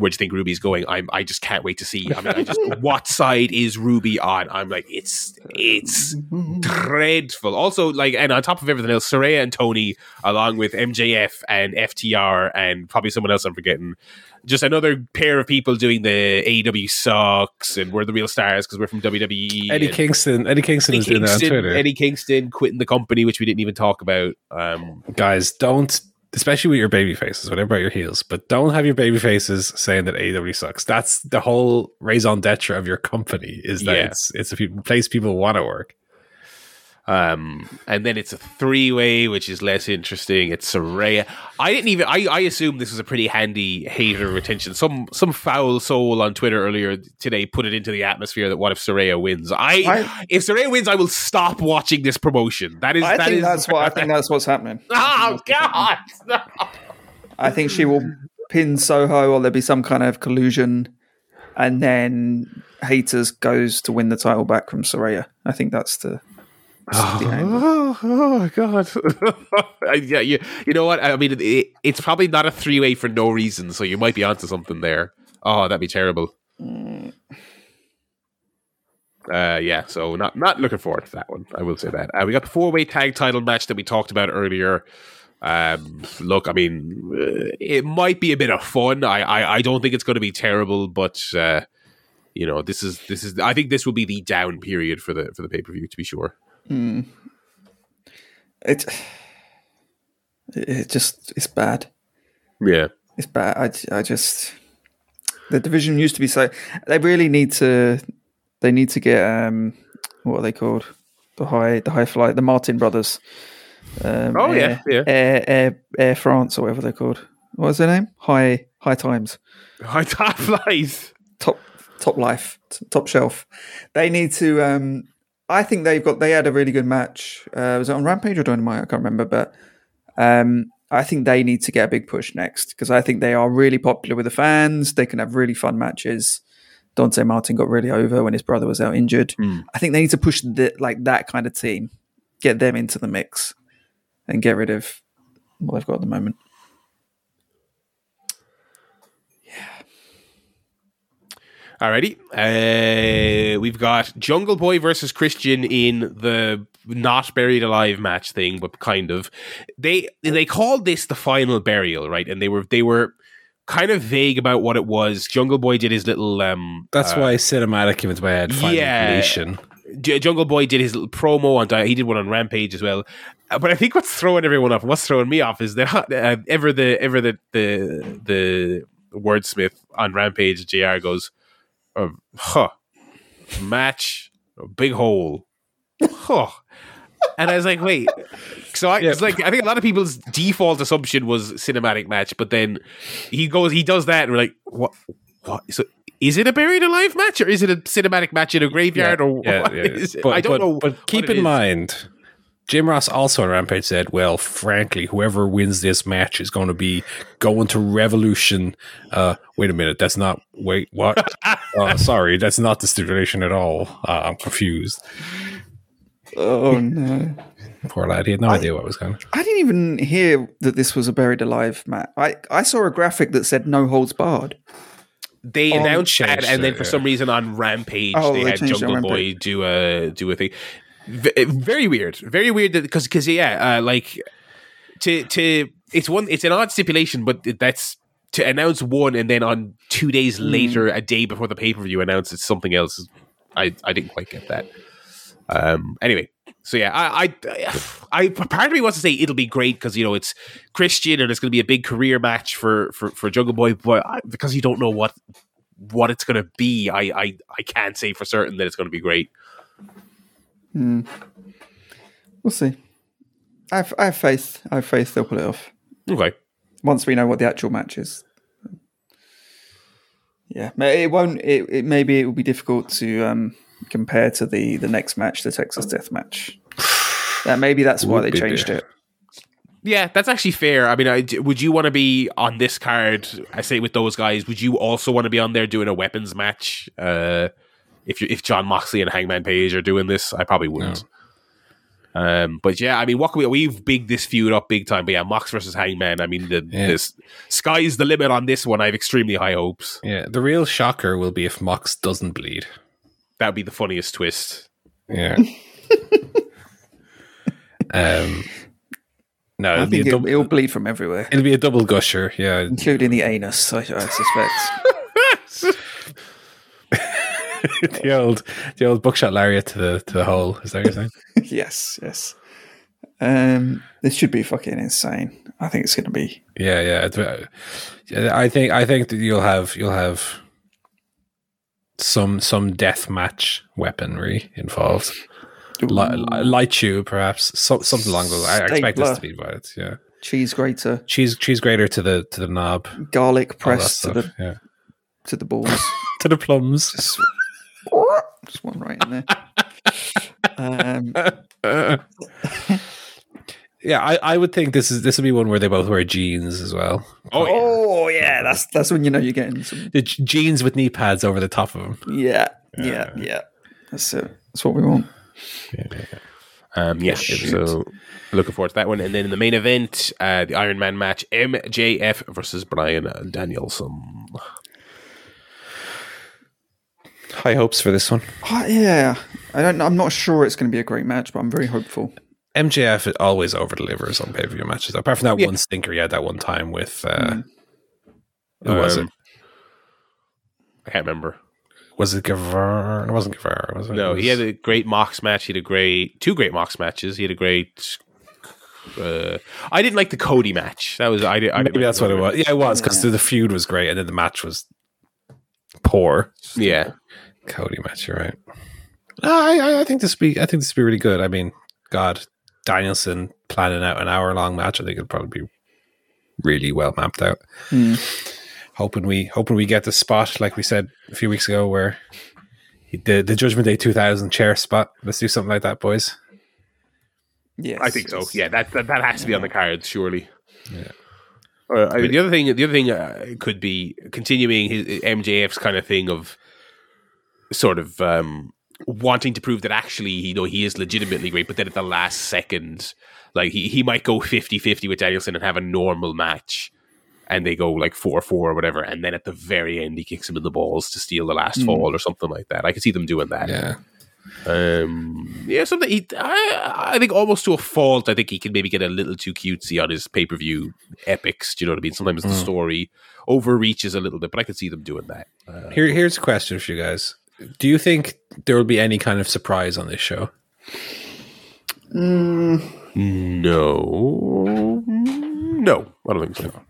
where do you think Ruby's going? I'm I just can't wait to see. I mean, I just what side is Ruby on? I'm like, it's it's dreadful. Also, like, and on top of everything else, Saraya and Tony, along with MJF and FTR and probably someone else I'm forgetting. Just another pair of people doing the AEW sucks, and we're the real stars because we're from WWE. Eddie Kingston. Eddie Kingston Eddie was doing that on Twitter. Eddie Kingston quitting the company, which we didn't even talk about. Um, Guys, don't, especially with your baby faces, whatever about your heels, but don't have your baby faces saying that AEW sucks. That's the whole raison d'etre of your company is that Yeah. it's it's a place people want to work. Um, and then it's a three way, which is less interesting. It's Saraya. I didn't even. I, I assumed this was a pretty handy hater retention. Some some foul soul on Twitter earlier today put it into the atmosphere that what if Saraya wins? I, I- if Saraya wins, I will stop watching this promotion. That is. I that think is- that's what I think that's what's happening. Oh God! No. I think she will pin Soho, or there'll be some kind of collusion, and then Haters goes to win the title back from Saraya. I think that's the. Oh, oh God! yeah, you, you know what? I mean, it, it's probably not a three way for no reason, so you might be onto something there. Oh, that'd be terrible. Uh, yeah, so not not looking forward to that one. I will say that. Uh, we got the four way tag title match that we talked about earlier. Um, look, I mean, uh, it might be a bit of fun. I, I, I don't think it's going to be terrible, but uh, you know, this is this is. I think this will be the down period for the for the pay per view to be sure. It, it just it's bad. Yeah, It's bad. I, I just the division used to be so. They really need to. They need to get um, what are they called? The high, the high flight, the Martin brothers. Um, Oh, yeah, Air, yeah. Air, Air, Air France or whatever they're called. What's their name? High, High Times, high top flies. top, top life, top shelf. They need to. Um, I think they've got. They had a really good match. Uh, was it on Rampage or Dynamite? I can't remember, but um, I think they need to get a big push next because I think they are really popular with the fans. They can have really fun matches. Dante Martin got really over when his brother was out injured. I think they need to push the, like that kind of team, get them into the mix, and get rid of what they've got at the moment. Alrighty. Uh, we've got Jungle Boy versus Christian in the not buried alive match thing, but kind of. They they called this the final burial, right? And they were they were kind of vague about what it was. Jungle Boy did his little um That's uh, why cinematic came into my head. Final yeah. completion. Jungle Boy did his little promo on Di- he did one on Rampage as well. Uh, but I think what's throwing everyone off, what's throwing me off, is that uh, ever the ever the the the wordsmith on Rampage, JR goes, uh, huh, match, a big hole, huh. And I was like, wait. So I it's like I think a lot of people's default assumption was cinematic match, but then he goes, he does that, and we're like, what? What? So is it a buried alive match, or is it a cinematic match in a graveyard, or Yeah, what yeah. is it? But, I don't but- know. But keep in mind, Jim Ross also on Rampage said, "Well, frankly, whoever wins this match is going to be going to Revolution." Uh, wait a minute, that's not. Wait, what? uh, sorry, that's not the stipulation at all. Uh, I'm confused. Oh no! Poor lad, he had no idea what was going. on. I didn't even hear that this was a buried alive match. I I saw a graphic that said no holds barred. they Oh, announced that, and then for yeah. some reason on Rampage Oh, they they had changed it on Jungle Boy do a do a thing. V- very weird, very weird. Because because yeah, uh, like to to it's one it's an odd stipulation, but that's to announce one and then on two days Hmm. later, a day before the pay per view, announce it's something else. I I didn't quite get that. Um. Anyway, so yeah, I I, I part of me wants to say it'll be great because you know it's Christian and it's going to be a big career match for for for Jungle Boy, but I, because you don't know what what it's going to be, I I I can't say for certain that it's going to be great. We'll see. I have, I have faith. I have faith they'll pull it off Okay. once we know what the actual match is. Yeah, it won't. It, it maybe it will be difficult to um, compare to the the next match, the Texas Death Match. Yeah, maybe that's why they changed there. it. Yeah, that's actually fair. I mean, I, would you want to be on this card? I say with those guys. Would you also want to be on there doing a weapons match? Uh, if you if Jon Moxley and Hangman Page are doing this, I probably wouldn't. Um, but yeah, I mean, what can we? We've big this feud up big time. But yeah, Mox versus Hangman. I mean, the Yeah. this sky's the limit on this one. I have extremely high hopes. Yeah, the real shocker will be if Mox doesn't bleed. That would be the funniest twist. Yeah. um. No, I it'll be, think it, it'll bleed from everywhere, it'll be a double gusher. Yeah, including the anus. I, I suspect. the old, the old buckshot lariat to the to the hole. Is that what you're saying? yes, yes. Um, this should be fucking insane. I think it's going to be. Yeah, yeah. uh, I think I think that you'll have you'll have some some death match weaponry involved. Li- li- light tube, perhaps so, something along those. I expect this to be about it. Yeah, cheese grater, cheese cheese grater to the to the knob, garlic pressed to the yeah, to the balls. to the plums. just, just one right in there. Um, Yeah, I, I would think this is this would be one where they both wear jeans as well. Oh, yeah. oh yeah, that's that's when you know you're getting some. The j- jeans with knee pads over the top of them. Yeah, yeah, yeah. That's it. That's what we want. Um, yeah, Shit. so looking forward to that one. And then in the main event, uh, the Iron Man match, MJF versus Brian Danielson. High hopes for this one. Oh, yeah, I don't. I'm not sure it's going to be a great match, but I'm very hopeful. MJF always over delivers on pay per view matches. Apart from that Yeah. one stinker he had that one time with uh, Mm. who was Um, it? I can't remember. Was it Guevara? It wasn't Guevara, was it? No, It was, he had a great Mox match. He had a great two great Mox matches. He had a great. Uh, I didn't like the Cody match. That was I. did- I didn't maybe that's what it was. Yeah, it was because Yeah. the feud was great and then the match was poor. Yeah, Cody match, you're right. No, I, I- I think this be I think this would be really good. I mean, God, Danielson planning out an hour long match, I think it'll probably be really well mapped out. Hmm. Hoping we hoping we get the spot like we said a few weeks ago where he, the the Judgment Day 2000 chair spot. Let's do something like that, boys. Yes, I think so. Yeah, that that, that has to be on the cards, surely. Yeah. Uh, I mean, the other thing, the other thing uh, could be continuing his MJF's kind of thing of sort of um, wanting to prove that actually, you know, he is legitimately great, but then at the last second, like he, he might go 50-50 with Danielson and have a normal match, and they go like four four or whatever, and then at the very end he kicks him in the balls to steal the last Mm. fall or something like that. I could see them doing that. Yeah. Um, yeah, something he, I, I think almost to a fault. I think he can maybe get a little too cutesy on his pay per view epics. Do you know what I mean? Sometimes the Mm. story overreaches a little bit, but I could see them doing that. Uh, Here here's a question for you guys. Do you think there will be any kind of surprise on this show? no, no, I don't think so.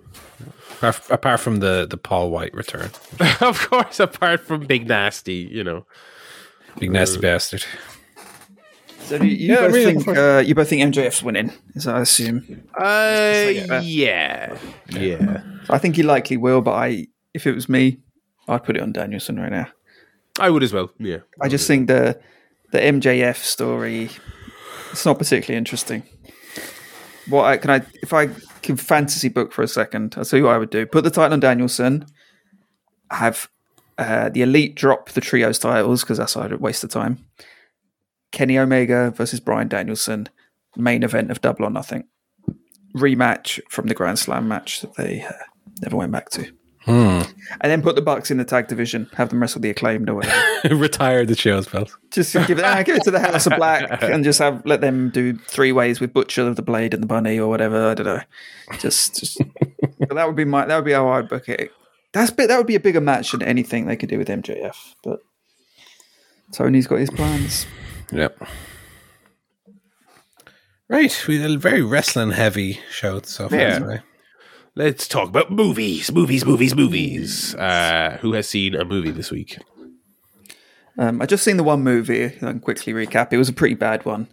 Apart, apart from the the Paul Wight return. of course, apart from Big Nasty, you know. Big nasty bastard. So you, you Yeah, both really, think of uh, you both think MJF's winning, as I assume. Uh, like yeah, yeah. I think he likely will, but I, if it was me, I'd put it on Danielson right now. I would as well. Yeah, I just think the the MJF story it's not particularly interesting. What I, can I if I can fantasy book for a second, I'll tell you what I would do. Put the title on Danielson, have uh, the elite drop the trios titles because that's a waste of time. Kenny Omega versus Brian Danielson, main event of Double or Nothing, rematch from the Grand Slam match that they uh, never went back to, And then put the Bucks in the tag division, have them wrestle the acclaimed or whatever. Retire the show's belt. Just give it, ah, give it to the House of Black and just have let them do three ways with Butcher of the Blade and the Bunny or whatever. I don't know. Just, just but that would be my that would be how I'd book it. That's bit that would be a bigger match than anything they could do with MJF. But Tony's got his plans. Yep. Right, we had a very wrestling heavy show so far Yeah. Let's talk about movies, movies, movies, movies. Uh, who has seen a movie this week? Um, I just seen the one movie. I can quickly recap. It was a pretty bad one.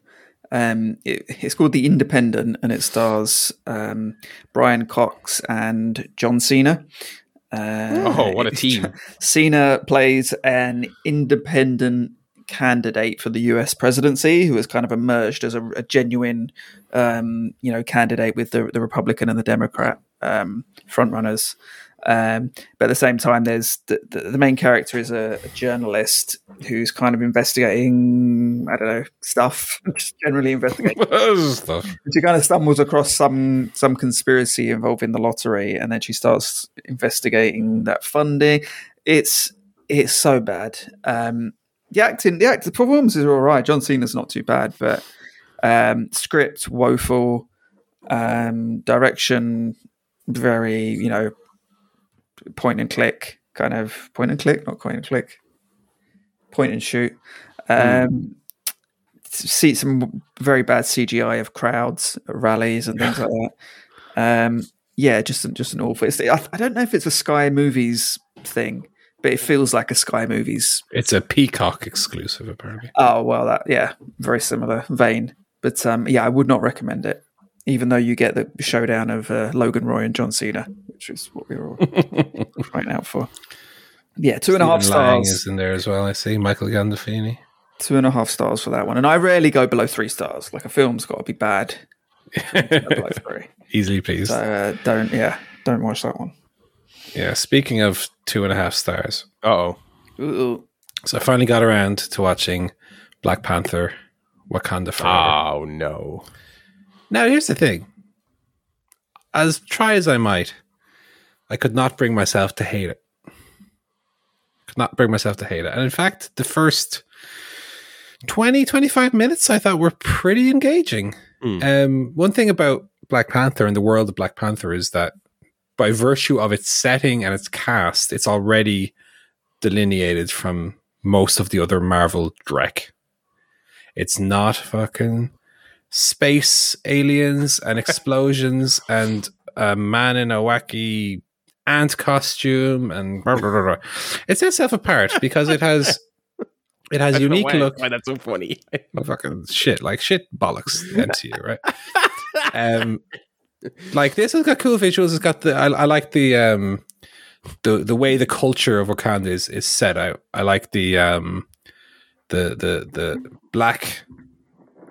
Um, it, it's called The Independent, and it stars um, Brian Cox and John Cena. Uh, Oh, what a team! Cena plays an independent candidate for the US presidency who has kind of emerged as a, a genuine, um, you know, candidate with the, the Republican and the Democrat um, frontrunners. Um, but at the same time, there's the, the, the main character is a, a journalist who's kind of investigating, I don't know, stuff, just generally investigating Stuff. she kind of stumbles across some some conspiracy involving the lottery, and then she starts investigating that funding. It's it's so bad. Um, the acting, the act, the performances are all right. John Cena's not too bad, but um, script woeful, um, direction very you know point and click kind of point and click, not point and click, point and shoot. Um, see some very bad CGI of crowds rallies and things like that. Um, yeah, just just an awful. I, I don't know if it's a Sky Movies thing, but it feels like a Sky Movies. It's a Peacock exclusive, apparently. Oh well, that yeah, very similar vein. But um, yeah, I would not recommend it, even though you get the showdown of uh, Logan Roy and John Cena, which is what we were all crying out for. Yeah, two and a half Stephen Lang stars. is in there as well. I see Michael Gandolfini. Two and a half stars for that one, and I rarely go below three stars. Like a film's got to be bad. below three. Easily pleased. So uh, don't yeah, don't watch that one. Yeah. Speaking of two and a half stars, Uh oh. So I finally got around to watching Black Panther: Wakanda Forever. Oh no. Now, here's the thing. As try as I might, I could not bring myself to hate it. Could not bring myself to hate it. And in fact, the first 20, 25 minutes I thought were pretty engaging. Hmm. Um, one thing about Black Panther and the world of Black Panther is that by virtue of its setting and its cast, it's already delineated from most of the other Marvel dreck. It's not fucking space aliens and explosions and a man in a wacky ant costume and blah, blah, blah, it sets itself apart because it has it has I don't know unique why- look Why that's so funny? Oh, fucking shit, like shit bollocks MCU, right? um, like this has got cool visuals. It's got the I, I like the um the the way the culture of Wakanda is is set out. I like the um the the the black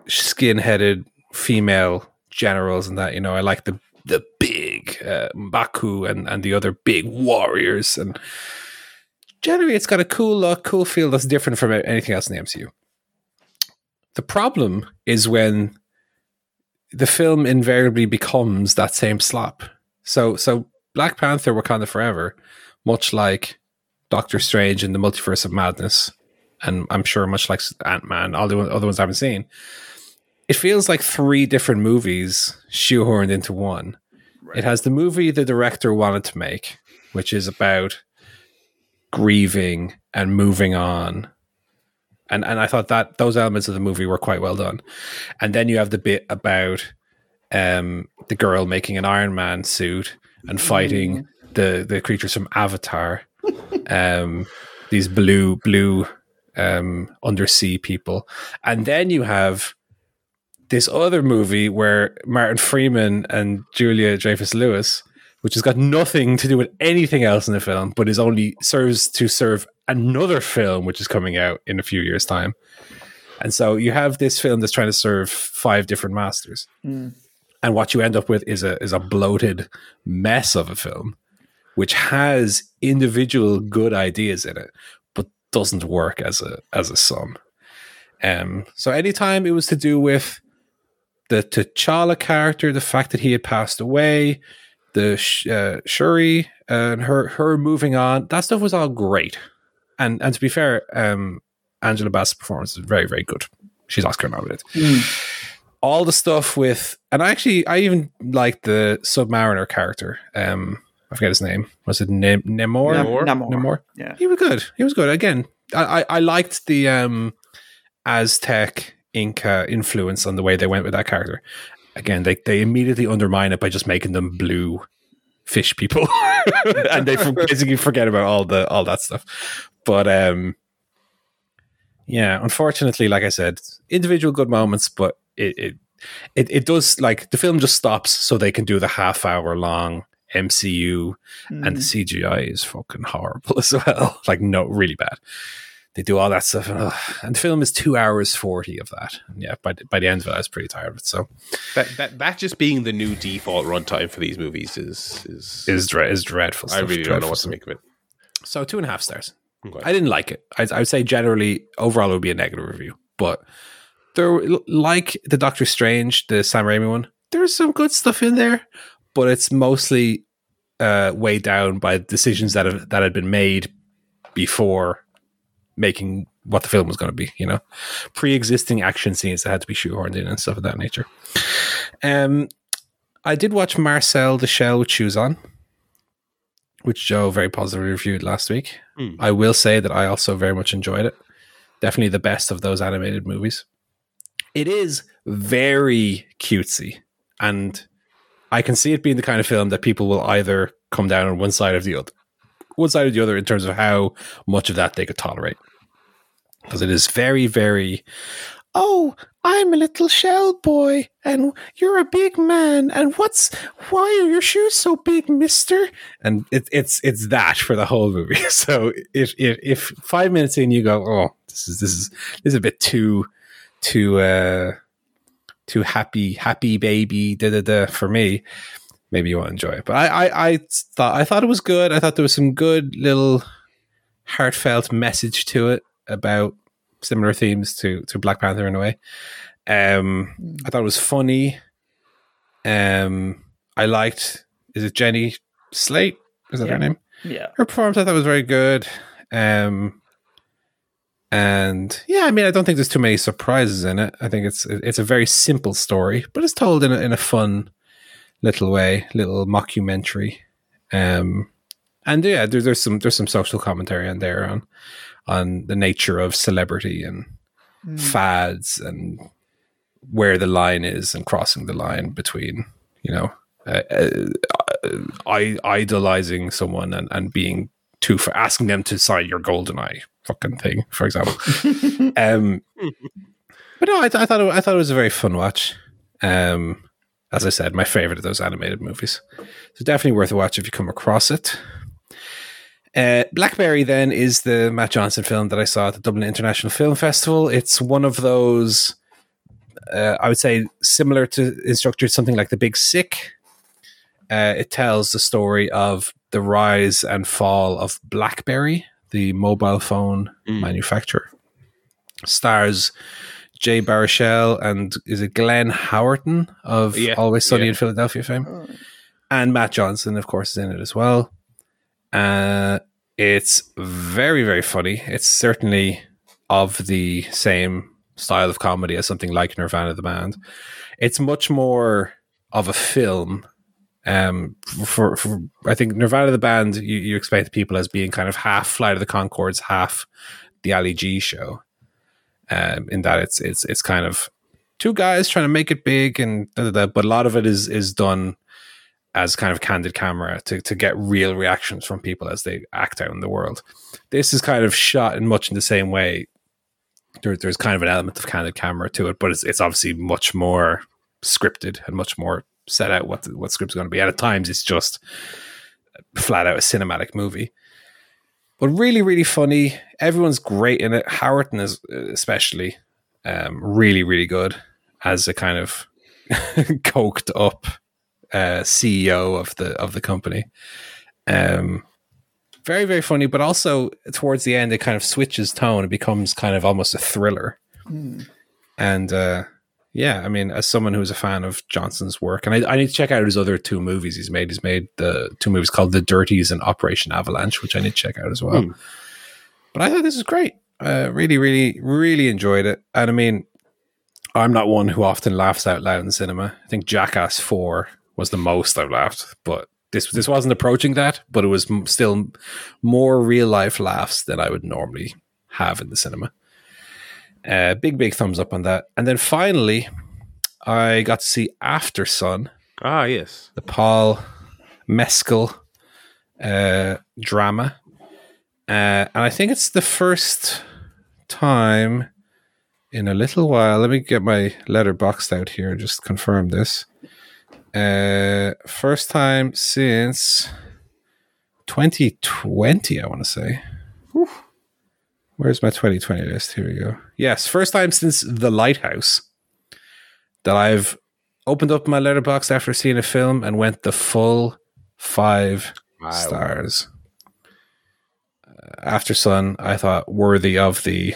skin headed female generals and that you know I like the the big uh, Mbaku and and the other big warriors and generally it's got a cool look, cool feel that's different from anything else in the MCU. The problem is when the film invariably becomes that same slop. So so Black Panther Wakanda Forever, much like Doctor Strange and the Multiverse of Madness, and I'm sure much like Ant Man, all the other ones I haven't seen, it feels like three different movies shoehorned into one. It has the movie the director wanted to make, which is about grieving and moving on. And and I thought that those elements of the movie were quite well done. And then you have the bit about um the girl making an Iron Man suit and fighting the the creatures from Avatar. Um these blue blue um undersea people. And then you have this other movie where Martin Freeman and Julia Dreyfus Lewis, which has got nothing to do with anything else in the film, but is only serves to serve another film which is coming out in a few years' time. And so you have this film that's trying to serve five different masters. Mm. And what you end up with is a is a bloated mess of a film, which has individual good ideas in it, but doesn't work as a as a sum. Um, so anytime it was to do with the T'Challa character, the fact that he had passed away, the Sh- uh, Shuri and her her moving on, that stuff was all great. And and to be fair, um, Angela Bassett's performance is very very good. She's Oscar nominated. All the stuff with, and I actually I even liked the Submariner character. Um, I forget his name. Was it Nem- Nemor? Nam- Namor? Namor. Namor? Yeah. He was good. He was good. Again, I, I, I liked the um, Aztec Inca influence on the way they went with that character. Again, they, they immediately undermine it by just making them blue fish people, and they basically forget about all the all that stuff. But um, yeah, unfortunately, like I said, individual good moments, but it it it, it does like the film just stops so they can do the half hour long MCU and the CGI is fucking horrible as well. Like, no, really bad. They do all that stuff, and, ugh, and the film is two hours forty of that. And yeah, by the- by the end of it, I was pretty tired of it. So That, that that just being the new default runtime for these movies is is is dre- is dreadful. I stuff, really don't know what to make of it. So two and a half stars. Okay. I didn't like it. I, I would say generally overall it would be a negative review, but there, like the Doctor Strange, the Sam Raimi one, there's some good stuff in there, but it's mostly uh, weighed down by decisions that have that had been made before making what the film was going to be. You know, pre-existing action scenes that had to be shoehorned in and stuff of that nature. Um, I did watch Marcel the Shell with Shoes On, which Joe very positively reviewed last week. Hmm. I will say that I also very much enjoyed it. Definitely the best of those animated movies. It is very cutesy, and I can see it being the kind of film that people will either come down on one side or the other, one side or the other in terms of how much of that they could tolerate. Because it is very, very. Oh, I'm a little shell boy, and you're a big man. And what's why are your shoes so big, Mister? And it, it's it's that for the whole movie. So if if if five minutes in you go, oh, this is this is this is a bit too too uh too happy happy baby da da da for me, maybe you won't enjoy it. But I I, I thought I thought it was good. I thought there was some good little heartfelt message to it about similar themes to to Black Panther in a way. Um, I thought it was funny. Um, I liked. Is it Jenny Slate? Is that Yeah. her name? Yeah. Her performance I thought was very good. Um, And yeah, I mean, I don't think there's too many surprises in it. I think it's it's a very simple story, but it's told in a, in a fun little way, little mockumentary. Um, and yeah, there's there's some there's some social commentary on there on on the nature of celebrity and mm. fads and where the line is and crossing the line between you know uh, uh, idolizing someone and, and being too for asking them to sign your golden eye fucking thing, for example. um, but no, I, th- I, thought it, I thought it was a very fun watch. Um, as I said, my favorite of those animated movies. So definitely worth a watch if you come across it. Uh, Blackberry then is the Matt Johnson film that I saw at the Dublin International Film Festival. It's one of those, uh, I would say, similar to Instructor, something like The Big Sick. Uh, it tells the story of the rise and fall of BlackBerry, the mobile phone mm. manufacturer. Stars Jay Baruchel and is it Glenn Howerton of yeah, Always Sunny yeah. in Philadelphia fame, oh. and Matt Johnson, of course, is in it as well. Uh, it's very very funny. It's certainly of the same style of comedy as something like Nirvanna the band. It's much more of a film um, for, for I think Nirvanna the band, you, you expect people as being kind of half Flight of the Conchords, half the Ali G show. Um, in that it's it's it's kind of two guys trying to make it big, and da, da, da, but a lot of it is is done as kind of candid camera to to get real reactions from people as they act out in the world. This is kind of shot in much in the same way. There, there's kind of an element of candid camera to it, but it's it's obviously much more scripted and much more set out what the, what script's going to be. And at times, it's just flat out a cinematic movie. But really, really funny. Everyone's great in it. Howerton is especially um, really, really good as a kind of coked up uh, CEO of the of the company. Um, very, very funny, but also towards the end, it kind of switches tone. It becomes kind of almost a thriller. Mm. And uh, yeah, I mean, as someone who's a fan of Johnson's work, and I, I, need to check out his other two movies he's made. He's made the two movies called The Dirties and Operation Avalanche, which I need to check out as well. Mm. But I thought this was great. Uh, really, really, really enjoyed it. And I mean, I'm not one who often laughs out loud in cinema. I think Jackass Four was the most I've laughed, but this this wasn't approaching that. But it was still more real life laughs than I would normally have in the cinema. Uh, big, big thumbs up on that. And then finally, I got to see Aftersun. Ah, yes. The Paul Mescal uh, drama. Uh, and I think it's the first time in a little while. Let me get my Letterboxd out here and just confirm this. Uh, first time since 2020, I want to say. Whew. Where's my 2020 list? Here we go. Yes, first time since The Lighthouse that I've opened up my Letterboxd after seeing a film and went the full five wow. stars. Uh, Aftersun, I thought worthy of the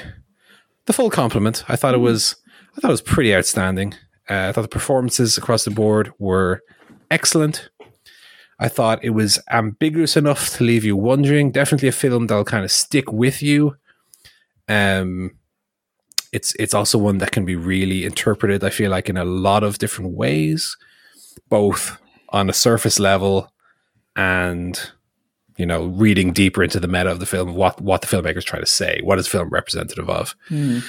the full compliment. I thought it hmm. was I thought it was pretty outstanding. Uh, I thought the performances across the board were excellent. I thought it was ambiguous enough to leave you wondering. Definitely a film that'll kind of stick with you um, it's it's also one that can be really interpreted. I feel like in a lot of different ways, both on a surface level and you know reading deeper into the meta of the film, what what the filmmakers trying to say, what is film representative of. Mm.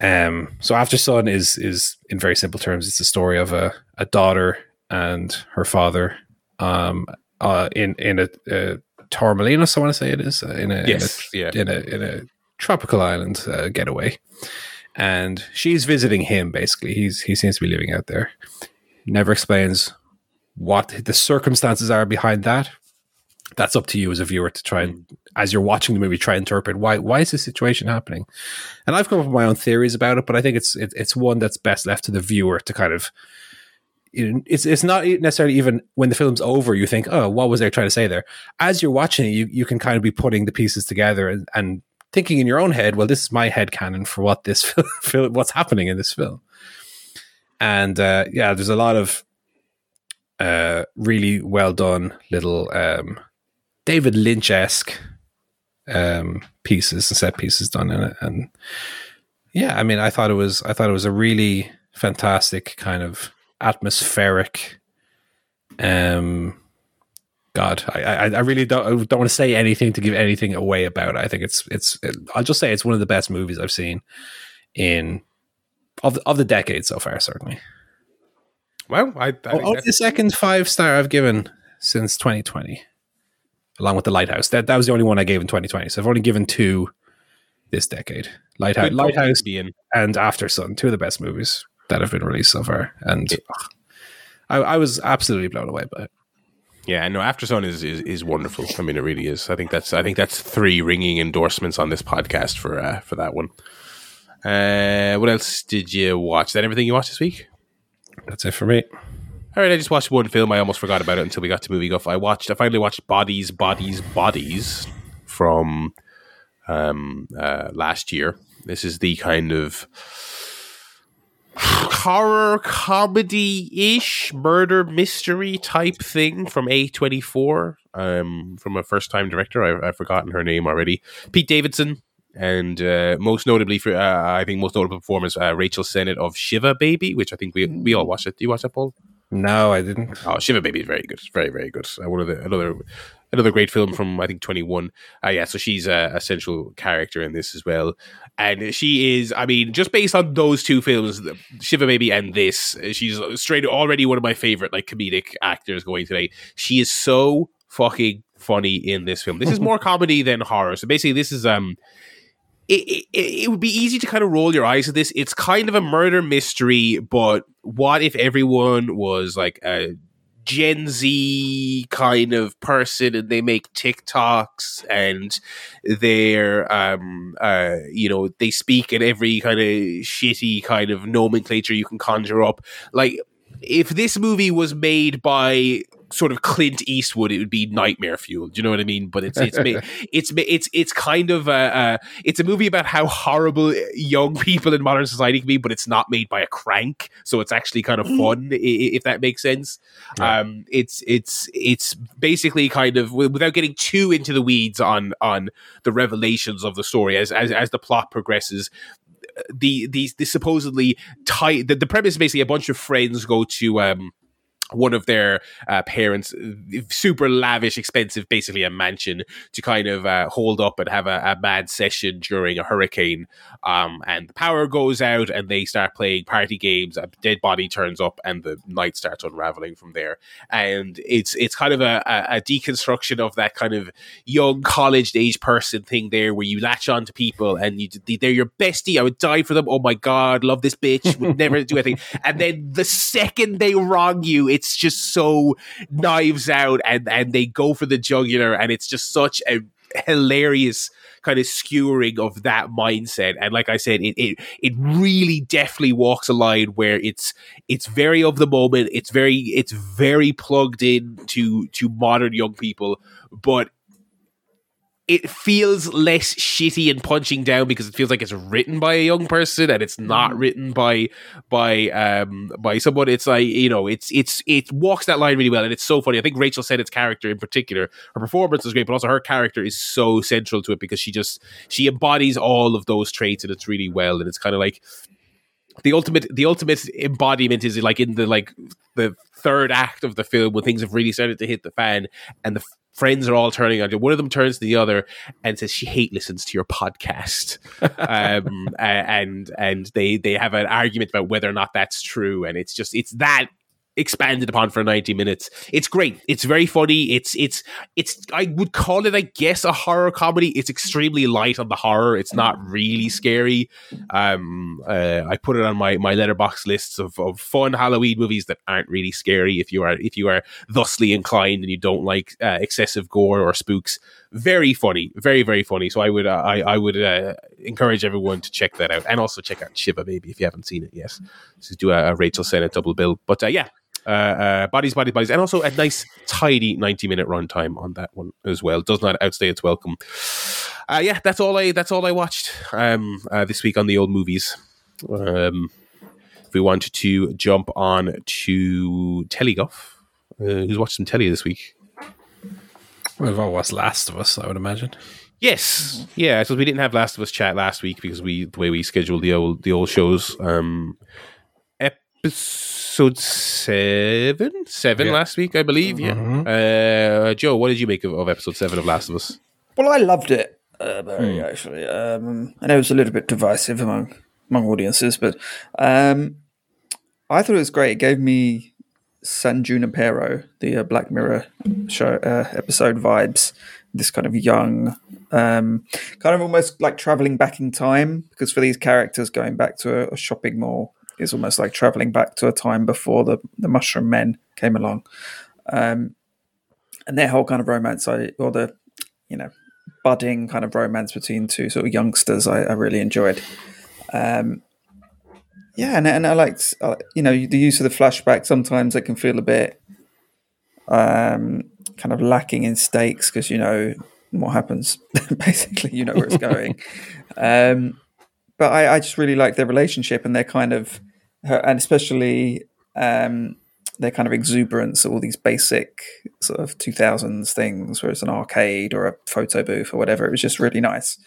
Um, so Aftersun is is in very simple terms, it's the story of a, a daughter and her father um, uh, in in a, a Torremolinos, I want to say it is uh, in a, yes, in a, yeah. in a in a tropical island uh, getaway, and she's visiting him. Basically, he's he seems to be living out there. Never explains what the circumstances are behind that. That's up to you as a viewer to try and, as you're watching the movie, try and interpret why why is this situation happening. And I've come up with my own theories about it, but I think it's it, it's one that's best left to the viewer to kind of it's it's not necessarily even when the film's over you think oh what was they trying to say there as you're watching it you, you can kind of be putting the pieces together and, and thinking in your own head, well, this is my head canon for what this film, what's happening in this film. And uh, yeah, there's a lot of uh, really well done little um, David Lynch esque um, pieces and set pieces done in it, and yeah, I mean, I thought it was I thought it was a really fantastic kind of atmospheric. Um, God, I, I, I really don't I don't want to say anything to give anything away about it. I think it's it's it, I'll just say it's one of the best movies I've seen in of the, of the decade so far, certainly. Well, I, I Oh, the second five star I've given since 2020, along with the Lighthouse. That that was the only one I gave in 2020. So I've only given two this decade. Lighthouse, good Lighthouse, and Aftersun, two of the best movies that have been released so far. And ugh, I, I was absolutely blown away by it. Yeah, no, Aftersun is, is is wonderful. I mean, it really is. I think that's I think that's three ringing endorsements on this podcast for uh, for that one. Uh, what else did you watch? Is that everything you watched this week? That's it for me. All right, I just watched one film. I almost forgot about it until we got to movie guff. I watched. I finally watched Bodies, Bodies, Bodies from um, uh, last year. This is the kind of horror comedy ish murder mystery type thing from A24 um, from a first time director. I, I've forgotten her name already. Pete Davidson. And uh, most notably for, uh, I think most notable performance, uh, Rachel Sennott of Shiva Baby, which I think we we all watched it. Do you watch that, Paul? No, I didn't. Oh, Shiva Baby is very good. Very, very good. Uh, one of the another another great film from I think twenty one. Uh, yeah, so she's a, a central character in this as well, and she is. I mean, just based on those two films, Shiva Baby and this, she's straight already one of my favorite like comedic actors going today. She is so fucking funny in this film. This is more comedy than horror. So basically, this is um it, it, it would be easy to kind of roll your eyes at this. It's kind of a murder mystery, but what if everyone was like a Gen Z kind of person and they make TikToks and they're, um, uh, you know, they speak in every kind of shitty kind of nomenclature you can conjure up. Like, if this movie was made by sort of Clint Eastwood, it would be nightmare fuel. Do you know what I mean? But it's it's it's it's it's kind of a, uh it's a movie about how horrible young people in modern society can be, but it's not made by a crank, so it's actually kind of fun i- i- if that makes sense. Yeah. Um, it's it's it's basically kind of without getting too into the weeds on on the revelations of the story as as, as the plot progresses the these the supposedly tie the, the premise is basically a bunch of friends go to um one of their uh, parents super lavish expensive basically a mansion to kind of uh, hold up and have a, a mad session during a hurricane. Um, and the power goes out and they start playing party games. A dead body turns up and the night starts unraveling from there. And it's it's kind of a, a, deconstruction of that kind of young college age person thing there where you latch on to people and you they're your bestie. I would die for them. Oh my god love this bitch. Would never do anything. And then the second they wrong you it's just so knives out and and they go for the jugular and it's just such a hilarious kind of skewering of that mindset. And like i said it, it it really definitely walks a line where it's it's very of the moment. It's very it's very plugged in to to modern young people. But it feels less shitty and punching down because it feels like it's written by a young person and it's not written by by um by someone. It's like you know it's it's it walks that line really well and it's so funny. I think rachel sennott's character in particular her performance is great but also her character is so central to it because she just she embodies all of those traits and it's really well and it's kind of like the ultimate the ultimate embodiment is like in the like the third act of the film when things have really started to hit the fan and the friends are all turning on you. One of them turns to the other and says she hate listens to your podcast, um, and and they they have an argument about whether or not that's true, and it's just it's that expanded upon for 90 minutes. It's great. It's very funny. It's it's it's i would call it i guess a horror comedy. It's extremely light on the horror. It's not really scary. Um uh, i put it on my my Letterboxd lists of, of fun halloween movies that aren't really scary if you are if you are thusly inclined and you don't like uh, excessive gore or spooks. Very funny. Very very funny. So i would uh, i i would uh, encourage everyone to check that out. And also check out shiva baby if you haven't seen it yet. Just do a, a rachel sennott double bill. But uh, yeah uh, uh, bodies, bodies, bodies, and also a nice, tidy ninety-minute runtime on that one as well. Does not outstay its welcome. Uh, yeah, that's all I. That's all I watched um, uh, this week on the old movies. Um, if we wanted to jump on to Teleguff, uh, who's watched some telly this week? We've all watched Last of Us, I would imagine. Yes, yeah. So we didn't have Last of Us chat last week because we the way we scheduled the old the old shows. Um, episode seven, seven Yeah. last week, I believe. Mhm. Yeah. Uh, Joe, what did you make of, of episode seven of Last of Us? Well, I loved it uh, very actually. Um, I know it was a little bit divisive among among audiences, but um, I thought it was great. It gave me San Junipero, the uh, Black Mirror show uh, episode vibes. This kind of young, um, kind of almost like traveling back in time, because for these characters, going back to a, a shopping mall is almost like traveling back to a time before the the Mushroom Men came along. Um, and their whole kind of romance, I or the you know budding kind of romance between two sort of youngsters I, I really enjoyed. Um, yeah, and, and I liked, uh, you know, the use of the flashback. Sometimes it can feel a bit um, kind of lacking in stakes because you know what happens. Basically, you know where it's going. um, but I, I just really like their relationship and their kind of, her, and especially um, their kind of exuberance, of all these basic sort of 2000s things, where it's an arcade or a photo booth or whatever. It was just really nice.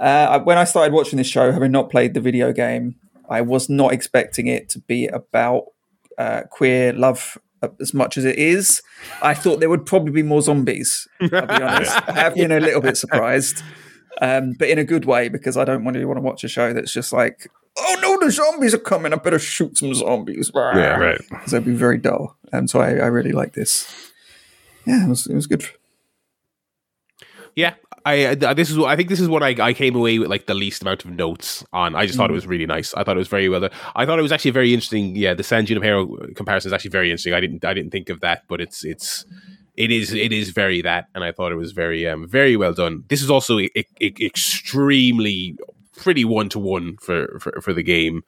Uh, when I started watching this show, having not played the video game, I was not expecting it to be about uh, queer love as much as it is. I thought there would probably be more zombies. I'll be honest. I have been a little bit surprised, um, but in a good way because I don't really want to watch a show that's just like, oh no, the zombies are coming. I better shoot some zombies. Yeah, right. So it'd be very dull. And so I, I really like this. Yeah, it was, it was good. Yeah, I uh, this is what I think this is what I, I came away with like the least amount of notes on. I just thought it was really nice. I thought it was very well done. I thought it was actually very interesting. Yeah, the San Junipero comparison is actually very interesting. I didn't I didn't think of that, but it's it's it is it is very that, and I thought it was very um very well done. This is also e- e- extremely pretty one to one for for for the game.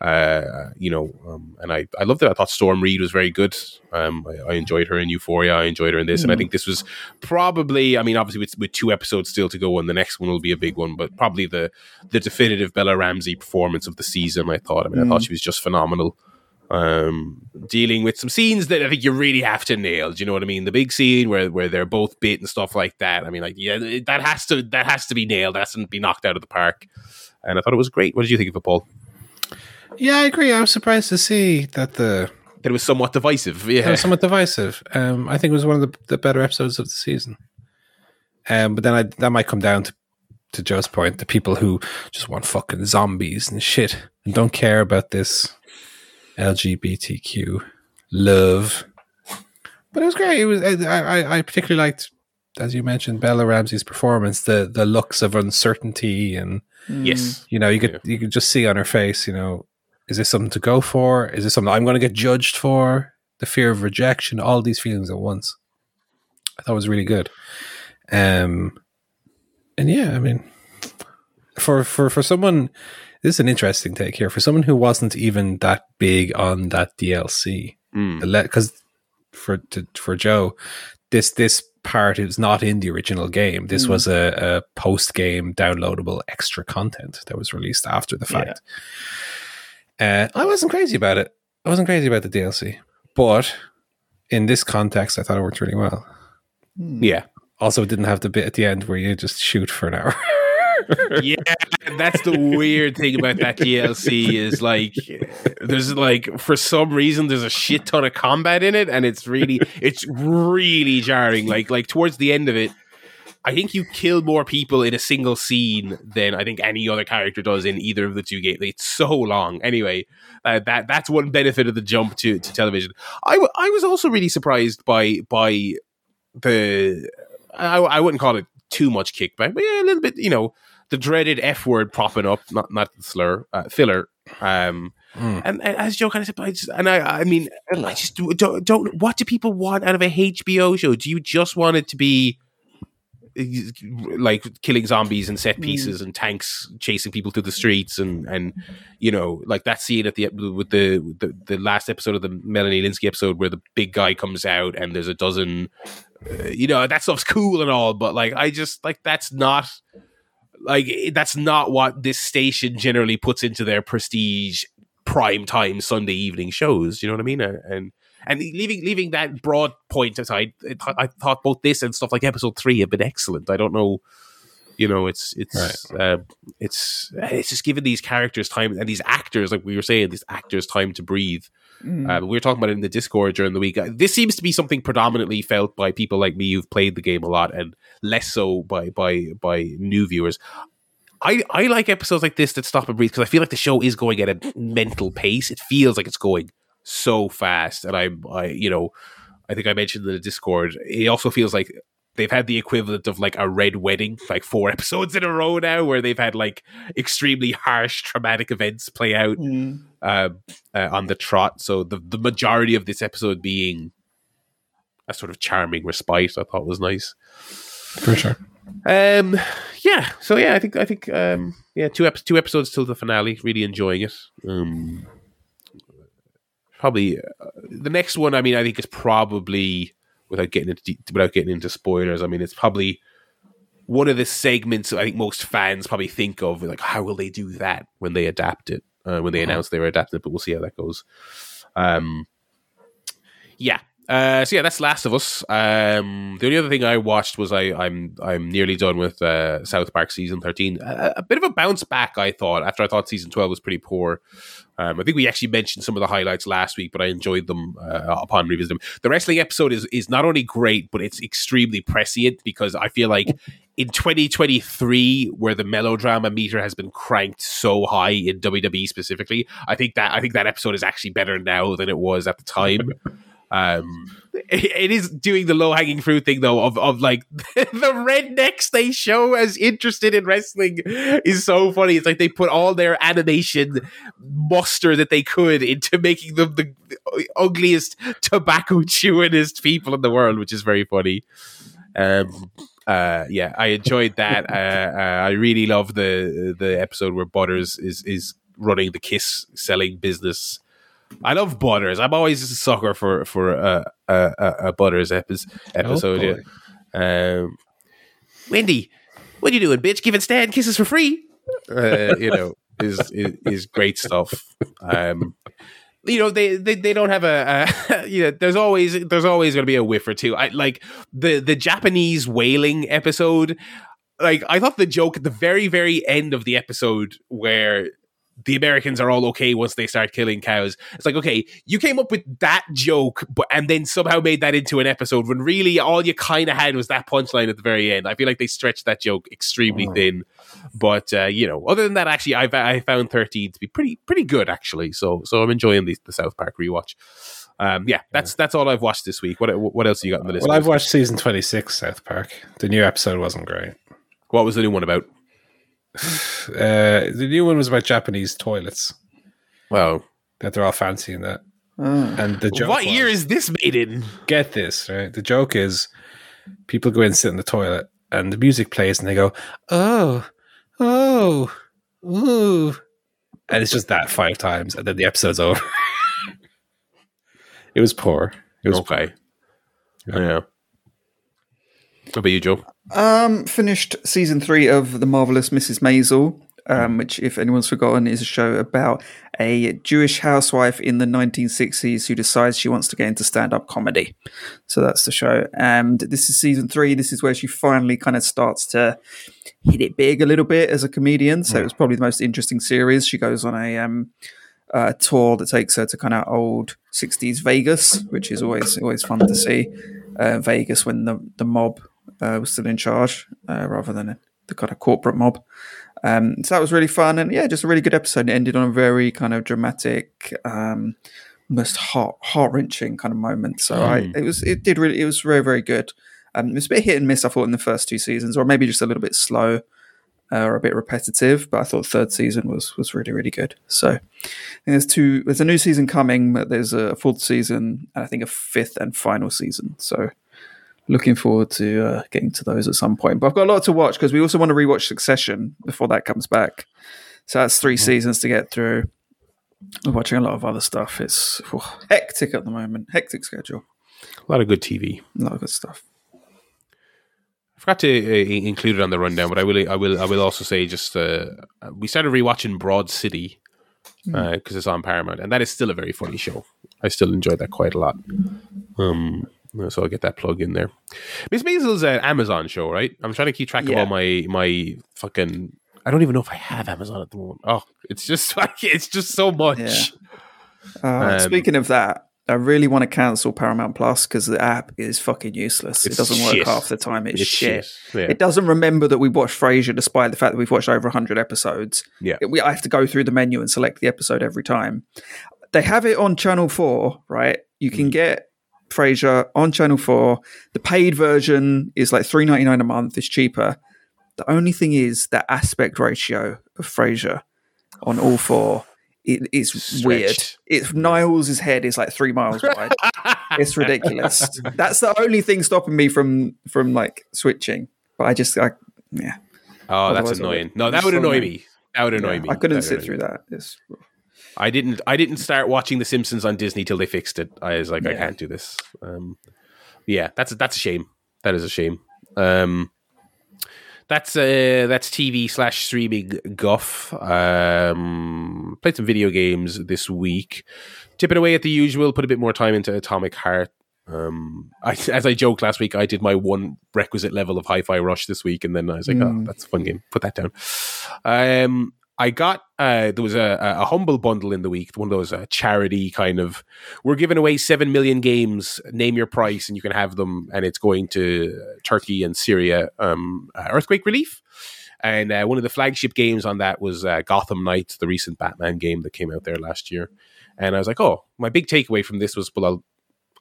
Uh, you know, um, and I, I loved it. I thought Storm Reed was very good. Um, I, I enjoyed her in Euphoria. I enjoyed her in this, and I think this was probably. I mean, obviously, with, with two episodes still to go, and the next one will be a big one, but probably the the definitive Bella Ramsey performance of the season. I thought. I mean, I thought she was just phenomenal. Um, dealing with some scenes that I think you really have to nail. Do you know what I mean? The big scene where where they're both bit and stuff like that. I mean, like yeah, that has to that has to be nailed. That has to be knocked out of the park. And I thought it was great. What did you think of it, Paul? Yeah, I agree. I was surprised to see that the That it was somewhat divisive. Yeah, it was somewhat divisive. Um, I think it was one of the, the better episodes of the season. Um, but then I, that might come down to to Joe's point, the people who just want fucking zombies and shit and don't care about this LGBTQ love. But it was great. It was I, I, I particularly liked, as you mentioned, Bella Ramsey's performance, the the looks of uncertainty and yes. you know you could you could just see on her face, you know, is this something to go for? Is this something I'm going to get judged for? The fear of rejection, all these feelings at once. I thought it was really good. Um, and yeah, I mean, for for for someone, this is an interesting take here. For someone who wasn't even that big on that DLC, Mm. because for to, for Joe, this this part is not in the original game. This was a, a post game downloadable extra content that was released after the fact. Uh, I wasn't crazy about it. I wasn't crazy about the DLC, but in this context, I thought it worked really well. Yeah. Also, it didn't have the bit at the end where you just shoot for an hour. yeah, that's the weird thing about that DLC is like there's like for some reason there's a shit ton of combat in it and it's really it's really jarring. Like like towards the end of it, I think you kill more people in a single scene than I think any other character does in either of the two games. It's so long. Anyway, uh, that that's one benefit of the jump to, to television. I, w- I was also really surprised by by the I, I wouldn't call it too much kickback, but yeah, a little bit. You know, the dreaded F word popping up, not not the slur, uh, filler. Um, Mm. and, and as Joe kind of said, I just, and I, I mean, I just don't, don't. What do people want out of a HBO show? Do you just want it to be like killing zombies and set pieces and tanks chasing people through the streets and and you know like that scene at the with the the, the last episode of the Melanie Lynskey episode where the big guy comes out and there's a dozen uh, you know that stuff's cool and all but like I just like that's not like that's not what this station generally puts into their prestige prime time Sunday evening shows. You know what I mean? And and, leaving leaving that broad point aside, I, thought both this and stuff like episode three have been excellent. I don't know. You know, it's it's uh, it's it's just giving these characters time and these actors, like we were saying, these actors time to breathe. Uh, we were talking about it in the Discord during the week. Uh, This seems to be something predominantly felt by people like me who've played the game a lot, and less so by by by new viewers. I, I like episodes like this that stop and breathe because I feel like the show is going at a mental pace. It feels like it's going so fast, and I'm I you know I think I mentioned in the Discord. It also feels like they've had the equivalent of like a red wedding, like four episodes in a row now, where they've had like extremely harsh, traumatic events play out Mm. um, uh, on the trot. So the the majority of this episode being a sort of charming respite, I thought was nice. For sure. Um, yeah. So yeah, I think I think um, yeah, two ep- two episodes till the finale. Really enjoying it. Um, probably uh, the next one. I mean, I think is probably without getting into de- without getting into spoilers. I mean, it's probably one of the segments I think most fans probably think of. Like, how will they do that when they adapt it? Uh, when they Uh-huh. announce they were adapting it, but we'll see how that goes. Um, yeah. Uh, so yeah, that's Last of Us. Um, the only other thing I watched was I, I'm I'm nearly done with uh, South Park season thirteen. A, a bit of a bounce back, I thought, after I thought season twelve was pretty poor. Um, I think we actually mentioned some of the highlights last week, but I enjoyed them uh, upon revisiting them. The wrestling episode is is not only great, but it's extremely prescient because I feel like in 2023, where the melodrama meter has been cranked so high in WWE specifically, I think that I think that episode is actually better now than it was at the time. Um, it, is doing the low hanging fruit thing though of of like the rednecks they show as interested in wrestling is so funny. It's like they put all their animation muster that they could into making them the ugliest tobacco chewingest people in the world, which is very funny. Um, uh, yeah, I enjoyed that. uh, uh, I really love the the episode where Butters is is running the Kiss selling business. I love Butters. I'm always a sucker for for a a, a, Butters epi- episode. boy. yeah. Um, Wendy, what are you doing, bitch? Giving Stan kisses for free? Uh, you know, is, is is great stuff. Um, you know they, they they don't have a, a you know there's always there's always going to be a whiff or two i like the the japanese whaling episode like i thought the joke at the very very end of the episode where the Americans are all okay once they start killing cows. It's like, okay, you came up with that joke, but and then somehow made that into an episode when really all you kind of had was that punchline at the very end. I feel like they stretched that joke extremely thin. But uh, you know, other than that, actually, I, I found thirteen to be pretty pretty good actually. So so I'm enjoying the, the South Park rewatch. Um, yeah, that's that's all I've watched this week. What what else you got on the list? Well, I've watched season 26 South Park. The new episode wasn't great. what was the new one about? Uh, the new one was about Japanese toilets Well, that they're all fancy in that. Oh. And the joke what year is this made in? get this right? The joke is people go in and sit in the toilet, and the music plays, and they go, "Oh, oh, ooh," and it's just that five times, and then the episode's over. it was poor. It was Okay, Yeah. yeah. What about you, Joe? Um, finished season three of The Marvelous Mrs. Maisel, um, which, if anyone's forgotten, is a show about a Jewish housewife in the 1960s who decides she wants to get into stand up comedy. So that's the show. And this is season three. This is where she finally kind of starts to hit it big a little bit as a comedian. So it was probably the most interesting series. She goes on a. Um, uh, tour that takes her to kind of old 60s Vegas, which is always always fun to see. Uh, Vegas when the the mob uh, was still in charge uh, rather than the kind of corporate mob. Um, so that was really fun and yeah, just a really good episode. It ended on a very kind of dramatic, um, almost heart heart wrenching kind of moment. So I, it was it did really it was very very good. Um, it was a bit hit and miss. I thought in the first two seasons, or maybe just a little bit slow uh, or a bit repetitive. But I thought the third season was was really really good. So I think there's two. There's a new season coming, but there's a fourth season and I think a fifth and final season. So looking forward to uh, getting to those at some point. But I've got a lot to watch because we also want to rewatch Succession before that comes back. So that's 3 seasons to get through. We're watching a lot of other stuff. It's oh, hectic at the moment. Hectic schedule. A lot of good TV. A lot of good stuff. I forgot to uh, include it on the rundown, but I will. I will. I will also say just uh, we started rewatching Broad City because it's on Paramount, and that is still a very funny show. I still enjoy that quite a lot. Um, Uh, So I'll get that plug in there. Miss Maisel's an Amazon show, right? I'm trying to keep track of all my my fucking. I don't even know if I have Amazon at the moment. Oh, it's just like it's just so much. Yeah. Uh, Um, speaking of that, I really want to cancel Paramount Plus because the app is fucking useless. It doesn't work half the time. It's, It's shit. shit. Yeah. It doesn't remember that we watched Frasier, despite the fact that we've watched over 100 episodes. Yeah. It- we, I have to go through the menu and select the episode every time. They have it on Channel 4, right? You Mm. can get Frasier on Channel 4. The paid version is like three ninety nine a month. It's cheaper. The only thing is that aspect ratio of Frasier on all four. It, it's Stretched. weird. It's Niles' head is like three miles wide. it's ridiculous. That's the only thing stopping me from from like switching. But I just, I, yeah, Oh, that's Otherwise I annoying. would- No, that would annoy me. That would annoy yeah, me. I couldn't sit through me. that. It's, I didn't. I didn't start watching The Simpsons on Disney till they fixed it. I was like, I can't do this. Um, yeah, that's that's a shame. That is a shame. Um, that's uh, that's TV slash streaming guff. Um, played some video games this week. Tipping away at the usual. Put a bit more time into Atomic Heart. Um, I, as I joked last week, I did my one requisite level of Hi-Fi Rush this week, and then I was like, "Oh, Mm. that's a fun game. Put that down." Um, I got uh, there was a, a humble bundle in the week, one of those uh, charity kind of. We're giving away seven million games. Name your price, and you can have them, and it's going to Turkey and Syria um, uh, earthquake relief. And uh, one of the flagship games on that was uh, Gotham Knights, the recent Batman game that came out there last year. And I was like, oh, my big takeaway from this was, well, I'll,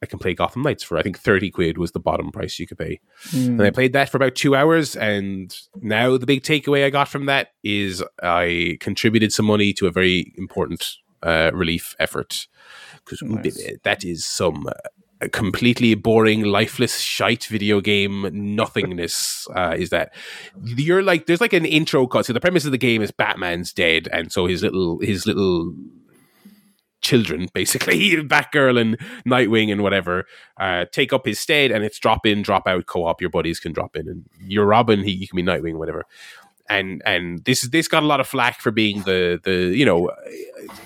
I can play Gotham Knights for I think thirty quid was the bottom price you could pay. mm, And I played that for about two hours. And now the big takeaway I got from that is I contributed some money to a very important uh, relief effort. Because Nice. that is some uh, completely boring, lifeless, shite video game nothingness. Uh, is that you're like, there's like an intro cut. So the premise of the game is Batman's dead. And so his little, his little children, basically, Batgirl and Nightwing and whatever, uh, take up his stead, and it's drop in, drop out co-op. Your buddies can drop in, and you're Robin. He you can be Nightwing, whatever. And and this this got a lot of flack for being the the you know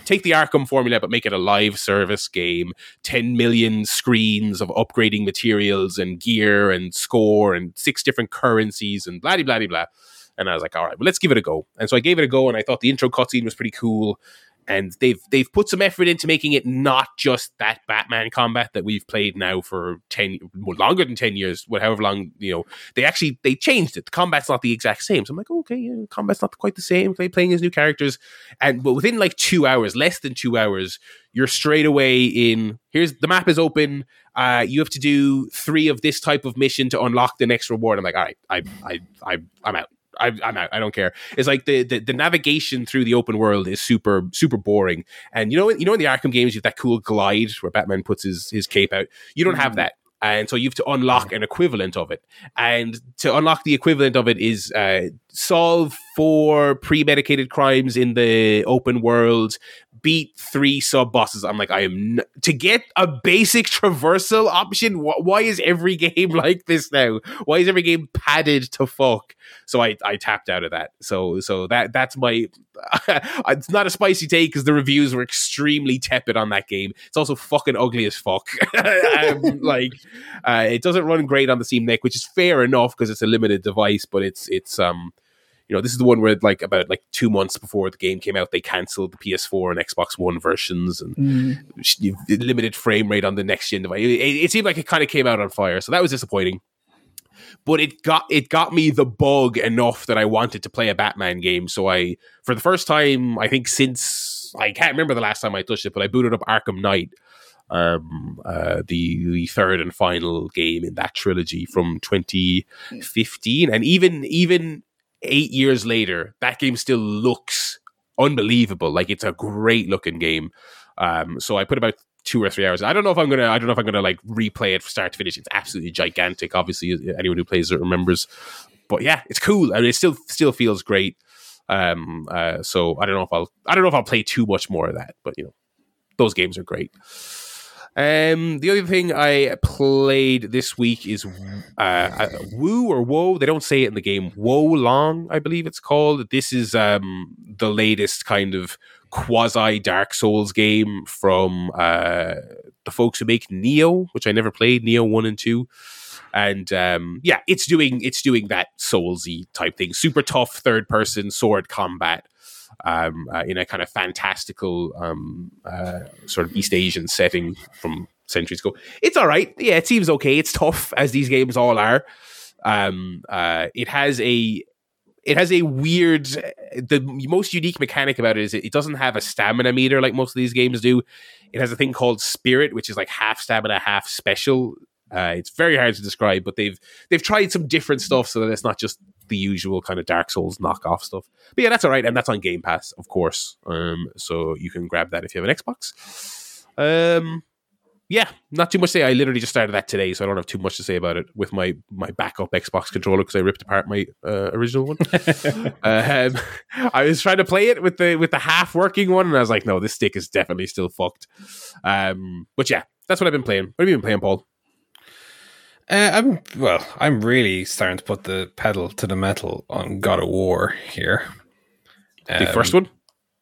take the Arkham formula but make it a live service game. Ten million screens of upgrading materials and gear and score and six different currencies and blah blah blah blah. And I was like, all right, well, let's give it a go. And so I gave it a go, and I thought the intro cutscene was pretty cool and they've they've put some effort into making it not just that Batman combat that we've played now for ten well, longer than ten years, however long you know. They actually they changed it. The combat's not the exact same. So I'm like, okay, yeah, combat's not quite the same. Play playing as new characters, and but within like two hours, less than two hours, you're straight away in. Here's the map is open. Uh, you have to do three of this type of mission to unlock the next reward. I'm like, all right, I I I I'm out. I, I'm out. I don't care. It's like the, the the navigation through the open world is super super boring. And you know you know in the Arkham games you have that cool glide where Batman puts his his cape out. You don't have that. And so you have to unlock an equivalent of it. And to unlock the equivalent of it is uh, solve four premedicated crimes in the open world, beat three sub bosses. I'm like, I am n- to get a basic traversal option. Wh- why is every game like this now? Why is every game padded to fuck? So I, I tapped out of that. So so that that's my. it's not a spicy take because the reviews were extremely tepid on that game. It's also fucking ugly as fuck. um, like uh, it doesn't run great on the Steam Deck, which is fair enough because it's a limited device. But it's it's um you know, this is the one where like about like two months before the game came out, they cancelled the PS4 and Xbox One versions and mm, limited frame rate on the next gen device. It, it, it seemed like it kind of came out on fire, so that was disappointing. But it got it got me the bug enough that I wanted to play a Batman game. So I, for the first time, I think since I can't remember the last time I touched it, but I booted up Arkham Knight, um, uh, the the third and final game in that trilogy from 2015, and even even eight years later, that game still looks unbelievable. Like it's a great looking game. Um, so I put about two or three hours. I don't know if I'm gonna. I don't know if I'm gonna like replay it from start to finish. It's absolutely gigantic. Obviously, anyone who plays it remembers. But yeah, it's cool, and it still still feels great. Um, uh, so I don't know if I'll. I don't know if I'll play too much more of that. But you know, those games are great. Um, the other thing I played this week is uh, Woo or Woe. They don't say it in the game. Wo Long, I believe it's called. This is um, the latest kind of quasi Dark Souls game from uh, the folks who make Nioh, which I never played. Nioh one and two, and um, yeah, it's doing it's doing that Soulsy type thing. Super tough third person sword combat um, uh, in a kind of fantastical um, uh, sort of East Asian setting from centuries ago. It's all right. Yeah, it seems okay. It's tough as these games all are. Um, uh, it has a it has a weird the most unique mechanic about it is it, doesn't have a stamina meter like most of these games do it has a thing called spirit which is like half stamina half special uh, it's very hard to describe but they've they've tried some different stuff so that it's not just the usual kind of Dark Souls knockoff stuff. But yeah, that's all right, and that's on Game Pass, of course. Um, so you can grab that if you have an Xbox. Um, yeah, not too much to say. I literally just started that today, so I don't have too much to say about it with my my backup Xbox controller because I ripped apart my uh, original one. um, I was trying to play it with the with the half working one, and I was like, no, this stick is definitely still fucked. Um, but yeah, that's what I've been playing. What have you been playing, Paul? Uh, I'm well. I'm really starting to put the pedal to the metal on God of War here. The um, first one,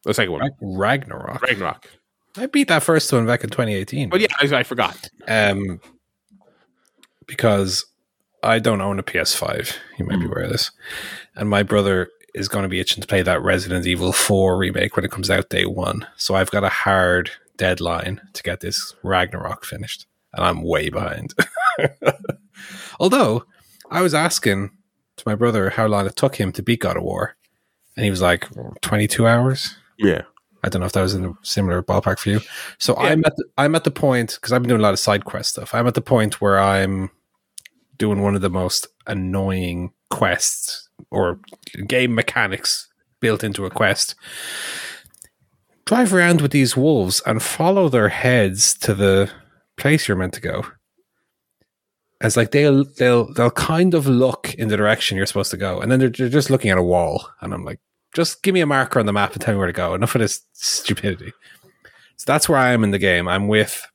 the second one, Ragnarok. Ragnarok. I beat that first one back in 2018. But yeah, I, I forgot. Um, because I don't own a PS5. You might mm. be hmm. aware of this, and my brother is going to be itching to play that Resident Evil 4 remake when it comes out day one. So I've got a hard deadline to get this Ragnarok finished, and I'm way behind. Although I was asking to my brother how long it took him to beat God of War, and he was like 22 hours. Yeah. I don't know if that was in a similar ballpark for you. So yeah. I'm at the, I'm at the point because I've been doing a lot of side quest stuff. I'm at the point where I'm doing one of the most annoying quests or game mechanics built into a quest. Drive around with these wolves and follow their heads to the place you're meant to go. It's like they'll they'll they'll kind of look in the direction you're supposed to go, and then they're, they're just looking at a wall, and I'm like, just give me a marker on the map and tell me where to go. Enough of this stupidity. So that's where I am in the game. I'm with.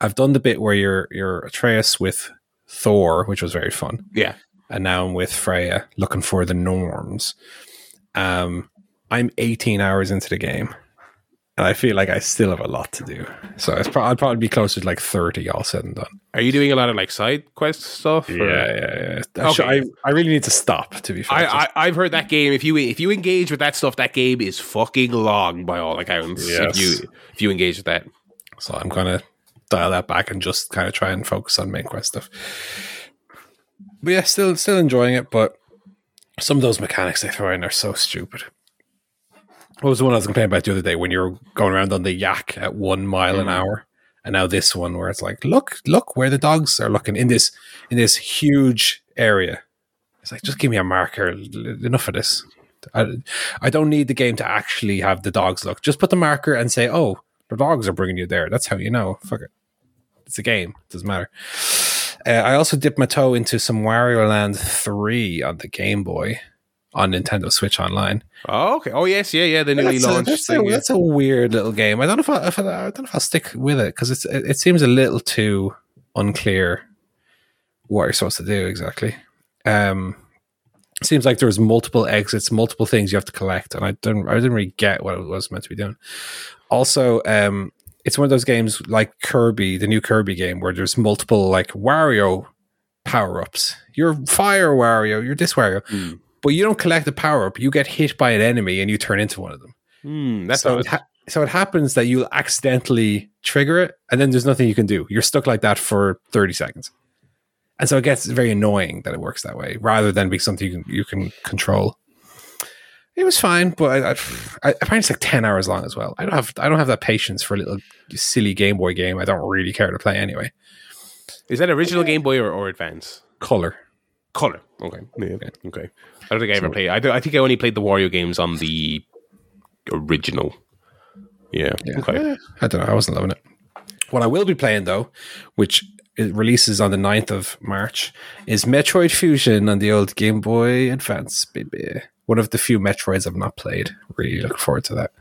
I've done the bit where you're you're Atreus with Thor, which was very fun. Yeah, and now I'm with Freya, looking for the Norns. Um, I'm 18 hours into the game and I feel like I still have a lot to do. So pro- I'd probably be closer to like thirty all said and done. Are you doing a lot of like side quest stuff? Yeah, yeah, yeah. Okay. I, I really need to stop. To be fair, I, I have heard that game. If you if you engage with that stuff, that game is fucking long by all accounts. Yes. If you if you engage with that, so I'm gonna dial that back and just kind of try and focus on main quest stuff. But yeah, still still enjoying it. But some of those mechanics they throw in are so stupid. What was the one I was complaining about the other day when you were going around on the yak at one mile mm. an hour? And now this one where it's like, look, look where the dogs are looking in this in this huge area. It's like, just give me a marker. Enough of this. I, I don't need the game to actually have the dogs look. Just put the marker and say, oh, the dogs are bringing you there. That's how you know. Fuck it. It's a game. It doesn't matter. Uh, I also dipped my toe into some Wario Land 3 on the Game Boy on Nintendo Switch Online. Oh, okay. Oh, yes, yeah, yeah. The newly that's launched. A, that's, thing, a, yeah. that's, a, weird little game. I don't know if I, if I, I don't know if I'll stick with it because it's it, it, seems a little too unclear what you're supposed to do exactly. Um, seems like there's multiple exits, multiple things you have to collect, and I didn't I didn't really get what it was meant to be doing. Also, um, it's one of those games like Kirby, the new Kirby game, where there's multiple like Wario power ups. You're fire Wario, you're this Wario. Mm but you don't collect the power up. You get hit by an enemy and you turn into one of them. Mm, that's so. It ha- so it happens that you'll accidentally trigger it, and then there's nothing you can do. You're stuck like that for 30 seconds, and so it gets very annoying that it works that way, rather than being something you can, you can control. It was fine, but I, I, I apparently it's like 10 hours long as well. I don't have I don't have that patience for a little silly Game Boy game. I don't really care to play anyway. Is that original Game Boy or, or Advance? Color. Color. Okay. Yeah. Okay. I don't think I ever played. I, I think I only played the Wario games on the original. Yeah. yeah. Okay. I don't know. I wasn't loving it. What I will be playing though, which it releases on the 9th of March, is Metroid Fusion on the old Game Boy Advance, baby. One of the few Metroids I've not played. Really looking forward to that.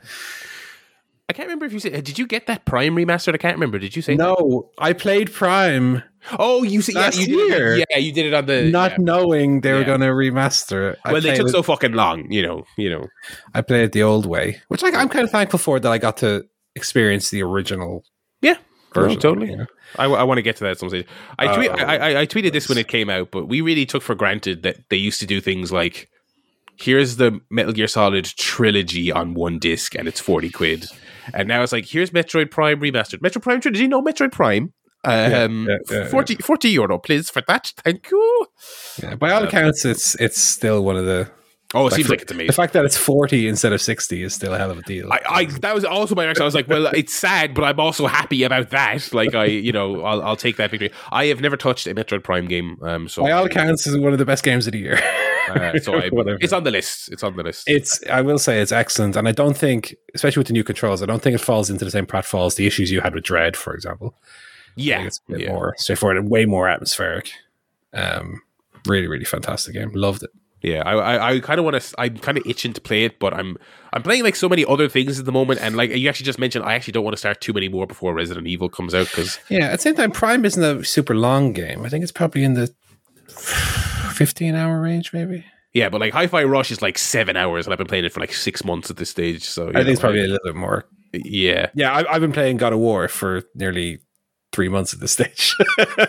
I can't remember if you said. Did you get that Prime remastered? I can't remember. Did you say? No, I played Prime. Oh, you see, yeah, Last you did, year. Yeah, you did it on the. not yeah. knowing they were going to remaster it. I Well, they took it- so fucking long. You know. You know. I played it the old way, which like, I'm kind of thankful for that I got to experience the original Yeah. version. No, totally. you know? I, want to get to that at some stage. I, tweet, Oh, I, I, I tweeted this when it came out, but we really took for granted that they used to do things like here's the Metal Gear Solid trilogy on one disc and it's 40 quid. And now it's like, here's Metroid Prime remastered. Metroid Prime trilogy, no Metroid Prime. Um, yeah, yeah, 40, 40 euro, please, for that. Thank you. Yeah, by all accounts, it's it's still one of the. Oh, it seems like it to me. The fact that it's forty instead of sixty is still a hell of a deal. I, I that was also my reaction. I was like, well, it's sad, but I'm also happy about that. Like I, you know, I'll, I'll take that victory. I have never touched a Metroid Prime game, um, so by all accounts, is one of the best games of the year. uh, so I, it's on the list. It's on the list. It's. I will say it's excellent, and I don't think, especially with the new controls, I don't think it falls into the same pratfalls the issues you had with Dread, for example. Yeah, it's a bit yeah. more straightforward and way more atmospheric. Um, really, really fantastic game. Loved it. Yeah, I I, I kind of want to. I'm kind of itching to play it, but I'm I'm playing like so many other things at the moment, and like you actually just mentioned, I actually don't want to start too many more before Resident Evil comes out because Yeah, at the same time, Prime isn't a super long game. I think it's probably in the fifteen hour range, maybe. yeah, but like Hi-Fi Rush is like seven hours, and I've been playing it for like six months at this stage. So I think it's know, probably a little bit more. yeah. Yeah, I, I've been playing God of War for nearly three months at this stage.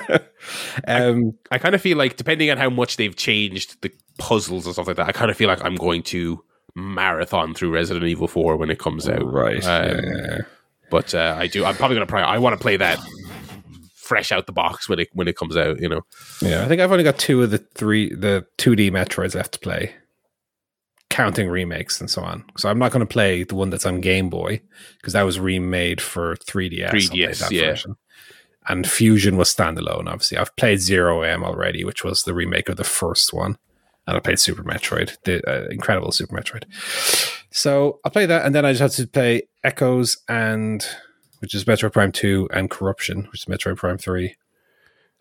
um, I kind of feel like depending on how much they've changed the puzzles and stuff like that, I kind of feel like I'm going to marathon through Resident Evil Four when it comes out. right. Um, yeah. But uh, I do. I'm probably gonna. Probably, I want to play that fresh out the box when it when it comes out. You know. Yeah, I think I've only got two of the three, the 2D Metroids left to play, counting remakes and so on. So I'm not going to play the one that's on Game Boy because that was remade for 3DS. 3DS, that yeah. version. And Fusion was standalone, obviously. I've played Zero M already, which was the remake of the first one. And I played Super Metroid, the uh, incredible Super Metroid. So I'll play that, and then I just have to play Echoes and which is Metroid Prime 2 and Corruption, which is Metroid Prime 3.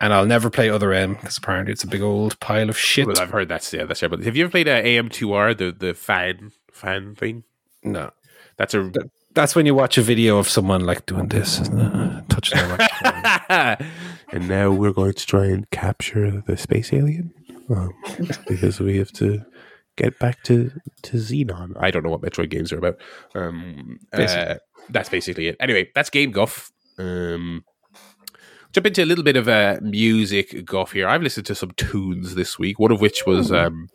And I'll never play Other M because apparently it's a big old pile of shit. Well, I've heard that's yeah, that's terrible. Have you ever played uh, AM2R, the the fan fan thing? No. That's a That's when you watch a video of someone like doing this, isn't it? Touching their microphone. and now we're going to try and capture the space alien um, because we have to get back to to Xenon. I don't know what Metroid games are about. Um, uh, that's basically it. Anyway, that's game guff. Um, jump into a little bit of uh, music guff here. I've listened to some tunes this week. One of which was um,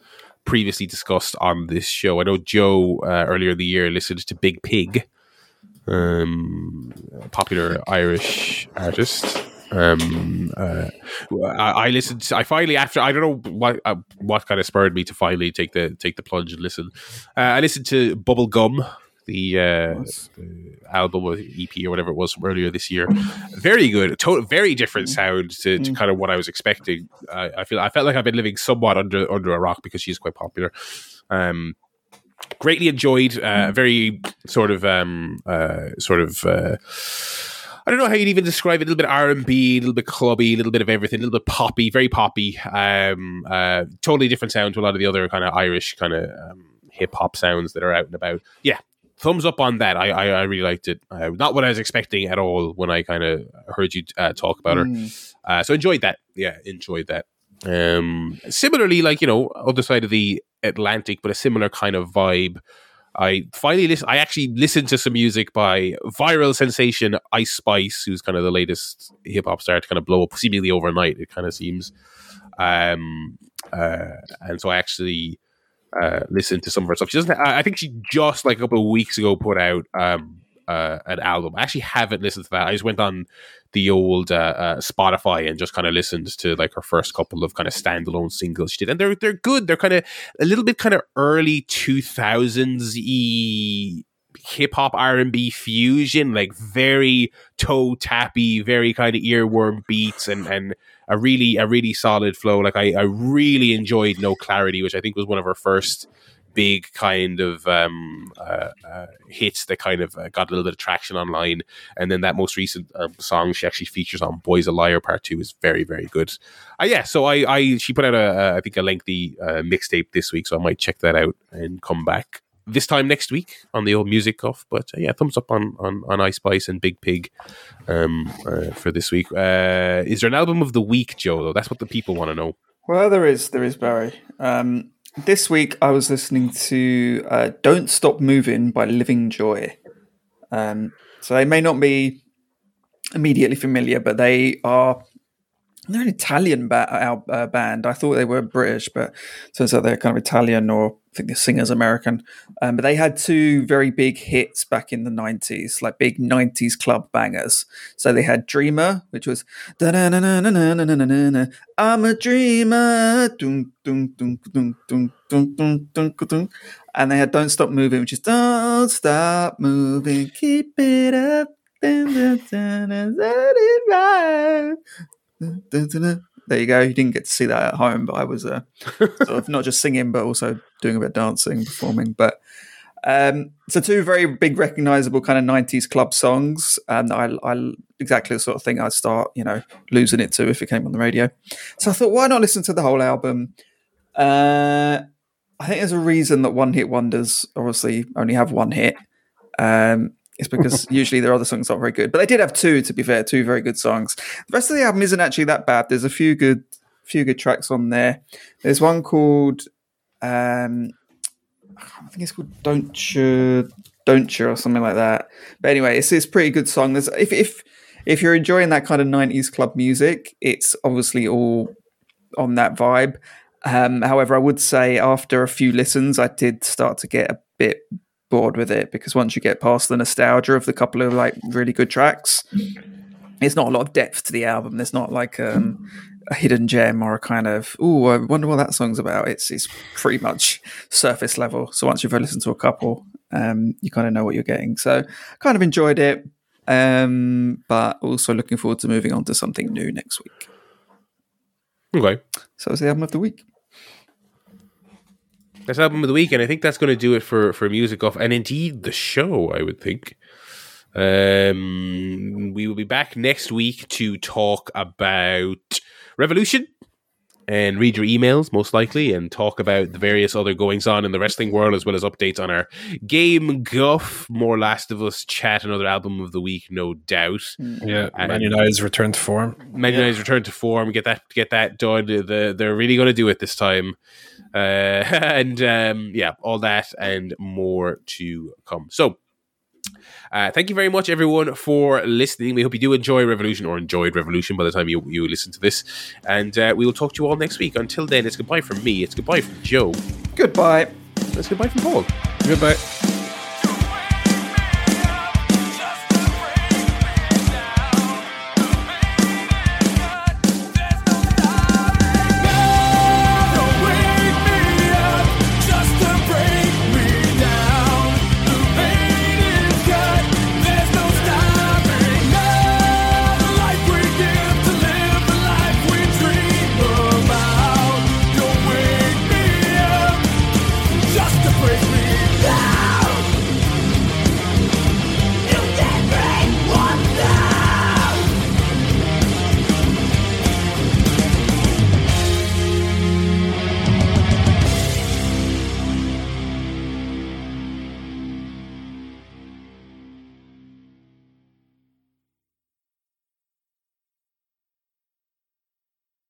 previously discussed on this show. I know Joe uh, earlier in the year listened to Biig Piig, um, a popular Irish artist. Um, uh, I, I listened. I finally after I don't know what uh, what kind of spurred me to finally take the take the plunge and listen. Uh, I listened to Bubble Gum, the, uh, the album or EP or whatever it was from earlier this year. Very good, to- very different sound to, to kind of what I was expecting. I I feel I felt like I've been living somewhat under under a rock because she's quite popular. Um, greatly enjoyed. Uh, very sort of um, uh, sort of. Uh, I don't know how you'd even describe it. A little bit R and B, a little bit clubby, a little bit of everything, a little bit poppy, very poppy. Um, uh, totally different sound to a lot of the other kind of Irish kind of um, hip hop sounds that are out and about. Yeah, thumbs up on that. I I, I really liked it. Uh, not what I was expecting at all when I kind of heard you uh, talk about her. Mm. Uh, so enjoyed that. Yeah, enjoyed that. Um, similarly, like you know, other side of the Atlantic, but a similar kind of vibe. I finally listen. I actually listened to some music by viral sensation Ice Spice, who's kind of the latest hip hop star to kind of blow up seemingly overnight. It kind of seems, um, uh, and so I actually uh, listened to some of her stuff. She doesn't. I think she just like a couple of weeks ago put out um, uh, an album. I actually haven't listened to that. I just went on the old uh, uh, Spotify and just kind of listened to like her first couple of kind of standalone singles she did, and they're they're good. They're kind of a little bit kind of early two thousands e hip hop R and B fusion, like very toe tappy, very kind of earworm beats, and and a really a really solid flow. Like I I really enjoyed No Clarity, which I think was one of her first big kind of um, uh, uh, hits that kind of uh, got a little bit of traction online. And then that most recent uh, song she actually features on "Boys a Liar" part two is very very good. Uh, yeah, so I, I she put out a, a I think a lengthy uh, mixtape this week, so I might check that out and come back this time next week on the old music cuff. But uh, yeah, thumbs up on on on Ice Spice and Biig Piig um, uh, for this week. Uh, is there an album of the week, Joe? Though that's what the people want to know. Well, there is, there is Barry. Um, this week I was listening to uh, "Don't Stop Moving" by Living Joy. Um, so they may not be immediately familiar, but they are they're an Italian ba- uh, band. I thought they were British, but turns out they're kind of Italian, or I think the singer's American. Um, but they had two very big hits back in the 90s, like big 90s club bangers. So they had Dreamer, which was I'm a dreamer. And they had Don't Stop Moving, which is Don't Stop Moving, keep it up. There you go. You didn't get to see that at home, but I was uh, sort of not just singing, but also doing a bit of dancing, performing. But um, so two very big, recognizable kind of '90s club songs, and I, I exactly the sort of thing I'd start, you know, losing it to if it came on the radio. So I thought, why not listen to the whole album? Uh, I think there's a reason that one hit wonders obviously only have one hit. Um, it's because usually their other songs aren't very good. But they did have two, to be fair, two very good songs. The rest of the album isn't actually that bad. There's a few good, few good tracks on there. There's one called, um, I think it's called "Don't You, Don't You" or something like that. But anyway, it's it's a pretty good song. There's if if if you're enjoying that kind of '90s club music, it's obviously all on that vibe. Um, however, I would say after a few listens, I did start to get a bit bored with it because once you get past the nostalgia of the couple of like really good tracks, it's not a lot of depth to the album. There's not like um, a hidden gem or a kind of oh, I wonder what that song's about. It's it's pretty much surface level. So once you've listened to a couple, um, you kind of know what you're getting. So kind of enjoyed it, um, but also looking forward to moving on to something new next week. Okay, so it's the album of the week. That's album of the week, and I think that's going to do it for for music off, and indeed the show. I would think. Um, we will be back next week to talk about Revolution and read your emails, most likely, and talk about the various other goings on in the wrestling world, as well as updates on our game guff, more Last of Us chat, another album of the week, no doubt. Yeah, um, Man United's return to form. Man United's yeah. return to form. Get that, get that done. The, they're really going to do it this time, uh, and um, yeah, all that and more to come. So. Uh, thank you very much, everyone, for listening. We hope you do enjoy Revolution or enjoyed Revolution by the time you, you listen to this. And uh, we will talk to you all next week. Until then, it's goodbye from me. It's goodbye from Joe. Goodbye. It's goodbye from Paul. Goodbye.